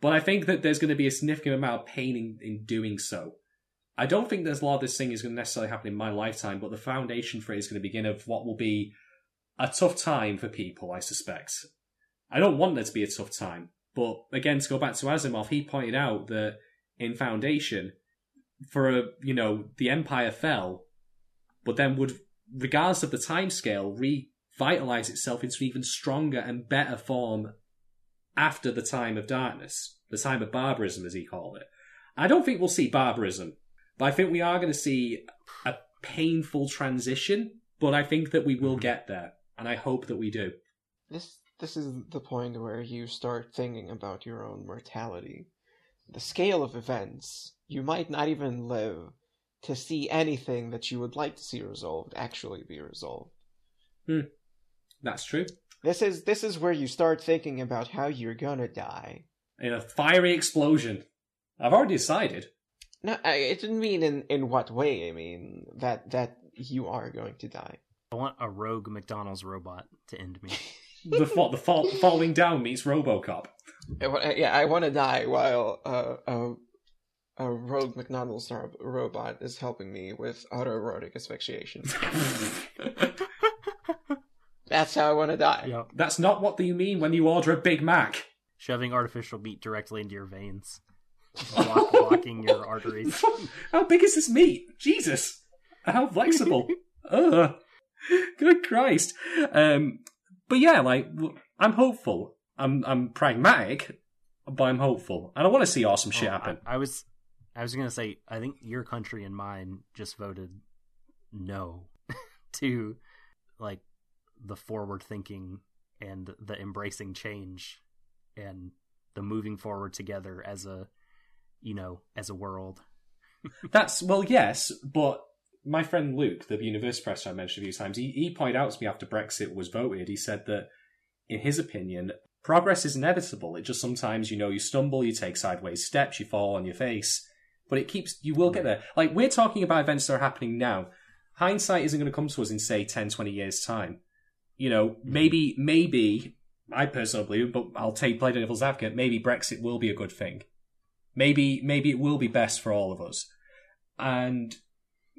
But I think that there's going to be a significant amount of pain in, in doing so. I don't think there's a lot of this thing is going to necessarily happen in my lifetime, but the foundation for it is going to begin of what will be a tough time for people, I suspect. I don't want there to be a tough time, but again, to go back to Asimov, he pointed out that in Foundation, for a you know the Empire fell, but then would, regardless of the time scale, revitalize itself into an even stronger and better form after the time of darkness, the time of barbarism, as he called it. I don't think we'll see barbarism, but I think we are going to see a painful transition. But I think that we will mm-hmm. get there, and I hope that we do. This this is the point where you start thinking about your own mortality. The scale of events, you might not even live to see anything that you would like to see resolved actually be resolved. That's true. This is this is where you start thinking about how you're gonna die. In a fiery explosion, I've already decided. No, I, I didn't mean in in what way. I mean that that you are going to die. I want a rogue McDonald's robot to end me. The fa- the fall- falling down meets RoboCop. I yeah, I want to die while uh, a a rogue McDonald's robot is helping me with autoerotic asphyxiation. That's how I want to die. yep. That's not what you mean when you order a Big Mac. Shoving artificial meat directly into your veins, Block, blocking your arteries. How big is this meat? Jesus. How flexible. Ugh. Good Christ. Um, but yeah, like, I'm hopeful. I'm, I'm pragmatic, but I'm hopeful. And I want to see awesome shit Oh, happen. I, I was, I was gonna say, I think your country and mine just voted no to like the forward thinking and the embracing change and the moving forward together as a, you know, as a world. That's, well, yes, but my friend Luke, the university professor I mentioned a few times, he, he pointed out to me after Brexit was voted, he said that, in his opinion, progress is inevitable. It just sometimes, you know, you stumble, you take sideways steps, you fall on your face, but it keeps, you will get hmm. there. Like, we're talking about events that are happening now. Hindsight isn't going to come to us in, say, 10, 20 years' time. You know, hmm. maybe, maybe, I personally believe, but I'll take play devil's advocate, maybe Brexit will be a good thing. Maybe, maybe it will be best for all of us. And,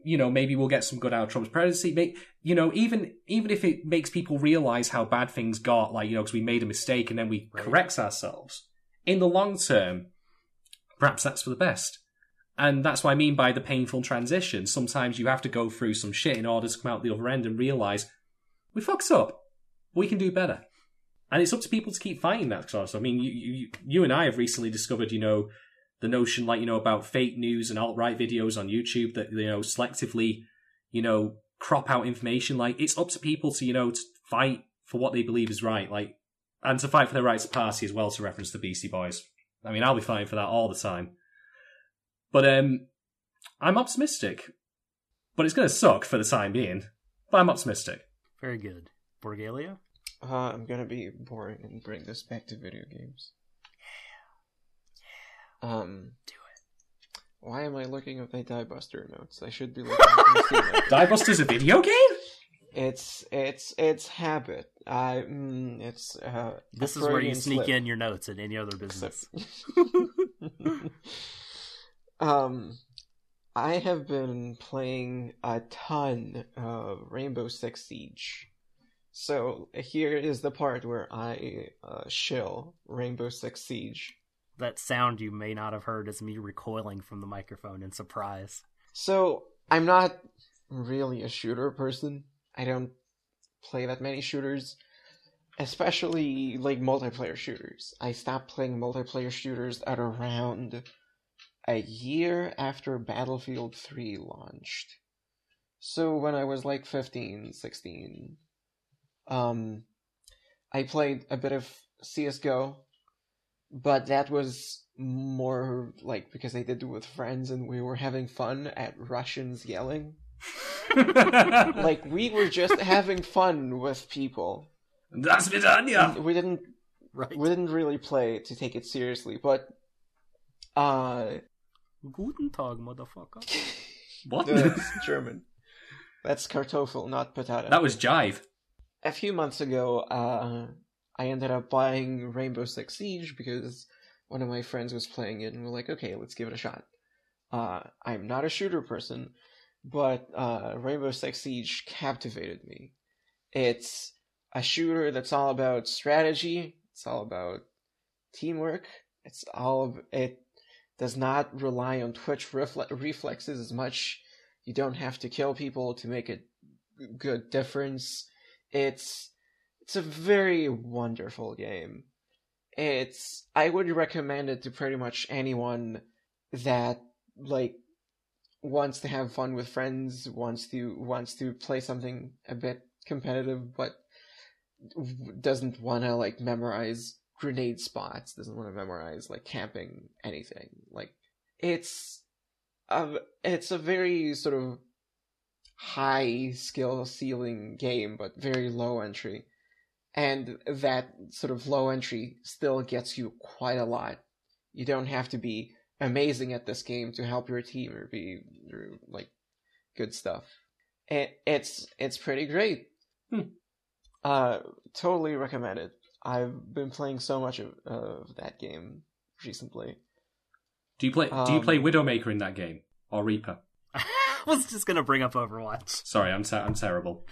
you know, maybe we'll get some good out of Trump's presidency. May- You know, even even if it makes people realize how bad things got, like you know, because we made a mistake and then we Right. correct ourselves. In the long term, perhaps that's for the best. And that's what I mean by the painful transition. Sometimes you have to go through some shit in order to come out the other end and realize we fucked up. We can do better. And it's up to people to keep fighting that sort of stuff. I mean, you, you, you and I have recently discovered, you know, the notion, like, you know, about fake news and alt-right videos on YouTube that, you know, selectively, you know, crop out information. Like, it's up to people to, you know, to fight for what they believe is right. Like, and to fight for their rights of party as well, to reference the Beastie Boys. I mean, I'll be fighting for that all the time. But, um, I'm optimistic. But it's going to suck for the time being. But I'm optimistic. Very good. Borgalia? Uh, I'm gonna be boring and bring this back to video games. Yeah. yeah. Um, Do it. why am I looking at my Diebuster notes? I should be looking at my Steam notes. Diebuster's a video game? It's it's it's habit. I mm, it's uh. This is where you Freudian sneak slip. in your notes in any other business. um, I have been playing a ton of Rainbow Six Siege. So here is the part where I uh, shill Rainbow Six Siege. That sound you may not have heard is me recoiling from the microphone in surprise. So I'm not really a shooter person. I don't play that many shooters, especially like multiplayer shooters. I stopped playing multiplayer shooters at around a year after Battlefield 3 launched. So when I was like 15, 16, um I played a bit of CS:GO, but that was more like because I did it with friends and we were having fun at Russians yelling. Like we were just having fun with people. Das Vidania! We didn't Right. we didn't really play to take it seriously, but uh Guten Tag, motherfucker. What? that's German. That's Kartoffel, not potato. that was Jive. a few months ago, uh, I ended up buying Rainbow Six Siege because one of my friends was playing it, and we're like, okay, let's give it a shot. Uh, I'm not a shooter person, but uh, Rainbow Six Siege captivated me. It's a shooter that's all about strategy. It's all about teamwork. It's all of it does not rely on twitch refle- reflexes as much. You don't have to kill people to make a good difference it's it's a very wonderful game. It's I would recommend it to pretty much anyone that like wants to have fun with friends, wants to wants to play something a bit competitive, but doesn't want to like memorize grenade spots, doesn't want to memorize like camping anything. Like it's a it's a very sort of high skill ceiling game, but very low entry. And that sort of low entry still gets you quite a lot. You don't have to be amazing at this game to help your team or be or, like good stuff. It, it's it's pretty great. Hmm. Uh, totally recommend it. I've been playing so much of, of that game recently. Do you play? do you play Um, Widowmaker in that game or Reaper? I was just gonna bring up Overwatch. Sorry, I'm ter- I'm terrible.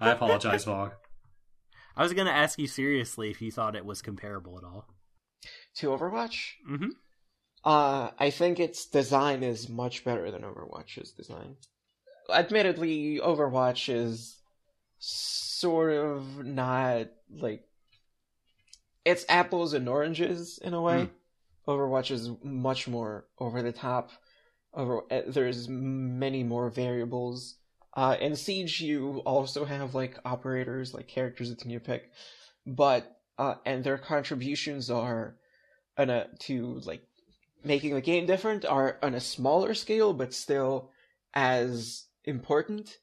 I apologize, Varg. I was gonna ask you seriously if you thought it was comparable at all. To Overwatch, Mm-hmm. Uh, I think its design is much better than Overwatch's design. Admittedly, Overwatch is sort of not like it's apples and oranges in a way. Overwatch is much more over the top. Over uh, there's many more variables. Uh, in Siege, you also have like operators, like characters that you pick, but uh, and their contributions are on a to like making the game different are on a smaller scale, but still as important.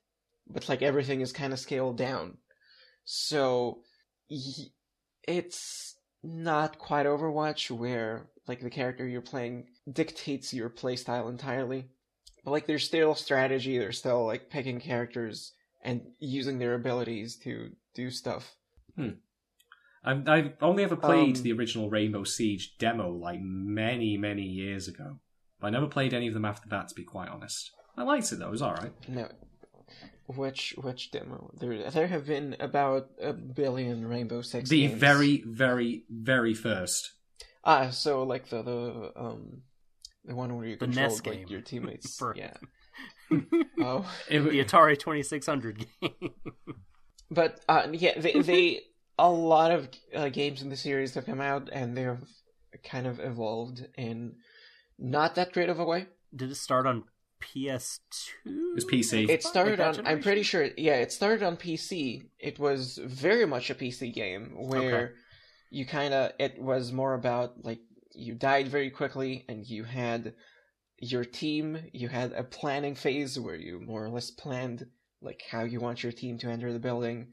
But like everything is kind of scaled down, so it's not quite Overwatch, where like the character you're playing dictates your playstyle entirely. But like there's still strategy, there's still like picking characters and using their abilities to do stuff. I've, I've only ever played Um, the original Rainbow Siege demo like many, many years ago. But I never played any of them after that, to be quite honest. I liked it though; it was all right. No, which which demo? There there have been about a billion Rainbow Six. The games. very, very, very first. ah so like the the um the one where you The control like game. your teammates. For- Yeah. oh, It, the Atari 2600 game. but uh yeah, they they a lot of uh, games in the series have come out and they have kind of evolved in not that great of a way. Did it start on PS2? It was PC. It started on. I'm pretty sure. Yeah, it started on PC. It was very much a PC game where Okay. you kind of. It was more about like you died very quickly and you had your team. You had a planning phase where you more or less planned like how you want your team to enter the building.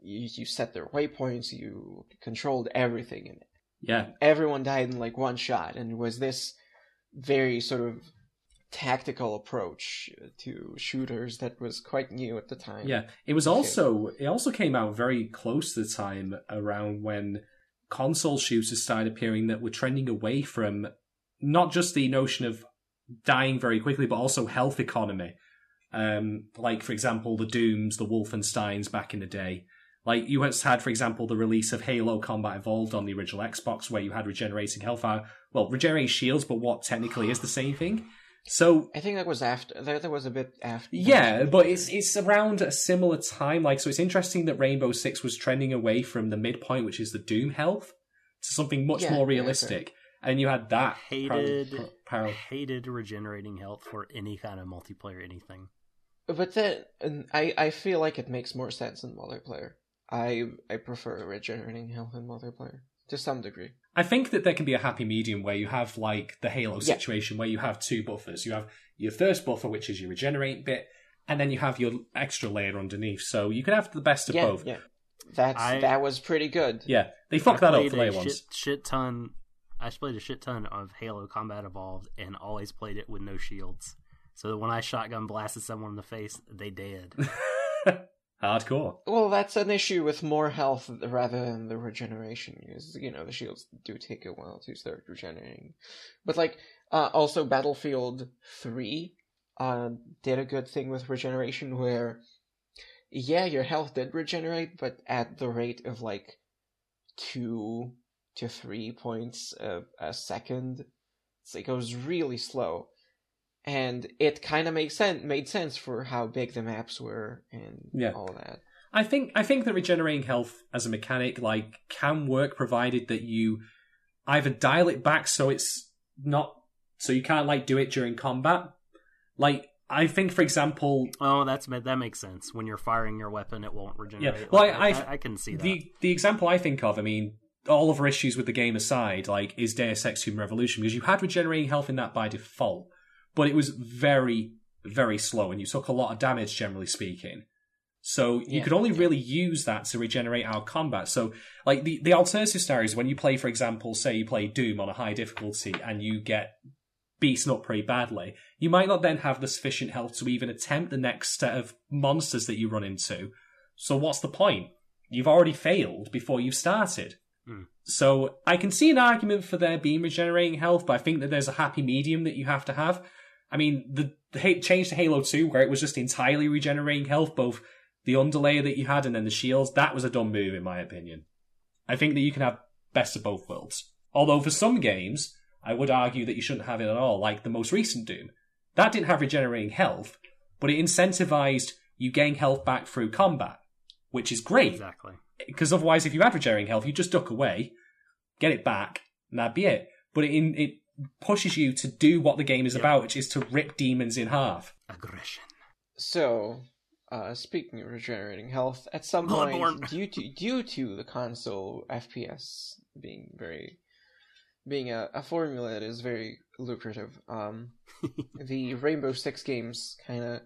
You you set their waypoints. You controlled everything, and yeah, everyone died in like one shot. And it was this very sort of tactical approach to shooters that was quite new at the time. yeah. It was also it also came out very close to the time around when console shooters started appearing that were trending away from not just the notion of dying very quickly, but also health economy. Um, like for example, the Dooms, the Wolfensteins back in the day. Like you had, for example, the release of Halo Combat Evolved on the original Xbox, where you had regenerating health, well, regenerating shields, but what technically is the same thing. So I think that was after. there. that was a bit after. yeah, but it's it's around a similar time. Like, so it's interesting that Rainbow Six was trending away from the midpoint, which is the Doom health, to something much Yeah, more yeah, realistic. And you had that Hated, parallel- parallel- hated regenerating health for any kind of multiplayer anything. But then and I I feel like it makes more sense in multiplayer. I I prefer regenerating health in multiplayer to some degree. I think that there can be a happy medium where you have like the Halo Yeah. situation where you have two buffers. You have your first buffer, which is your regenerate bit, and then you have your extra layer underneath. So you can have the best of yeah, both. yeah. That's I- that was pretty good. Yeah, they fucked that up played for later a ones. shit, shit ton. I played a shit ton of Halo Combat Evolved and always played it with no shields. So that when I shotgun blasted someone in the face, they dead. Hardcore. Well, that's an issue with more health rather than the regeneration, you know the shields do take a while to start regenerating. But like, uh, also Battlefield Three, uh, did a good thing with regeneration where, yeah, your health did regenerate, but at the rate of like two to three points a, a second. It's it was really slow. And it kind of makes sense, made sense for how big the maps were and Yeah. all that. I think I think that regenerating health as a mechanic like can work provided that you either dial it back so it's not so you can't like do it during combat. Like I think, for example, oh, that's that makes sense. When you're firing your weapon, it won't regenerate. Yeah, well, Like, I- I, I, can see that. the the example I think of, I mean, all of our issues with the game aside, like is Deus Ex Human Revolution because you had regenerating health in that by default, but it was very very slow and you took a lot of damage generally speaking. So you Yeah, could only yeah. really use that to regenerate our combat. So like the the alternative is when you play, for example, say you play Doom on a high difficulty and you get beaten up pretty badly, you might not then have the sufficient health to even attempt the next set of monsters that you run into. So what's the point? You've already failed before you've started. Hmm. So I can see an argument for there being regenerating health, but I think that there's a happy medium that you have to have. I mean, the, the change to Halo 2, where it was just entirely regenerating health, both the underlayer that you had and then the shields, that was a dumb move, in my opinion. I think that you can have best of both worlds. Although for some games, I would argue that you shouldn't have it at all, like the most recent Doom. That didn't have regenerating health, but it incentivized you gain health back through combat, which is great. exactly. Because otherwise, if you had regenerating health, you just duck away, get it back, and that'd be it. But it, in it pushes you to do what the game is Yeah. about, which is to rip demons in half. Aggression. So, uh, speaking of regenerating health, at some Bloodborne. point, due to due to the console FPS being very being a, a formula that is very lucrative, um, the Rainbow Six games kind of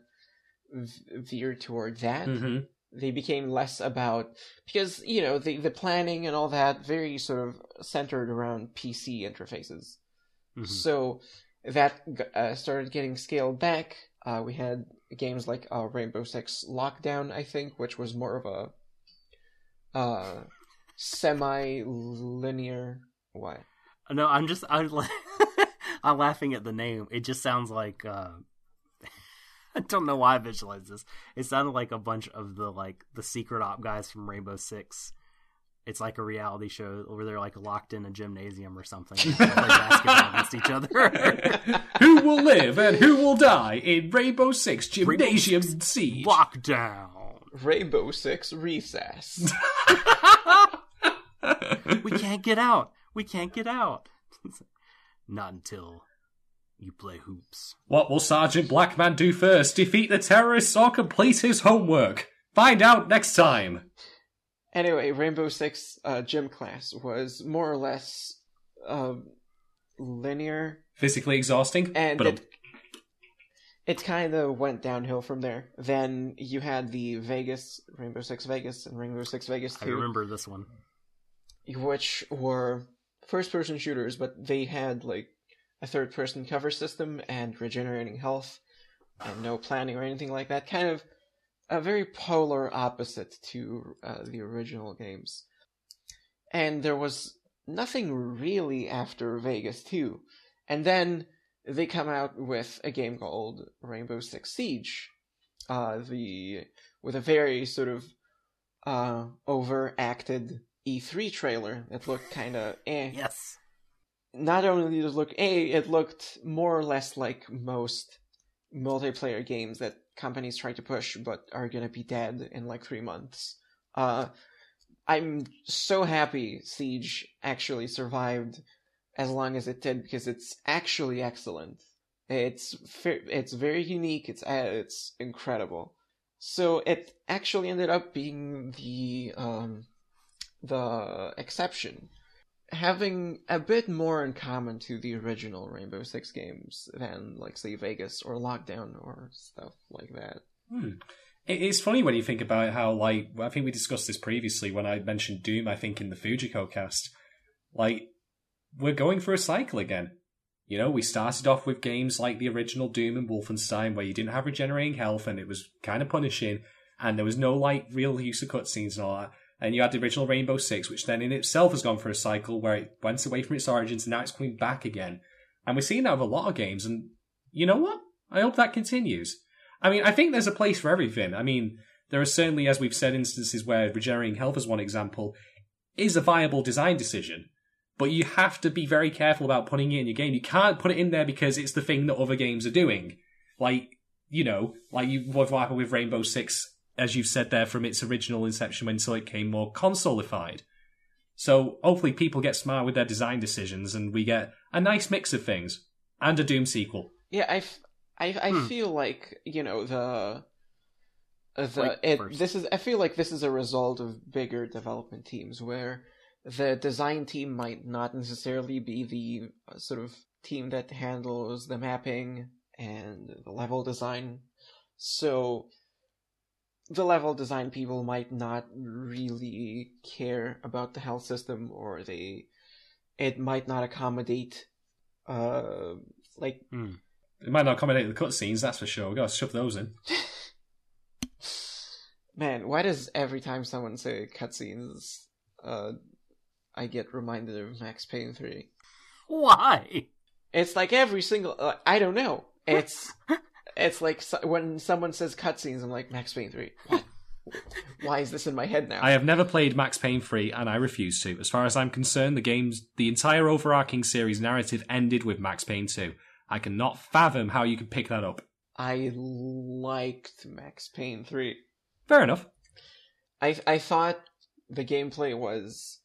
v- veered toward that, hmm they became less about because you know the the planning and all that very sort of centered around PC interfaces. Mhm. So that uh, started getting scaled back. Uh, we had games like uh, Rainbow Six Lockdown, I think, which was more of a uh, semi-linear. What? No, I'm just I'm, la- I'm laughing at the name. It just sounds like uh, I don't know why I visualized this. It sounded like a bunch of the like the secret op guys from Rainbow Six. It's like a reality show where they're like locked in a gymnasium or something. and play basketball against each other. who will live and who will die in Rainbow Six Rainbow Gymnasium Six Siege? Lockdown. Rainbow Six Recess. we can't get out. We can't get out. Not until you play hoops. What will Sergeant Blackman do first? Defeat the terrorists or complete his homework? Find out next time. Anyway, Rainbow Six uh, gym class was more or less uh, linear, Physically exhausting, and but it, it kind of went downhill from there. Then you had the Vegas, Rainbow Six Vegas, and Rainbow Six Vegas 2, I remember this one. which were first-person shooters, but they had like a third-person cover system and regenerating health, and no planning or anything like that. Kind of a very polar opposite to uh, the original games. And there was nothing really after Vegas 2. And then they come out with a game called Rainbow Six Siege. Uh, the with a very sort of uh, overacted E3 trailer that looked kind of eh. Yes. Not only did it look eh, it looked more or less like most multiplayer games that companies try to push but are gonna be dead in like three months. Uh, I'm so happy Siege actually survived as long as it did because it's actually excellent. It's it's very unique. It's uh, it's incredible. So it actually ended up being the um the exception, having a bit more in common to the original Rainbow Six games than like say Vegas or Lockdown or stuff like that. Hmm. It's funny when you think about how, like, I think we discussed this previously when I mentioned Doom, I think, in the Fujiko cast. Like, we're going for a cycle again. You know, we started off with games like the original Doom and Wolfenstein where you didn't have regenerating health and it was kind of punishing, and there was no, like, real use of cutscenes and all that. And you had the original Rainbow Six, which then in itself has gone through a cycle where it went away from its origins and now it's coming back again. And we're seeing that with a lot of games, and you know what? I hope that continues. I mean, I think there's a place for everything. I mean, there are certainly, as we've said, instances where regenerating health, as one example, is a viable design decision. But you have to be very careful about putting it in your game. You can't put it in there because it's the thing that other games are doing. Like, you know, like you, what happened with Rainbow Six, as you've said there, from its original inception until it came more consolified. So hopefully people get smart with their design decisions and we get a nice mix of things. And a Doom sequel. Yeah, I, f- I, I Hmm. feel like you know the the it, this is I feel like this is a result of bigger development teams where the design team might not necessarily be the uh, sort of team that handles the mapping and the level design. So the level design people might not really care about the health system or they it might not accommodate uh like Hmm. It might not accommodate the cutscenes, that's for sure. We gotta shove those in. Man, why does every time someone say cutscenes, uh, I get reminded of Max Payne 3? Why? It's like every single, uh, I don't know. It's, it's like when someone says cutscenes, I'm like, Max Payne 3. What? Why is this in my head now? I have never played Max Payne 3 and I refuse to. As far as I'm concerned, the game's the entire overarching series narrative ended with Max Payne 2. I cannot fathom how you could pick that up. I liked Max Payne 3. Fair enough. I I thought the gameplay was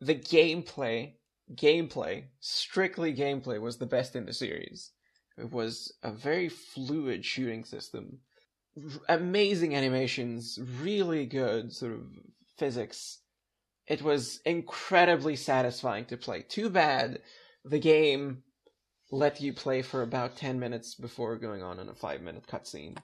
the gameplay gameplay strictly gameplay was the best in the series. It was a very fluid shooting system, r- amazing animations, really good sort of physics. It was incredibly satisfying to play. Too bad the game let you play for about 10 minutes before going on in a 5 minute cutscene.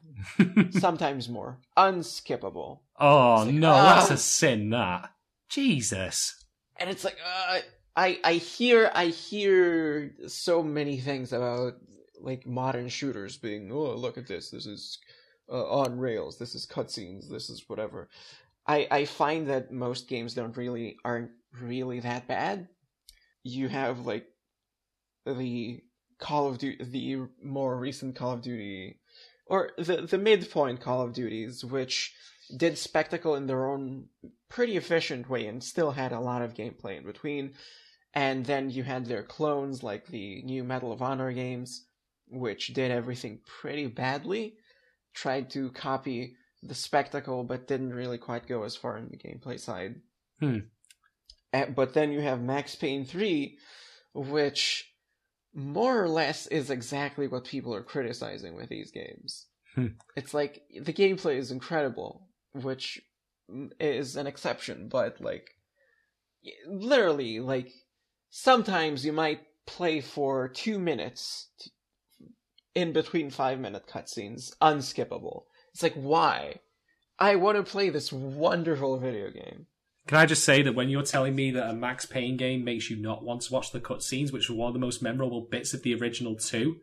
Sometimes more. Unskippable. oh like, no, ah. that's a sin. That Jesus. And it's like uh, I I hear I hear so many things about like modern shooters being oh look at this this is uh, on rails this is cutscenes this is whatever. I I find that most games don't really aren't really that bad. You have like the Call of Duty the more recent Call of Duty or the the midpoint Call of Duties which did spectacle in their own pretty efficient way and still had a lot of gameplay in between. And then you had their clones like the new Medal of Honor games, which did everything pretty badly, tried to copy the spectacle but didn't really quite go as far in the gameplay side. Hmm. But then you have Max Payne 3, which more or less is exactly what people are criticizing with these games. Hmm. It's like the gameplay is incredible, which is an exception, but like literally like sometimes you might play for 2 minutes in between 5 minute cutscenes unskippable. It's like why? I want to play this wonderful video game. Can I just say that when you're telling me that a Max Payne game makes you not want to watch the cutscenes, which were one of the most memorable bits of the original two,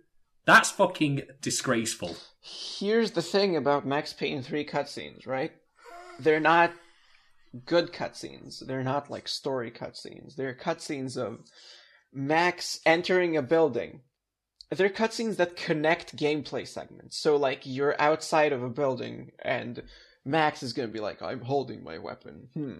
that's fucking disgraceful. Here's the thing about Max Payne 3 cutscenes, right? They're not good cutscenes. They're not like story cutscenes. They're cutscenes of Max entering a building. They're cutscenes that connect gameplay segments. So, like, you're outside of a building and Max is gonna be like, I'm holding my weapon. Hmm.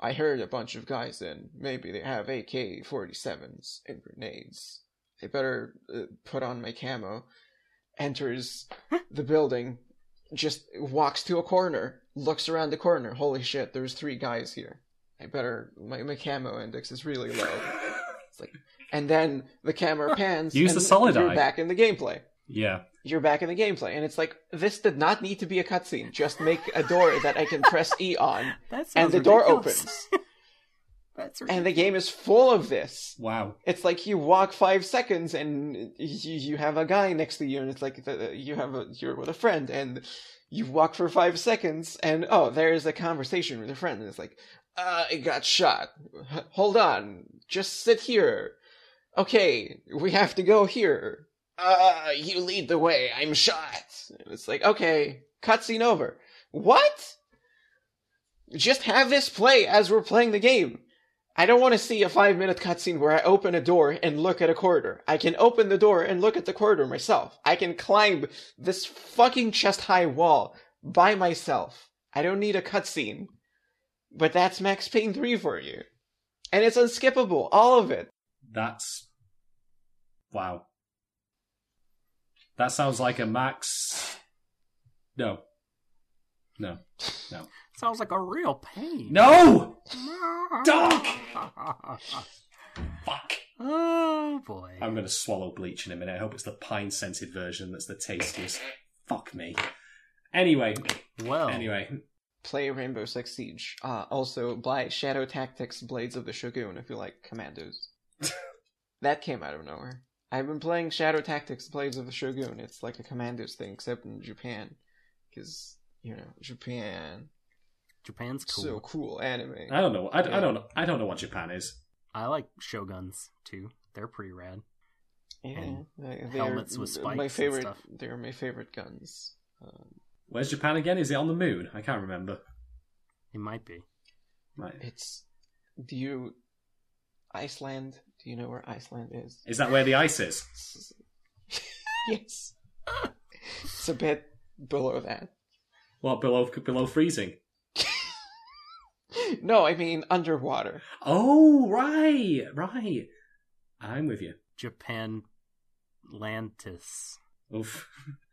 I heard a bunch of guys in. Maybe they have AK 47s and grenades. I better uh, put on my camo. Enters the building, just walks to a corner, looks around the corner. Holy shit, there's three guys here. I better, my, my camo index is really low. Like, and then the camera pans. Use the solid You're eye. back in the gameplay. Yeah. You're back in the gameplay, and it's like this did not need to be a cutscene. Just make a door that I can press E on, and the door opens. That's and the game is full of this. Wow. It's like you walk five seconds and you, you have a guy next to you, and it's like the, you have a you're with a friend, and you walk for five seconds, and oh, there's a conversation with a friend, and it's like, uh, I got shot. Hold on, just sit here. Okay, we have to go here. Uh, you lead the way. I'm shot. And it's like, okay, cutscene over. What? Just have this play as we're playing the game. I don't want to see a five minute cutscene where I open a door and look at a corridor. I can open the door and look at the corridor myself. I can climb this fucking chest high wall by myself. I don't need a cutscene. But that's Max Payne 3 for you. And it's unskippable, all of it. That's. Wow. That sounds like a Max. No. No. No. Sounds like a real pain. No! Dog! Fuck. Oh boy. I'm going to swallow bleach in a minute. I hope it's the pine scented version that's the tastiest. Fuck me. Anyway, well. anyway. Play Rainbow Six Siege. Uh, also, buy Shadow Tactics Blades of the Shogun if you like commandos. that came out of nowhere. I've been playing Shadow Tactics Blades of the Shogun. It's like a commandos thing, except in Japan. Because, you know, Japan. Japan's cool. So cool anime. I don't know. I, I don't know. I don't know what Japan is. I like shoguns too. They're pretty rad. Yeah, and helmets with spikes My and favorite. stuff. They're my favorite guns. Um, Where's Japan again? Is it on the moon? I can't remember. It might be. Right. it's. Do you. Iceland? Do you know where Iceland is? Is that where the ice is? yes. it's a bit below that. What below below freezing? No, I mean underwater. Oh, right, right. I'm with you. Japan Lantis. Oof.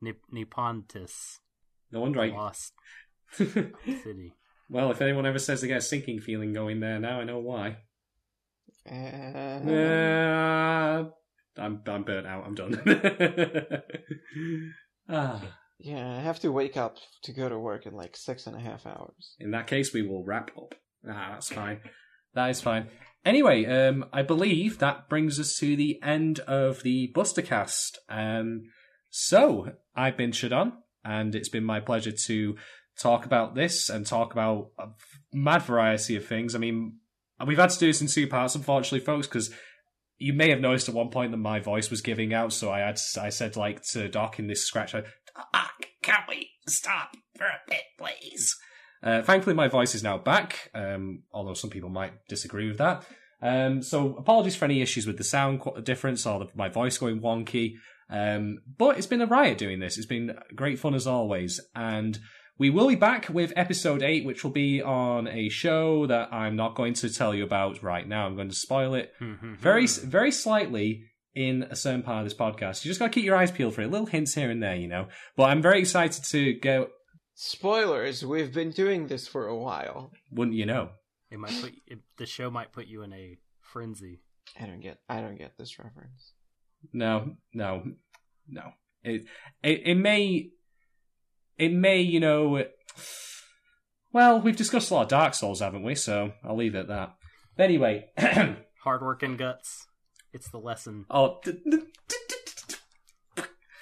Nip- Nippontis. No wonder I. Lost City. well, if anyone ever says they get a sinking feeling going there now, I know why. Uh, Uh, I'm I'm burnt out. I'm done. ah, yeah, I have to wake up to go to work in like six and a half hours. in that case, we will wrap up. Ah, that's fine. That is fine. Anyway, um, I believe that brings us to the end of the Bustercast. Um, so I've been Shadon, and it's been my pleasure to talk about this and talk about a mad variety of things. I mean, we've had to do this in two parts, unfortunately, folks, because you may have noticed at one point that my voice was giving out, so I had I said like to Doc in this scratch, I, Ah, can we stop for a bit, please? Uh, thankfully, my voice is now back, um, although some people might disagree with that. Um, so, apologies for any issues with the sound difference or the, my voice going wonky. Um, but it's been a riot doing this. It's been great fun as always. And we will be back with episode 8, which will be on a show that I'm not going to tell you about right now. I'm going to spoil it very, very slightly in a certain part of this podcast. You just got to keep your eyes peeled for it. Little hints here and there, you know. But I'm very excited to go. Spoilers, we've been doing this for a while. Wouldn't you know? It might put it, the show might put you in a frenzy. I don't get I don't get this reference. No, no, no. It, it, it may, it may, you know. Well, we've discussed a lot of Dark Souls, haven't we? So I'll leave it at that. But anyway, Hard work and guts. It's the lesson oh,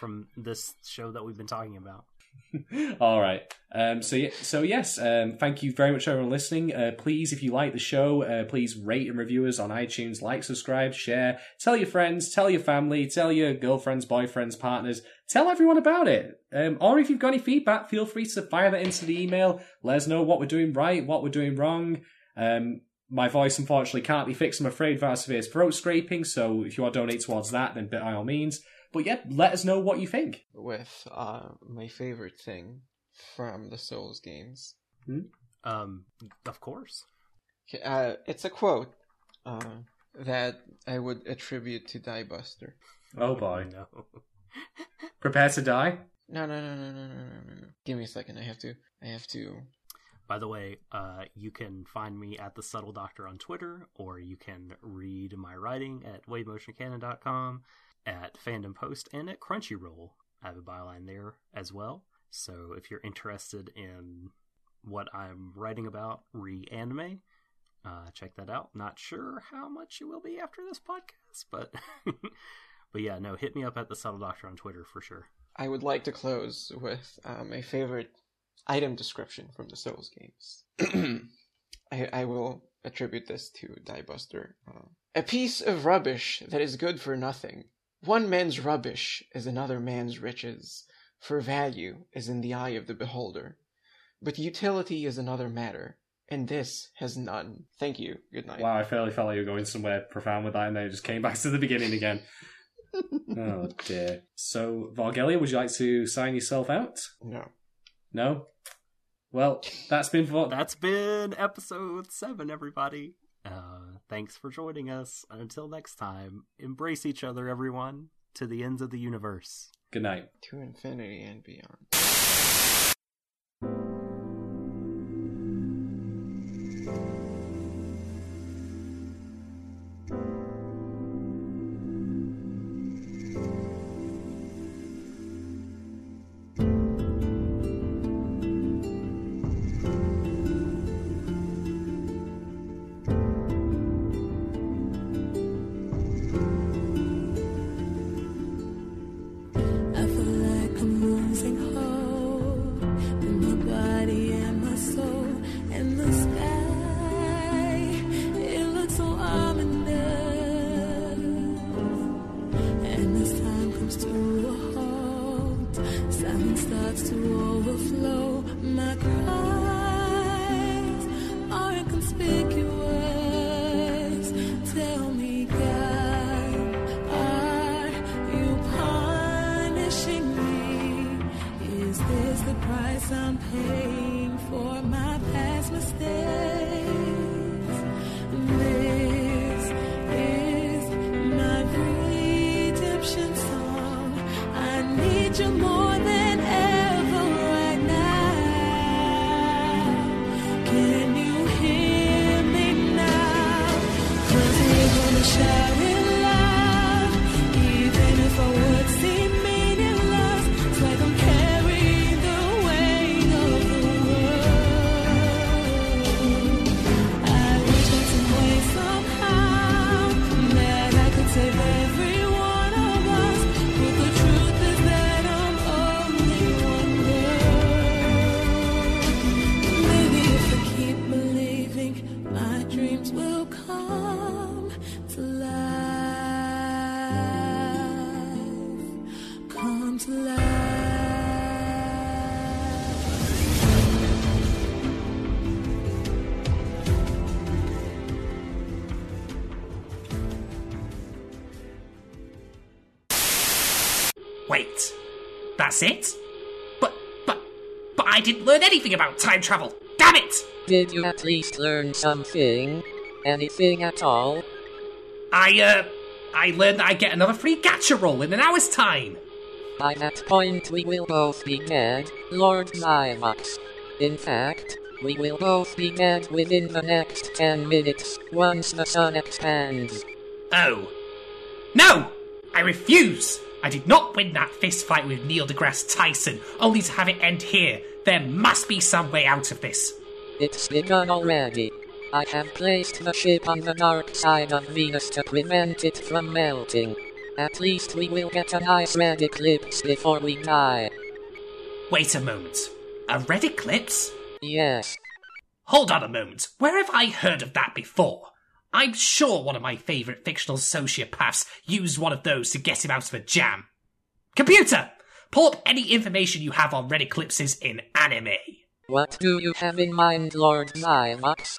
from this show that we've been talking about. All right. Um, so so yes. Um, thank you very much, everyone listening. Uh, please, if you like the show, uh, please rate and review us on iTunes. Like, subscribe, share. Tell your friends, tell your family, tell your girlfriends, boyfriends, partners. Tell everyone about it. Um, or if you've got any feedback, feel free to fire that into the email. Let us know what we're doing right, what we're doing wrong. Um, my voice unfortunately can't be fixed. I'm afraid via severe throat scraping. So if you want to donate towards that, then by all means. But yeah, let us know what you think. With uh, my favorite thing from the Souls games. Hmm? Um, of course. Uh, it's a quote uh, that I would attribute to Diebuster. Oh, oh boy. No. Prepare to die? No, no, no, no, no, no, no, no. Give me a second. I have to. I have to. By the way, uh, you can find me at the Subtle Doctor on Twitter, or you can read my writing at wavemotioncannon.com at Fandom Post, and at Crunchyroll. I have a byline there as well. So if you're interested in what I'm writing about re anime, uh, check that out. Not sure how much it will be after this podcast, but but yeah, no, hit me up at the Subtle Doctor on Twitter for sure. I would like to close with uh, my favorite item description from the Souls games. I, I will attribute this to Diebuster. Uh, a piece of rubbish that is good for nothing. One man's rubbish is another man's riches, for value is in the eye of the beholder. But utility is another matter, and this has none. Thank you. Good night. Wow, I fairly felt like you were going somewhere profound with that, and then it just came back to the beginning again. oh dear. So, Vargelia, would you like to sign yourself out? No. No. Well, that's been for That's been episode seven, everybody. Uh, thanks for joining us. And Until next time, embrace each other, everyone, to the ends of the universe. Good night. To infinity and beyond. That's it? But, but, but I didn't learn anything about time travel. Damn it! Did you at least learn something? Anything at all? I, uh, I learned that I get another free gacha roll in an hour's time. By that point, we will both be dead, Lord Zymox. In fact, we will both be dead within the next 10 minutes once the sun expands. Oh. No! I refuse! I did not win that fist fight with Neil deGrasse Tyson, only to have it end here. There must be some way out of this. It's begun already. I have placed the ship on the dark side of Venus to prevent it from melting. At least we will get a nice red eclipse before we die. Wait a moment. A red eclipse? Yes. Hold on a moment. Where have I heard of that before? I'm sure one of my favourite fictional sociopaths used one of those to get him out of a jam. Computer! Pull up any information you have on red eclipses in anime. What do you have in mind, Lord Zymox?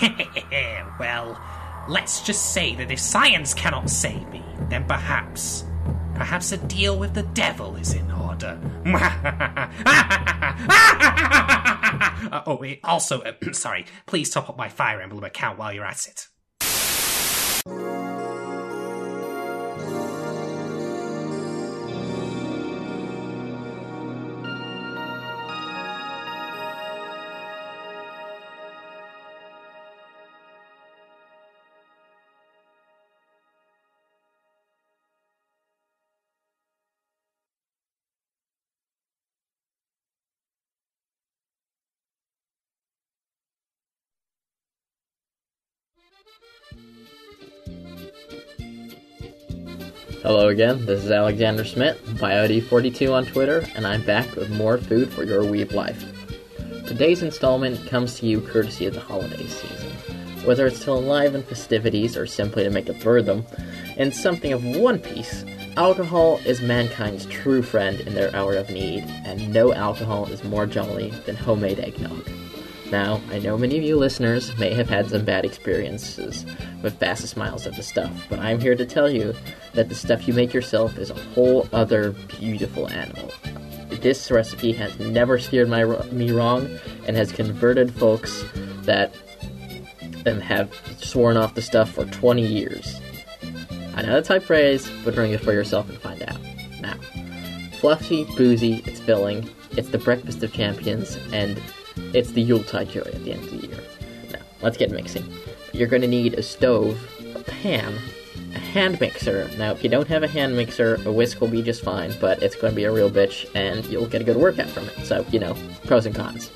well, let's just say that if science cannot save me, then perhaps, perhaps a deal with the devil is in order. Uh, oh, wait, also, uh, sorry, please top up my Fire Emblem account while you're at it. Hello again, this is Alexander Smith, BioD42 on Twitter, and I'm back with more food for your weeb life. Today's installment comes to you courtesy of the holiday season. Whether it's to enliven festivities or simply to make a them, in something of one piece, alcohol is mankind's true friend in their hour of need, and no alcohol is more jolly than homemade eggnog. Now, I know many of you listeners may have had some bad experiences with Fastest Smiles of the stuff, but I'm here to tell you that the stuff you make yourself is a whole other beautiful animal. This recipe has never steered my, me wrong and has converted folks that have sworn off the stuff for 20 years. I know that's high praise, but bring it for yourself and find out. Now, fluffy, boozy, it's filling, it's the breakfast of champions, and it's the Yuletide joy at the end of the year. Now, let's get mixing. You're going to need a stove, a pan, a hand mixer. Now, if you don't have a hand mixer, a whisk will be just fine, but it's going to be a real bitch, and you'll get a good workout from it. So, you know, pros and cons.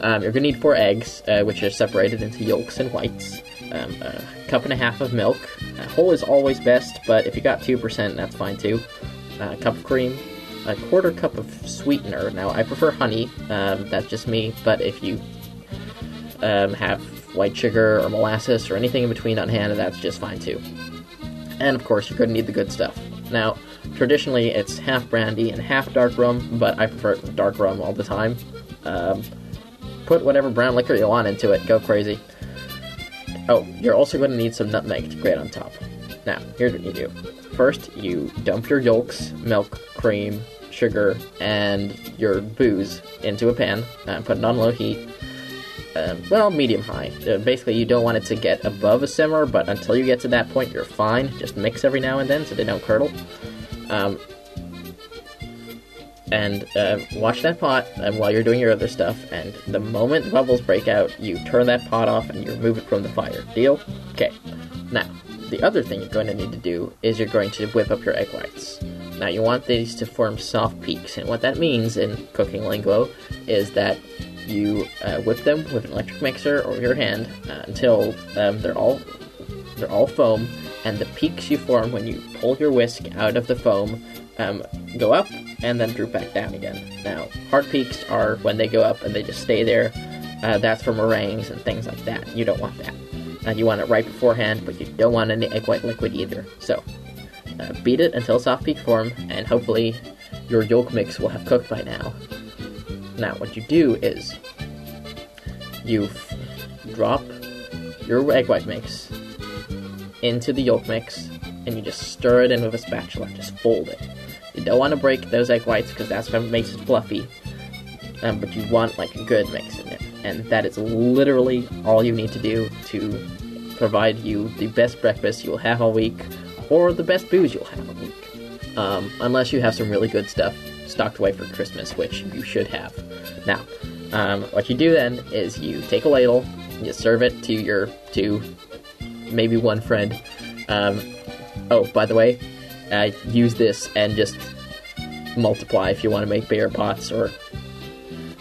Um, you're going to need four eggs, uh, which are separated into yolks and whites. Um, a cup and a half of milk. Uh, whole is always best, but if you got 2%, that's fine too. Uh, a cup of cream, a quarter cup of sweetener. Now, I prefer honey, um, that's just me, but if you um, have white sugar or molasses or anything in between on hand, that's just fine too. And of course, you're going to need the good stuff. Now, traditionally it's half brandy and half dark rum, but I prefer dark rum all the time. Um, put whatever brown liquor you want into it, go crazy. Oh, you're also going to need some nutmeg to grate on top. Now, here's what you do. First, you dump your yolks, milk, cream, sugar, and your booze into a pan, and put it on low heat. Um, well, medium high. Uh, basically, you don't want it to get above a simmer, but until you get to that point, you're fine. Just mix every now and then so they don't curdle. Um, and uh, watch that pot and while you're doing your other stuff. And the moment bubbles break out, you turn that pot off and you remove it from the fire. Deal? Okay. Now, the other thing you're going to need to do is you're going to whip up your egg whites. Now, you want these to form soft peaks, and what that means in cooking lingo is that you uh, whip them with an electric mixer or your hand uh, until um, they're all they're all foam, and the peaks you form when you pull your whisk out of the foam um, go up and then droop back down again. Now, hard peaks are when they go up and they just stay there. Uh, that's for meringues and things like that. You don't want that. Uh, you want it right beforehand, but you don't want any egg white liquid either. So, uh, beat it until soft peak form, and hopefully your yolk mix will have cooked by now. Now, what you do is you f- drop your egg white mix into the yolk mix, and you just stir it in with a spatula. Just fold it. You don't want to break those egg whites because that's what makes it fluffy. Um, but you want like a good mix in it, and that is literally all you need to do to provide you the best breakfast you'll have all week, or the best booze you'll have all week. Um, unless you have some really good stuff stocked away for Christmas, which you should have. Now, um, what you do then is you take a ladle, you serve it to your to maybe one friend. Um, oh, by the way, uh, use this and just multiply if you want to make bigger pots or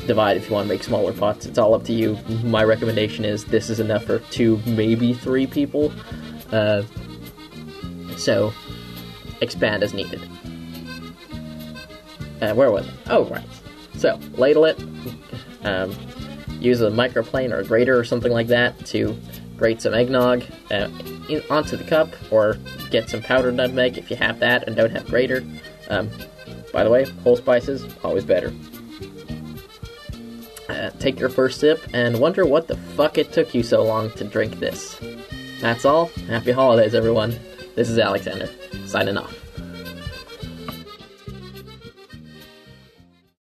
divide if you want to make smaller pots. It's all up to you. My recommendation is this is enough for two, maybe three people. Uh, so expand as needed. Uh, where was it? Oh, right. So ladle it. Um, use a microplane or a grater or something like that to grate some eggnog uh, in, onto the cup, or get some powdered nutmeg if you have that and don't have grater. Um, by the way, whole spices always better. Uh, take your first sip and wonder what the fuck it took you so long to drink this. That's all. Happy holidays, everyone. This is Alexander, signing off.